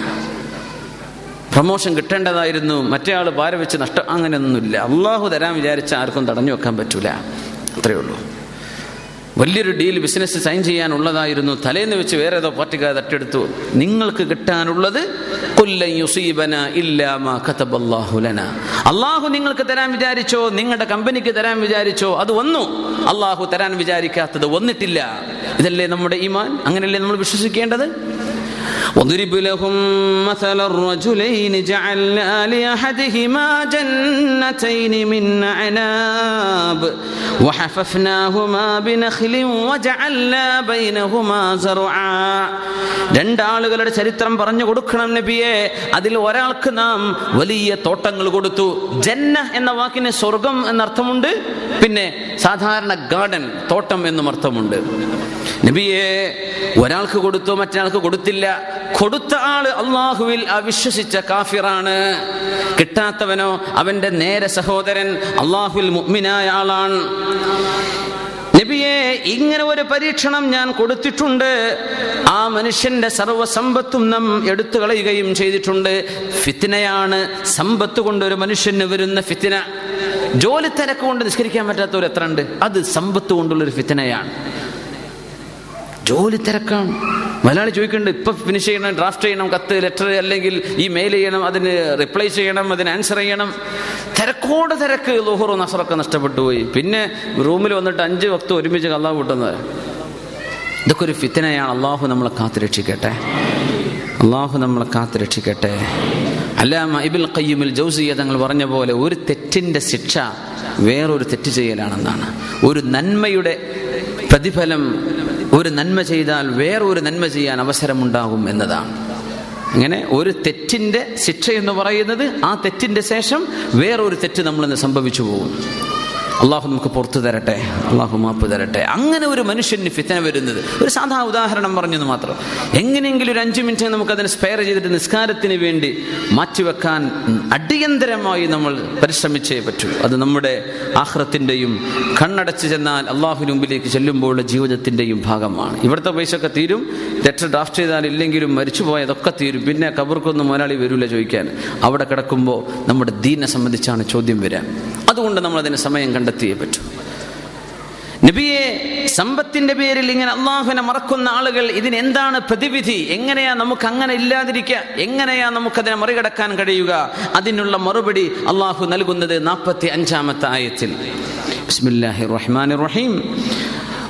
പ്രമോഷൻ കിട്ടേണ്ടതായിരുന്നു. മറ്റേ ആൾ പാര വെച്ച് നഷ്ടം അങ്ങനെയൊന്നുമില്ല. അള്ളാഹു തരാൻ വിചാരിച്ച ആർക്കും തടഞ്ഞു വെക്കാൻ പറ്റൂല. അത്രയേ ഉള്ളൂ. വലിയൊരു ഡീൽ ബിസിനസ് സൈൻ ചെയ്യാനുള്ളതായിരുന്നു. തലേന്ന് വെച്ച് വേറെ ഏതോ പാർട്ടിക്കാർ തട്ടിയെടുത്തു. നിങ്ങൾക്ക് കിട്ടാനുള്ളത് അള്ളാഹു നിങ്ങൾക്ക് തരാൻ വിചാരിച്ചോ? നിങ്ങളുടെ കമ്പനിക്ക് തരാൻ വിചാരിച്ചോ? അത് വന്നു. അള്ളാഹു തരാൻ വിചാരിക്കാത്തത് വന്നിട്ടില്ല. ഇതല്ലേ നമ്മുടെ ഈമാൻ? അങ്ങനെയല്ലേ നമ്മൾ വിശ്വസിക്കേണ്ടത്? واضرب لهم مثل الرجلين جعلنا لأحدهما جنتين من أعناب وحففناهما بنخل وجعلنا بينهما زرعا രണ്ടാളുകളുടെ ചരിത്രം പറഞ്ഞു കൊടുക്കണം നബിയെ അതിൽ ഒരാൾക്ക് നാം വലിയ തോട്ടങ്ങൾ കൊടുത്തു ജന്ന എന്ന വാക്കിന് സ്വർഗം എന്നർത്ഥമുണ്ട് പിന്നെ സാധാരണ ഗാർഡൻ തോട്ടം എന്നും അർത്ഥമുണ്ട് നബിയെ ഒരാൾക്ക് കൊടുത്തു മറ്റൊരാൾക്ക് കൊടുത്തില്ല കൊടുത്ത ആൾ അള്ളാഹുവിൽ അവിശ്വസിച്ച കാഫിറാണ്. കിട്ടാത്തവനോ അവന്റെ നേരെ സഹോദരൻ അള്ളാഹുവിൽ മുഗ്മിനായ ആളാണ്. നബിയെ ഇങ്ങനെ ഒരു പരീക്ഷണം ഞാൻ കൊടുത്തിട്ടുണ്ട്. ആ മനുഷ്യന്റെ സർവസമ്പത്തും നാം എടുത്തു കളയുകയും ചെയ്തിട്ടുണ്ട്. ഫിത്തിനയാണ് സമ്പത്ത് കൊണ്ട് ഒരു മനുഷ്യന് വരുന്ന ഫിത്തിന ജോലി തിരക്ക് കൊണ്ട് നിസ്കരിക്കാൻ പറ്റാത്തവർ എത്ര ഉണ്ട് അത് സമ്പത്ത് കൊണ്ടുള്ളൊരു ഫിത്തിനയാണ് ജോലി തിരക്കാണ്. മലയാളി ചോദിക്കുന്നുണ്ട് ഇപ്പൊ ഫിനിഷ് ചെയ്യണം ഡ്രാഫ്റ്റ് ചെയ്യണം കത്ത് ലെറ്റർ അല്ലെങ്കിൽ ഈ മെയിൽ ചെയ്യണം അതിന് റിപ്ലൈ ചെയ്യണം അതിന് ആൻസർ ചെയ്യണം. തിരക്കോട് തിരക്ക് ലോഹറോ നസറൊക്കെ നഷ്ടപ്പെട്ടു പോയി. പിന്നെ റൂമിൽ വന്നിട്ട് അഞ്ച് വക്ത് ഒരുമിച്ച് കള്ളാവ് കൂട്ടുന്നത്. ഇതൊക്കെ ഒരു ഫിത്തനയാണ്. അള്ളാഹു നമ്മളെ കാത്തുരക്ഷിക്കട്ടെ അള്ളാഹു നമ്മളെ കാത്തുരക്ഷിക്കട്ടെ അല്ലാമ ഇബിൽ കയ്യുമിൽ ജൗസിയ തങ്ങൾ പറഞ്ഞ പോലെ ഒരു തെറ്റിന്റെ ശിക്ഷ വേറൊരു തെറ്റ് ചെയ്യലാണെന്നാണ്. ഒരു നന്മയുടെ പ്രതിഫലം ഒരു നന്മ ചെയ്താൽ വേറൊരു നന്മ ചെയ്യാൻ അവസരമുണ്ടാകും എന്നതാണ്. അങ്ങനെ ഒരു തെറ്റിന്റെ ശിക്ഷ എന്ന് പറയുന്നത് ആ തെറ്റിന്റെ ശേഷം വേറൊരു തെറ്റ് നമ്മളിന്ന് സംഭവിച്ചു പോകും അള്ളാഹു നമുക്ക് പുറത്തു തരട്ടെ അള്ളാഹു മാപ്പ് തരട്ടെ. അങ്ങനെ ഒരു മനുഷ്യന് ഫിത്തന വരുന്നത്. ഒരു സാധാ ഉദാഹരണം പറഞ്ഞെന്ന് മാത്രം. എങ്ങനെയെങ്കിലും ഒരു അഞ്ചു മിനിറ്റ് നമുക്ക് അതിനെ സ്പെയർ ചെയ്തിട്ട് നിസ്കാരത്തിന് വേണ്ടി മാറ്റിവെക്കാൻ അടിയന്തരമായി നമ്മൾ പരിശ്രമിച്ചേ പറ്റൂ. അത് നമ്മുടെ ആഹ്റത്തിന്റെയും കണ്ണടച്ച് ചെന്നാൽ അള്ളാഹുവിന് മുമ്പിലേക്ക് ചെല്ലുമ്പോഴുള്ള ജീവിതത്തിന്റെയും ഭാഗമാണ്. ഇവിടുത്തെ പൈസ ഒക്കെ തീരും. ലെറ്റർ ഡ്രാഫ്റ്റ് ചെയ്താൽ ഇല്ലെങ്കിലും മരിച്ചു പോയതൊക്കെ തീരും. പിന്നെ കബർക്കൊന്നും മുതലാളി വരില്ല ചോദിക്കാൻ. അവിടെ കിടക്കുമ്പോൾ നമ്മുടെ ദീനെ സംബന്ധിച്ചാണ് ചോദ്യം വരിക അതുകൊണ്ട് നമ്മൾ അതിന് സമയം കണ്ടെത്തിയേ പറ്റൂ. നബിയെ സമ്പത്തിന്റെ പേരിൽ ഇങ്ങനെ അള്ളാഹുവിനെ മറക്കുന്ന ആളുകൾ ഇതിനെന്താണ് പ്രതിവിധി? എങ്ങനെയാ നമുക്ക് അങ്ങനെ ഇല്ലാതിരിക്കുക എങ്ങനെയാ നമുക്കതിനെ മറികടക്കാൻ കഴിയുക? അതിനുള്ള മറുപടി അള്ളാഹു നൽകുന്നത് നാൽപ്പത്തി അഞ്ചാമത്തെ ആയത്തിൽ റഹ്മാൻ റഹീം.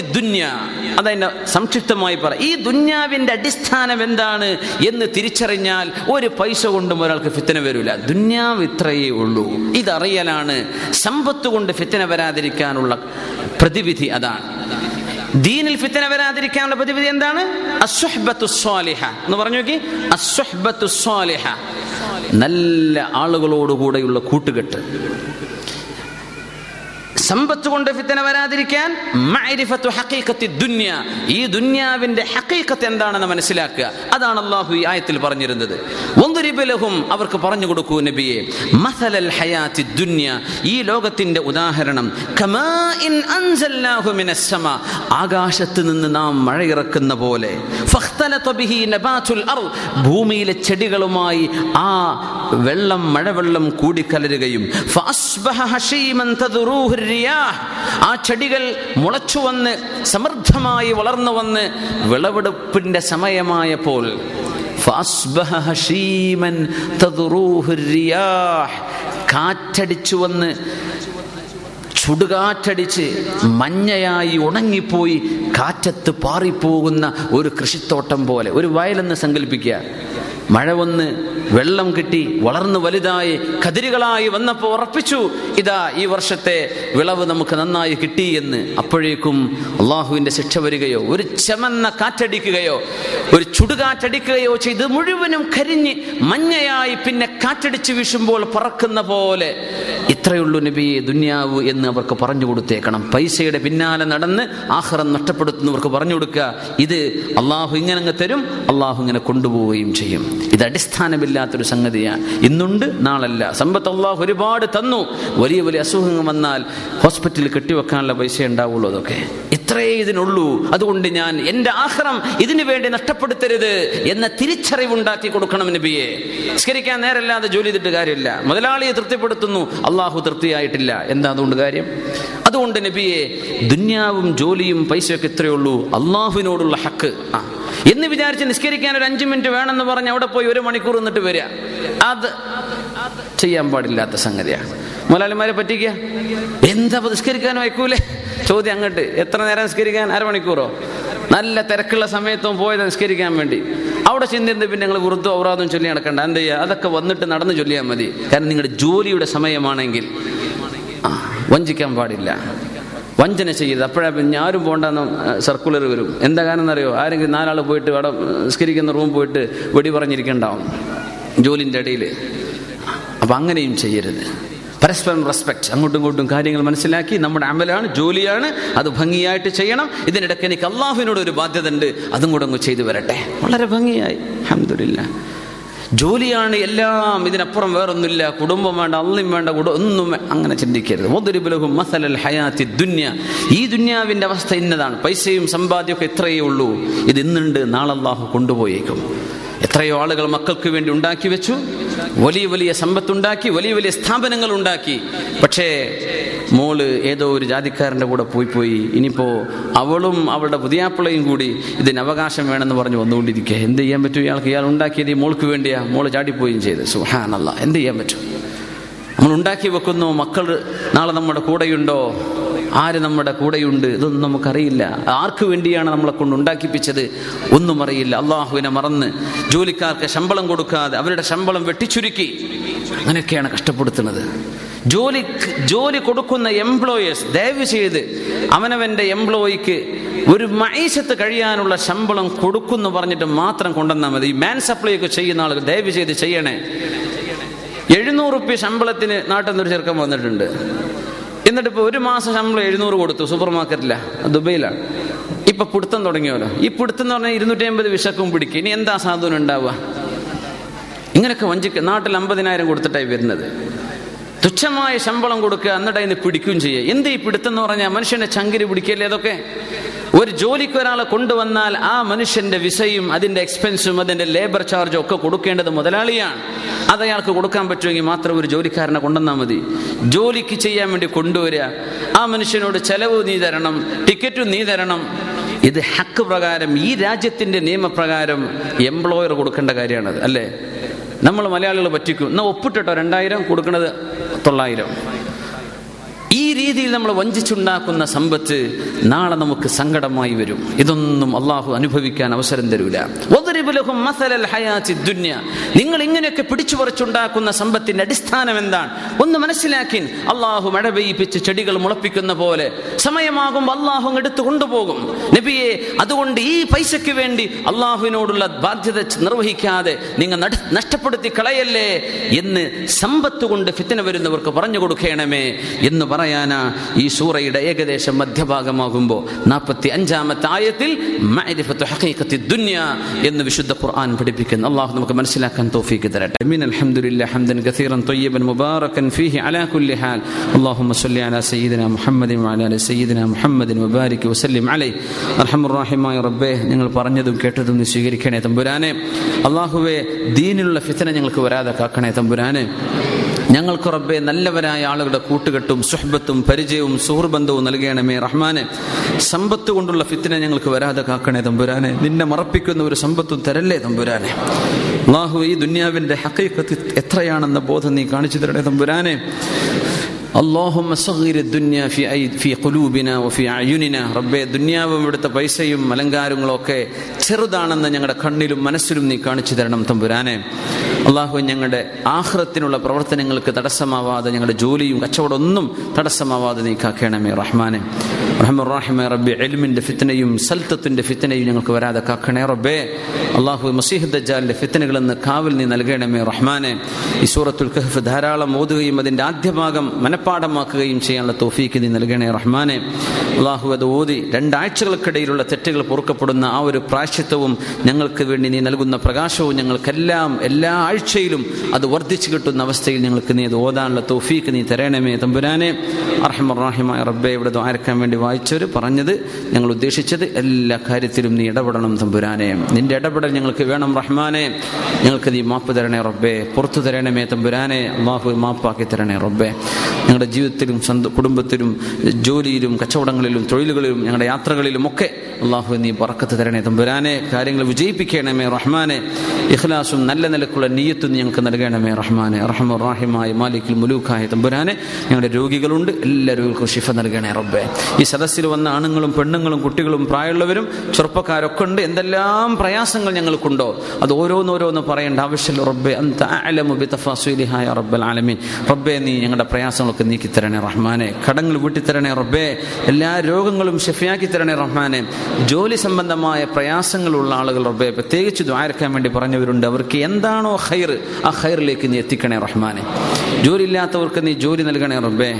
ദുന്യ. അതതിന്റെ സംക്ഷിപ്തമായി പറ. ഈ ദുന്യാവിന്റെ അടിസ്ഥാനം എന്താണ് എന്ന് തിരിച്ചറിഞ്ഞാൽ ഒരു പൈസ കൊണ്ടും ഒരാൾക്ക് ഫിത്തന വരില്ല ദുന്യാവ് ഇത്രയേ ഉള്ളൂ. ഇതറിയലാണ് സമ്പത്ത് കൊണ്ട് ഫിത്തന വരാതിരിക്കാനുള്ള പ്രതിവിധി അതാണ്. ദീനിൽ ഫിത്തന വരാതിരിക്കാനുള്ള പ്രതിവിധി എന്താണ്? എന്ന് പറഞ്ഞു നോക്കി. നല്ല ആളുകളോടുകൂടെയുള്ള കൂട്ടുകെട്ട്. സമ്പത്ത് കൊണ്ട് ഫിത്തന വരാതിരിക്കാൻ ദുന്യ. ഈ ദുന്യാവിന്റെ ഹക്കീക്കത്ത് എന്താണെന്ന് മനസ്സിലാക്കുക. അതാണ് അള്ളാഹു ഈ ആയത്തിൽ പറഞ്ഞിരുന്നത്. ഒന്നുരിബലഹും ലഹും അവർക്ക് പറഞ്ഞു കൊടുക്കൂ നബിയെ. മസലൽ ഹയാത്തി ദുന്യ. ഈ ലോകത്തിന്റെ ഉദാഹരണം. ആകാശത്ത് നിന്ന് നാം മഴയിറക്കുന്ന പോലെ. ഭൂമിയിലെ ചെടികളുമായി ആ വെള്ളം മഴവെള്ളം കൂടിക്കലരുകയും. ഫഅസ്ബഹ ആ ചെടികൾ മുളച്ചു വന്ന് സമൃദ്ധമായി വളർന്നു വന്ന് വിളവെടുപ്പിന്റെ സമയമായപ്പോൾ കാറ്റടിച്ചു വന്ന് ചുടുകാറ്റടിച്ച് മഞ്ഞയായി ഉണങ്ങിപ്പോയി കാറ്റത്ത് പാറിപ്പോകുന്ന ഒരു കൃഷിത്തോട്ടം പോലെ ഒരു വയലെന്ന് സങ്കല്പിക്കുക. മഴ വന്ന് വെള്ളം കിട്ടി വളർന്നു വലുതായി കതിരുകളായി വന്നപ്പോൾ ഉറപ്പിച്ചു ഇതാ ഈ വർഷത്തെ വിളവ് നമുക്ക് നന്നായി കിട്ടി എന്ന്. അപ്പോഴേക്കും അള്ളാഹുവിന്റെ ശിക്ഷ വരികയോ ഒരു ചമന്ന കാറ്റടിക്കുകയോ ഒരു ചുടുകാറ്റടിക്കുകയോ ചെയ്ത് മുഴുവനും കരിഞ്ഞ് മഞ്ഞയായി പിന്നെ കാറ്റടിച്ച് വീശുമ്പോൾ പറക്കുന്ന പോലെ ഇത്രയുള്ളൂ നബി ദുന്യാവ് എന്ന് അവർക്ക് പറഞ്ഞു കൊടുത്തേക്കണം. പൈസയുടെ പിന്നാലെ നടന്ന് ആഹ്റം നഷ്ടപ്പെടുത്തുന്നവർക്ക് പറഞ്ഞു കൊടുക്കുക. ഇത് അള്ളാഹു ഇങ്ങനെ അങ്ങ് തരും അള്ളാഹു ഇങ്ങനെ കൊണ്ടുപോവുകയും ചെയ്യും. ഇത് അടിസ്ഥാനമില്ലാത്തൊരു സംഗതിയാണ്. ഇന്നുണ്ട് നാളല്ല. സമ്പത്ത് അള്ളാഹു ഒരുപാട് തന്നു. വലിയ വലിയ അസുഖങ്ങൾ വന്നാൽ ഹോസ്പിറ്റലിൽ കെട്ടിവെക്കാനുള്ള പൈസ ഉണ്ടാവുള്ളൂ അതൊക്കെ. ഇത്രേ ഇതിനുള്ളൂ. അതുകൊണ്ട് ഞാൻ എന്റെ ആഹ്റം ഇതിനു വേണ്ടി നഷ്ടപ്പെടുത്തരുത് എന്ന തിരിച്ചറിവുണ്ടാക്കി കൊടുക്കണം നബിയെ. നിസ്കരിക്കാൻ നേരല്ലാതെ ജോലി ചെയ്തിട്ട് കാര്യമില്ല. മുതലാളിയെ തൃപ്തിപ്പെടുത്തുന്നു. അള്ളാഹു തൃപ്തിയായിട്ടില്ല. എന്താ അതുകൊണ്ട് കാര്യം? അതുകൊണ്ട് നബിയെ ദുന്യാവും ജോലിയും പൈസയൊക്കെ ഇത്രയേ ഉള്ളൂ അള്ളാഹുവിനോടുള്ള ഹക്ക്. ആ. എന്ന് വിചാരിച്ച് നിസ്കരിക്കാൻ ഒരു അഞ്ചു മിനിറ്റ് വേണമെന്ന് പറഞ്ഞ് അവിടെ പോയി ഒരു മണിക്കൂർ നിന്നിട്ട് വരിക. അത് ചെയ്യാൻ പാടില്ലാത്ത സംഗതിയാണ്. മുതലാളിമാരെ പറ്റിക്കുക? എന്താ നിസ്കരിക്കാൻ വയ്ക്കൂലേ ചോദ്യം അങ്ങോട്ട്. എത്ര നേരം നിസ്കരിക്കാൻ? അരമണിക്കൂറോ? നല്ല തിരക്കുള്ള സമയത്തും പോയത് നിസ്കരിക്കാൻ വേണ്ടി. അവിടെ ചെന്നിരുന്ന് പിന്നെ നിങ്ങൾ വൃദ്ധം ഔറാദും ചൊല്ലി നടക്കണ്ട. എന്ത് ചെയ്യുക അതൊക്കെ വന്നിട്ട് നടന്ന് ചൊല്ലിയാൽ മതി. കാരണം നിങ്ങളുടെ ജോലിയുടെ സമയമാണെങ്കിൽ വഞ്ചിക്കാൻ പാടില്ല. വഞ്ചന ചെയ്യരുത് അപ്പോഴാ പിന്നെ ആരും പോണ്ടെന്ന് സർക്കുലർ വരും. എന്താ കാരണം എന്നറിയോ? ആരെങ്കിലും നാലാൾ പോയിട്ട് അവിടെ നിസ്കരിക്കുന്ന റൂം പോയിട്ട് വെടി പറഞ്ഞിരിക്കണ്ടാവും ജോലിന്റെ ഇടയിൽ അപ്പം അങ്ങനെയും ചെയ്യരുത്. പരസ്പരം റെസ്പെക്ട് അങ്ങോട്ടും ഇങ്ങോട്ടും കാര്യങ്ങൾ മനസ്സിലാക്കി നമ്മുടെ അമലാണ് ജോലിയാണ് അത് ഭംഗിയായിട്ട് ചെയ്യണം. ഇതിനിടയ്ക്ക് എനിക്ക് അള്ളാഹുവിനോട് ഒരു ബാധ്യത ഉണ്ട് അതും കൂടെ അങ്ങ് ചെയ്തു വരട്ടെ. വളരെ ഭംഗിയായി. അഹമ്മദില്ല ജോലിയാണ് എല്ലാം. ഇതിനപ്പുറം വേറൊന്നുമില്ല. കുടുംബം വേണ്ട അള്ളിയും വേണ്ട കുട ഒന്നും അങ്ങനെ ചിന്തിക്കരുത്. ഒതൊരുബലഹും മസലൽ ഹയാത്തി ദുന്യ. ഈ ദുന്യാവിന്റെ അവസ്ഥ ഇന്നതാണ്. പൈസയും സമ്പാദ്യമൊക്കെ ഇത്രയേ ഉള്ളൂ. ഇത് ഇന്നുണ്ട് നാളെ അള്ളാഹു കൊണ്ടുപോയേക്കും. എത്രയോ ആളുകൾ മക്കൾക്ക് വേണ്ടി ഉണ്ടാക്കി വെച്ചു. വലിയ വലിയ സമ്പത്തുണ്ടാക്കി വലിയ വലിയ സ്ഥാപനങ്ങൾ ഉണ്ടാക്കി. പക്ഷേ മോൾ ഏതോ ഒരു ജാതിക്കാരന്റെ കൂടെ പോയി പോയി ഇനിയിപ്പോൾ അവളും അവളുടെ പുതിയാപ്പിളയും കൂടി ഇതിന് അവകാശം വേണമെന്ന് പറഞ്ഞ് വന്നുകൊണ്ടിരിക്കുക. എന്ത് ചെയ്യാൻ പറ്റും ഇയാൾക്ക്? ഇയാൾ ഉണ്ടാക്കിയത് ഈ മോൾക്ക് വേണ്ടിയാ. മോൾ ചാടിപ്പോയും ചെയ്ത്. സുഹാനല്ല എന്ത് ചെയ്യാൻ പറ്റും? നമ്മൾ ഉണ്ടാക്കി വെക്കുന്നു. മക്കൾ നാളെ നമ്മുടെ കൂടെയുണ്ടോ? ആര് നമ്മുടെ കൂടെയുണ്ട് ഇതൊന്നും നമുക്കറിയില്ല. ആർക്കു വേണ്ടിയാണ് നമ്മളെ കൊണ്ട് ഉണ്ടാക്കിപ്പിച്ചത്? ഒന്നും അറിയില്ല. അള്ളാഹുവിനെ മറന്ന് ജോലിക്കാർക്ക് ശമ്പളം കൊടുക്കാതെ അവരുടെ ശമ്പളം വെട്ടിച്ചുരുക്കി. അങ്ങനെയൊക്കെയാണ് കഷ്ടപ്പെടുത്തുന്നത്. ജോലി ജോലി കൊടുക്കുന്ന എംപ്ലോയേഴ്സ് ദയവ് ചെയ്ത് അവനവന്റെ എംപ്ലോയിക്ക് ഒരു മൈശത്ത് കഴിയാനുള്ള ശമ്പളം കൊടുക്കുന്നു പറഞ്ഞിട്ട് മാത്രം കൊണ്ടുവന്നാൽ മതി. ഈ മാൻ സപ്ലൈ ഒക്കെ ചെയ്യുന്ന ആളുകൾ ദയവ് ചെയ്ത് ചെയ്യണേ. എഴുന്നൂറ് റുപ്യ ശമ്പളത്തിന് നാട്ടിൽ നിന്നൊരു ചെറുക്കം വന്നിട്ടുണ്ട്. എന്നിട്ട് ഇപ്പൊ ഒരു മാസം ശമ്പളം എഴുന്നൂറ് കൊടുത്തു സൂപ്പർ മാർക്കറ്റിലാണ് ദുബൈയിലാണ് ഇപ്പൊ പിടുത്തം തുടങ്ങിയല്ലോ ഈ പിടുത്തം എന്ന് പറഞ്ഞാൽ ഇരുന്നൂറ്റി അമ്പത് വിശക്കും പിടിക്കും. ഇനി എന്താ സാധനം ഉണ്ടാവുക? ഇങ്ങനെയൊക്കെ വഞ്ചിക്ക നാട്ടിൽ അമ്പതിനായിരം കൊടുത്തിട്ടായി വരുന്നത്. തുച്ഛമായ ശമ്പളം കൊടുക്കുക എന്നിട്ട് അതിന് പിടിക്കുകയും ചെയ്യുക. എന്ത് ഈ പിടുത്തം എന്ന് പറഞ്ഞാൽ മനുഷ്യന്റെ ചങ്കിരി പിടിക്കല്ലേ അതൊക്കെ? ഒരു ജോലിക്ക് ഒരാളെ കൊണ്ടുവന്നാൽ ആ മനുഷ്യന്റെ വിസയും അതിന്റെ എക്സ്പെൻസും അതിന്റെ ലേബർ ചാർജും ഒക്കെ കൊടുക്കേണ്ടത് മുതലാളിയാണ്. അത് അയാൾക്ക് കൊടുക്കാൻ പറ്റുമെങ്കിൽ മാത്രം ഒരു ജോലിക്കാരനെ കൊണ്ടുവന്നാൽ മതി. ജോലിക്ക് ചെയ്യാൻ വേണ്ടി കൊണ്ടുവരിക. ആ മനുഷ്യനോട് ചെലവ് നീ തരണം ടിക്കറ്റും നീ തരണം. ഇത് ഹക്ക് പ്രകാരം ഈ രാജ്യത്തിന്റെ നിയമപ്രകാരം എംപ്ലോയർ കൊടുക്കേണ്ട കാര്യമാണത് അല്ലേ? നമ്മൾ മലയാളികൾ പറ്റിക്കും. എന്നാൽ ഒപ്പിട്ടോ രണ്ടായിരം കൊടുക്കുന്നത് തൊള്ളായിരം. രീതിയിൽ നമ്മൾ വഞ്ചിച്ചുണ്ടാക്കുന്ന സമ്പത്ത് നാളെ നമുക്ക് സങ്കടമായി വരും. ഇതൊന്നും അള്ളാഹു അനുഭവിക്കാൻ അവസരം തരൂല. നിങ്ങൾ ഇങ്ങനെയൊക്കെ പിടിച്ചു പറിച്ചുണ്ടാക്കുന്ന സമ്പത്തിന്റെ അടിസ്ഥാനം എന്താണ്? ഒന്ന് മനസ്സിലാക്കി അള്ളാഹു മഴ പെയ്യിപ്പിച്ച് ചെടികൾ മുളപ്പിക്കുന്ന പോലെ സമയമാകുമ്പോൾ അള്ളാഹു എടുത്തു കൊണ്ടുപോകും. നബിയെ അതുകൊണ്ട് ഈ പൈസയ്ക്ക് വേണ്ടി അള്ളാഹുവിനോടുള്ള ബാധ്യത നിർവഹിക്കാതെ നിങ്ങൾ നഷ്ടപ്പെടുത്തി കളയല്ലേ എന്ന് സമ്പത്ത് കൊണ്ട് ഫിത്തന വരുന്നവർക്ക് പറഞ്ഞു കൊടുക്കണമേ എന്ന് പറയാൻ സുബ്ഹാന ഈ സൂറയുടെ ഏകദേശം മധ്യഭാഗമാകുമ്പോൾ നാൽപ്പത്തി അഞ്ചാമത്തെ ആയത്തിൽ മഅരിഫത്തു ഹഖീഖത്തി ദുനിയ എന്ന് വിശുദ്ധ ഖുർആൻ പഠിപ്പിക്കുന്നു അള്ളാഹു നമുക്ക് മനസ്സിലാക്കാൻ തോഫീക്ക് തരട്ടെ മീൻ അൽഹംദുലില്ലാ ഹംദൻ കസീറൻ طيبا مباركا فيه على كل حال اللهم صل على سيدنا محمد وعلى ال سيدنا محمد وبارك وسلم عليه അർഹം റഹീമായ റബ്ബേ നിങ്ങൾ പറഞ്ഞതും കേട്ടതും നീ സ്വീകരിക്കണേ തമ്പുരാനെ അള്ളാഹുവെ ദീനിലുള്ള ഫിത്തന ഞങ്ങൾക്ക് വരാതെ കാക്കണേ തമ്പുരാനെ ഞങ്ങൾക്ക് റബ്ബെ നല്ലവരായ ആളുകളുടെ കൂട്ടുകെട്ടും സുഹബത്തും പരിചയവും സുഹൃബന്ധവും നൽകണമേ റഹ്മാനെ. സമ്പത്ത് കൊണ്ടുള്ള ഫിത്തിനെ ഞങ്ങൾക്ക് വരാതെ കാക്കണേ തമ്പുരാനെ. നിന്നെ മറപ്പിക്കുന്ന ഒരു സമ്പത്തും തരല്ലേ തമ്പുരാനെ. അള്ളാഹു ഈ ദുന്യാവിന്റെ ഹക്കൈക്കത്ത് എത്രയാണെന്ന ബോധം നീ കാണിച്ചു തരണേ തമ്പുരാനെ. അള്ളാഹും റബ്ബെ ദുന്യാവും ഇവിടുത്തെ പൈസയും അലങ്കാരങ്ങളൊക്കെ ചെറുതാണെന്ന് ഞങ്ങളുടെ കണ്ണിലും മനസ്സിലും നീ കാണിച്ചു തരണം തമ്പുരാനെ. അള്ളാഹു ഞങ്ങളുടെ ആഹ്റത്തിനുള്ള പ്രവർത്തനങ്ങൾക്ക് തടസ്സമാവാതെ ഞങ്ങളുടെ ജോലിയും കച്ചവടം ഒന്നും തടസ്സമാവാതെ നീക്കാക്കണമേ റഹ്മാനെ. റഹ്മുറാഹിമെ റബ്ബി എൽമിന്റെ ഫിത്തനയും സൽത്തത്തിന്റെ ഫിത്തനയും ഞങ്ങൾക്ക് വരാതെ കാക്കണേ റബ്ബേ. അള്ളാഹു മസീഹ് ഫിത്തനകളിൽ കാവൽ നീ നൽകണമേ റഹ്മാനെ. ഈ സൂറത്തുൽ കഹഫ് ധാരാളം ഓതുകയും അതിന്റെ ആദ്യ ഭാഗം മനഃപ്പാടമാക്കുകയും ചെയ്യാനുള്ള തോഫീക്ക് നീ നൽകണേ റഹ്മാനെ. അള്ളാഹു അത് ഓതി രണ്ടാഴ്ചകൾക്കിടയിലുള്ള തെറ്റുകൾ പൊറുക്കപ്പെടുന്ന ആ ഒരു പ്രാശ്യത്വവും ഞങ്ങൾക്ക് വേണ്ടി നീ നൽകുന്ന പ്രകാശവും ഞങ്ങൾക്കെല്ലാം എല്ലാ ആഴ്ചയിലും അത് വർദ്ധിച്ചു കിട്ടുന്ന അവസ്ഥയിൽ ഞങ്ങൾക്ക് നീ അത് ഓതാനുള്ള തോഫീക്ക് നീ തരണമേ. തമ്പുരാനെ അർഹമറാഹിമായ റബ്ബെ ഇവിടെ ദ്വാരക്കാൻ വേണ്ടി വായിച്ചവർ പറഞ്ഞത് ഞങ്ങൾ ഉദ്ദേശിച്ചത് എല്ലാ കാര്യത്തിലും നീ ഇടപെടണം തമ്പുരാനെ. നിന്റെ ഇടപെടൽ ഞങ്ങൾക്ക് വേണം റഹ്മാനെ. ഞങ്ങൾക്ക് നീ മാപ്പ് തരണേ റബ്ബെ. പുറത്തു തരണമേ തമ്പുരാനെ. അള്ളാഹു മാപ്പാക്കി തരണേ റബ്ബെ. ഞങ്ങളുടെ ജീവിതത്തിലും കുടുംബത്തിലും ജോലിയിലും കച്ചവടങ്ങളിലും തൊഴിലുകളിലും ഞങ്ങളുടെ യാത്രകളിലും ഒക്കെ അള്ളാഹു നീ പറക്കത്ത് തരണേ തമ്പുരാനെ. കാര്യങ്ങൾ വിജയിപ്പിക്കണമേ റഹ്മാനെ. ഇഖ്ലാസും നല്ല നിലക്കുള്ള നീയത്തും നീ ഞങ്ങൾക്ക് നൽകണമേ റഹ്മാനെ. റഹ്മുറാഹിമായ മാലിക്കിൽ മുലൂഖായ തമ്പുരാനെ ഞങ്ങളുടെ രോഗികളുണ്ട് എല്ലാ രോഗികൾക്കും ശിഫ നൽകണേ റബ്ബെ. ഈ സദസ്സിൽ വന്ന ആണുങ്ങളും പെണ്ണുങ്ങളും കുട്ടികളും പ്രായമുള്ളവരും ചെറുപ്പക്കാരൊക്കെ ഉണ്ട് എന്തെല്ലാം പ്രയാസങ്ങൾ ഞങ്ങൾക്കുണ്ടോ? അത് ഓരോന്നോരോന്ന് പറയേണ്ട ആവശ്യമില്ല റബ്ബെ. അന്ത അഅലമു ബിതഫാസുലിഹായ റബ്ബൽ ആലമീൻ. റബ്ബെ നീ ഞങ്ങളുടെ പ്രയാസങ്ങളൊക്കെ നീക്കി തരണേ റഹ്മാനെ. കടങ്ങൾ വീട്ടി തരണേ റബ്ബെ. എല്ലാ രോഗങ്ങളും ഷെഫിയാക്കി തരണേ റഹ്മാനെ. ജോലി സംബന്ധമായ പ്രയാസങ്ങളുള്ള ആളുകൾ റബ്ബെ പ്രത്യേകിച്ച് ദ്വാരക്കാൻ വേണ്ടി പറഞ്ഞവരുണ്ട്. അവർക്ക് എന്താണോ ഹൈർ. ആ ഹൈറിലേക്ക് നീ എത്തിക്കണേ റഹ്മാനെ. ജോലി ഇല്ലാത്തവർക്ക് നീ ജോലി നൽകണേ റബ്ബേ.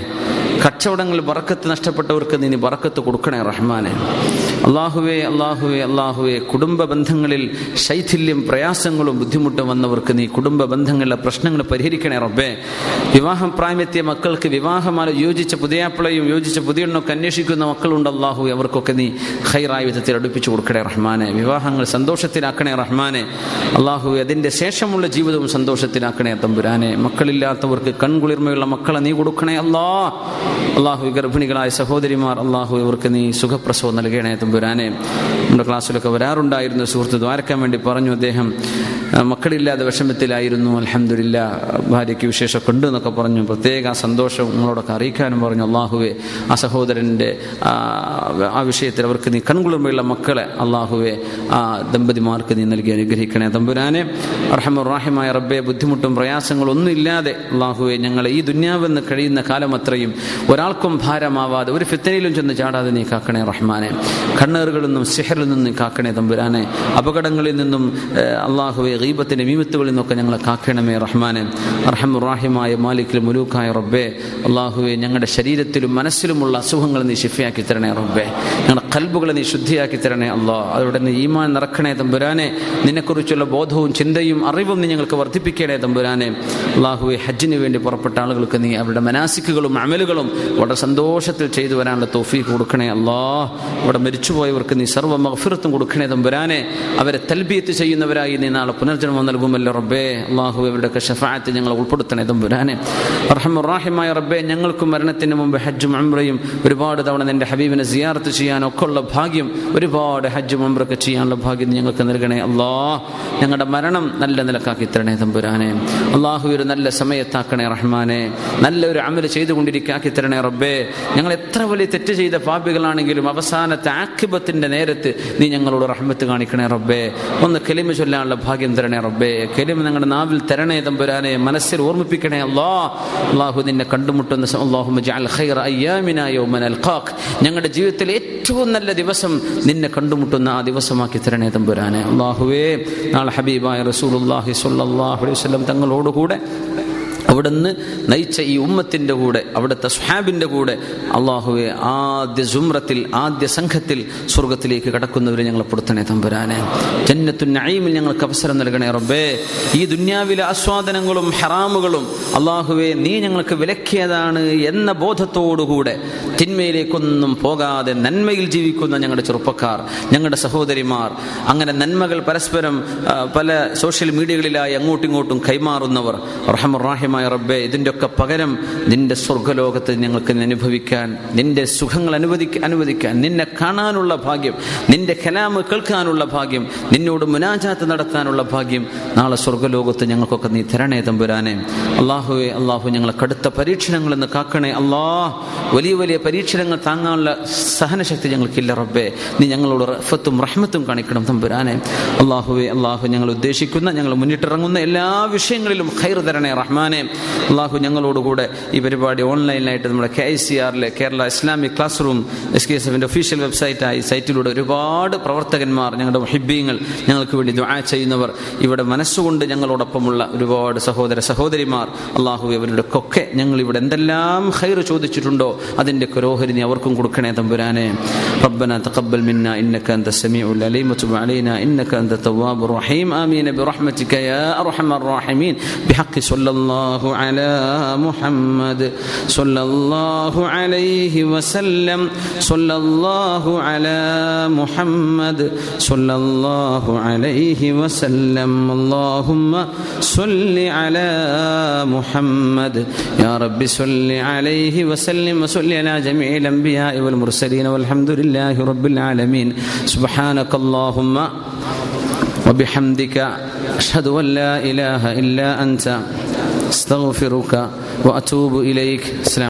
കച്ചവടങ്ങൾ വറക്കത്ത് നഷ്ടപ്പെട്ടവർക്ക് നീ വറക്കത്ത് കൊടുക്കണേ റഹ്മാനെ. അള്ളാഹുവേ അള്ളാഹുവേ അള്ളാഹുവേ കുടുംബ ബന്ധങ്ങളിൽ ശൈഥില്യം പ്രയാസങ്ങളും ബുദ്ധിമുട്ടും വന്നവർക്ക് നീ കുടുംബ ബന്ധങ്ങളിലെ പ്രശ്നങ്ങൾ പരിഹരിക്കണേ റബ്ബേ. വിവാഹം പ്രായമെത്തിയ മക്കൾക്ക് വിവാഹമാല യോജിച്ച പുതിയാപ്പിളയും യോജിച്ച പുതിയെണ്ണൊക്കെ അന്വേഷിക്കുന്ന മക്കളുണ്ട് അള്ളാഹു അവർക്കൊക്കെ നീ ഹൈറായ വിധത്തിൽ അടുപ്പിച്ചു കൊടുക്കണേ റഹ്മാനെ. വിവാഹങ്ങൾ സന്തോഷത്തിലാക്കണേ റഹ്മാനെ. അള്ളാഹു അതിന്റെ ശേഷമുള്ള ജീവിതവും സന്തോഷത്തിലാക്കണേ തമ്പുരാനെ. മക്കളില്ലാത്തവർക്ക് കൺകുളിർമയുള്ള മക്കളെ നീ കൊടുക്കണേ അല്ലാ അള്ളാഹു ഗർഭിണികളായ സഹോദരിമാർ അള്ളാഹു ഇവർക്ക് നീ സുഖപ്രസവം നൽകണേ തമ്പുരാനെ. നമ്മുടെ ക്ലാസ്സിലൊക്കെ വരാറുണ്ടായിരുന്നു സുഹൃത്ത് ദ്വാരക്കാൻ വേണ്ടി പറഞ്ഞു അദ്ദേഹം. മക്കളില്ലാതെ വിഷമത്തിലായിരുന്നു അലഹമില്ല ഭാര്യയ്ക്ക് വിശേഷമൊക്കെ ഉണ്ട് എന്നൊക്കെ പറഞ്ഞു. പ്രത്യേക സന്തോഷം നിങ്ങളോടൊക്കെ അറിയിക്കാനും പറഞ്ഞു. അള്ളാഹുവെ ആ സഹോദരന്റെ ആ, വിഷയത്തിൽ അവർക്ക് നീ കൺകുളിർമയുള്ള മക്കളെ അള്ളാഹുവെ ആ ദമ്പതിമാർക്ക് നീ നൽകി അനുഗ്രഹിക്കണേ തമ്പുരാനെ. അർഹമുറാഹിമായ റബ്ബെ ബുദ്ധിമുട്ടും പ്രയാസങ്ങളും ഒന്നും ഇല്ലാതെ അള്ളാഹുവെ ഞങ്ങളെ ഈ ദുന്യാവെന്ന് കഴിയുന്ന കാലം അത്രയും ഒരാൾക്കും ഭാരമാവാതെ ഒരു ഫിത്തനയിലും ചെന്ന് ചാടാതെ നീ കാക്കണേ റഹ്മാനെ. കണ്ണേറുകളിൽ നിന്നും സിഹറിൽ നിന്നും കാക്കണേ തമ്പുരാനെ. അപകടങ്ങളിൽ നിന്നും അള്ളാഹുവെ ഗീബത്തിന്റെ മീമത്തുകളിൽ നിന്നൊക്കെ ഞങ്ങളെ കാക്കണമേ റഹ്മാനെ. അർഹമുറാഹിമായ മാലിക്കിൽ മുലൂക്കായ റബ്ബെ. അള്ളാഹുവെ ഞങ്ങളുടെ ശരീരത്തിലും മനസ്സിലുമുള്ള അസുഖങ്ങൾ നീ ശിഫയാക്കി തരണേ റബ്ബെ. ഞങ്ങളുടെ കൽബുകളെ നീ ശുദ്ധിയാക്കി തരണേ അള്ളാഹ്. അതോടെ നീ ഈമാൻ നിറക്കണേ തമ്പുരാനെ. നിന്നെക്കുറിച്ചുള്ള ബോധവും ചിന്തയും അറിവും നീ ഞങ്ങൾക്ക് വർദ്ധിപ്പിക്കണേ തമ്പുരാനെ. അള്ളാഹുവെ ഹജ്ജിന് വേണ്ടി പുറപ്പെട്ട ആളുകൾക്ക് നീ അവരുടെ മനാസിക്കുകളും അമലുകളും വളരെ സന്തോഷത്തിൽ ചെയ്തു വരാനുള്ള തോഫീക്ക് കൊടുക്കണേ അല്ലാ. ഇവിടെ മരിച്ചുപോയവർക്ക് നീ സർവ മഹഫിറത്തും കൊടുക്കണേ തമ്പുരാനെ. അവരെ തൽബിയത്ത് ചെയ്യുന്നവരായി നീ നാളെ പുനർജന്മം നൽകുമല്ലോ റബ്ബേ. അള്ളാഹു അവരുടെയൊക്കെ ഷഫായത്ത് ഞങ്ങൾ ഉൾപ്പെടുത്തണേ തമ്പുരാനെ. റഹമുറാഹിമായ റബ്ബേ ഞങ്ങൾക്കും മരണത്തിന് മുമ്പ് ഹജ്ജും അമ്രയും ഒരുപാട് തവണ നിന്റെ ഹബീബിനെ സിയാർത്ത് ചെയ്യാനൊക്കെ ഉള്ള ഭാഗ്യം ഒരുപാട് ഹജ്ജും അമ്രൊക്കെ ചെയ്യാനുള്ള ഭാഗ്യം ഞങ്ങൾക്ക് നൽകണേ അല്ലാ. ഞങ്ങളുടെ മരണം നല്ല നിലക്കാക്കി തരണേ തമ്പുരാനെ. അള്ളാഹു ഒരു നല്ല സമയത്താക്കണേ റഹ്മാനെ. നല്ലൊരു അമൽ ചെയ്തുകൊണ്ടിരിക്കാക്കി തരണേ റബ്ബേ. ഞങ്ങൾ എത്ര വലിയ തെറ്റ് ചെയ്ത പാപികളാണെങ്കിലും അവസാനത്തെ ആക്കിബത്തിന്റെ നേരത്ത് നീ ഞങ്ങളോട് റഹ്മത്ത് കാണിക്കണേ റബ്ബേ. ഒന്ന് കെലിമ ചൊല്ലാനുള്ള ഭാഗ്യം തരണേ റബ്ബേ. കെലിമ ഞങ്ങളുടെ നാവിൽ തരണേ തമ്പുരാനെ മനസ്സിൽ ഓർമ്മിപ്പിക്കണേ അല്ലാ. അള്ളാഹു നിന്നെ കണ്ടുമുട്ടുന്ന ഞങ്ങളുടെ ജീവിതത്തിലെ ഏറ്റവും നല്ല ദിവസം നിന്നെ കണ്ടുമുട്ടുന്ന ആ ദിവസമാക്കി തരണേ തമ്പുരാനെ. അള്ളാഹുവേ നാളെ ഹബീബായ റസൂലുള്ളാഹി സ്വല്ലല്ലാഹു അലൈഹി വസല്ലം തങ്ങളോടുകൂടെ അവിടുന്ന് നയിച്ച ഈ ഉമ്മത്തിന്റെ കൂടെ അവിടുത്തെ സുഹാബിന്റെ കൂടെ അള്ളാഹുവെ ആദ്യ ജുമ്രത്തിൽ ആദ്യ സംഘത്തിൽ സ്വർഗത്തിലേക്ക് കടക്കുന്നവരെ ഞങ്ങൾ പെടുത്തണേ തമ്പുരാനെ. ജന്നത്തു നഈമിൽ ഞങ്ങൾക്ക് അവസരം നൽകണേ റബ്ബേ. ഈ ദുന്യാവിലെ ആസ്വാദനങ്ങളും ഹറാമുകളും അള്ളാഹുവെ നീ ഞങ്ങൾക്ക് വിലക്കിയതാണ് എന്ന ബോധത്തോടുകൂടെ തിന്മയിലേക്കൊന്നും പോകാതെ നന്മയിൽ ജീവിക്കുന്ന ഞങ്ങളുടെ ചെറുപ്പക്കാർ ഞങ്ങളുടെ സഹോദരിമാർ അങ്ങനെ നന്മകൾ പരസ്പരം പല സോഷ്യൽ മീഡിയകളിലായി അങ്ങോട്ടും ഇങ്ങോട്ടും കൈമാറുന്നവർ റഹമുറാഹിമായ റബ്ബെ ഇതിന്റെയൊക്കെ പകരം നിന്റെ സ്വർഗലോകത്ത് ഞങ്ങൾക്ക് അനുഭവിക്കാൻ നിന്റെ സുഖങ്ങൾ അനുവദിക്ക അനുവദിക്കാൻ നിന്നെ കാണാനുള്ള ഭാഗ്യം നിന്റെ കലാമ് കേൾക്കാനുള്ള ഭാഗ്യം നിന്നോട് മുനാജാത്ത് നടത്താനുള്ള ഭാഗ്യം നാളെ സ്വർഗലോകത്ത് ഞങ്ങൾക്കൊക്കെ നീ തരണേ തമ്പുരാനെ. അള്ളാഹുവെ അള്ളാഹു ഞങ്ങളെ കടുത്ത പരീക്ഷണങ്ങളിൽ നിന്ന് കാക്കണേ. അള്ളാഹ് വലിയ വലിയ പരീക്ഷണങ്ങൾ താങ്ങാനുള്ള സഹനശക്തി ഞങ്ങൾക്കില്ല റബ്ബെ. നീ ഞങ്ങളോട് റഫത്തും റഹ്മത്തും കാണിക്കണം തമ്പുരാനെ. അള്ളാഹുവെ അള്ളാഹു ഞങ്ങൾ ഉദ്ദേശിക്കുന്ന ഞങ്ങൾ മുന്നിട്ടിറങ്ങുന്ന എല്ലാ വിഷയങ്ങളിലും ഖൈർ തരണേ റഹ്മാനെ. അള്ളാഹു ഞങ്ങളോടുകൂടെ ഈ പരിപാടി ഓൺലൈനിലായിട്ട് നമ്മുടെ കെ ഐ സി ആറിലെ Kerala Islamic class room S K S എഫിൻ്റെ ഒഫീഷ്യൽ വെബ്സൈറ്റായി സൈറ്റിലൂടെ ഒരുപാട് പ്രവർത്തകന്മാർ ഞങ്ങളുടെ ഹിബീങ്ങൾ ഞങ്ങൾക്ക് വേണ്ടി ദുആ ചെയ്യുന്നവർ ഇവിടെ മനസ്സുകൊണ്ട് ഞങ്ങളോടൊപ്പമുള്ള ഒരുപാട് സഹോദര സഹോദരിമാർ അള്ളാഹു അവരുടെയൊക്കെ ഞങ്ങൾ ഇവിടെ എന്തെല്ലാം ഖൈർ ചോദിച്ചിട്ടുണ്ടോ അതിൻ്റെ കരോഹരി നീ അവർക്കും കൊടുക്കണേ തമ്പുരാനെ ربنا تقبل منا إنك أنت السميع العليم وتب علينا إنك أنت التواب الرحيم آمين برحمتك يا أرحم الراحمين بحق صلى الله على محمد صلى الله عليه وسلم صلى الله على محمد صلى الله عليه وسلم. اللهم صل على محمد. يا رب صل عليه وسلم وصل على جميع الأنبياء والمرسلين والحمد لله رب العالمين. سبحانك اللهم وبحمدك أشهد أن لا إله إلا أنت. استغفرك وأتوب إليك. السلام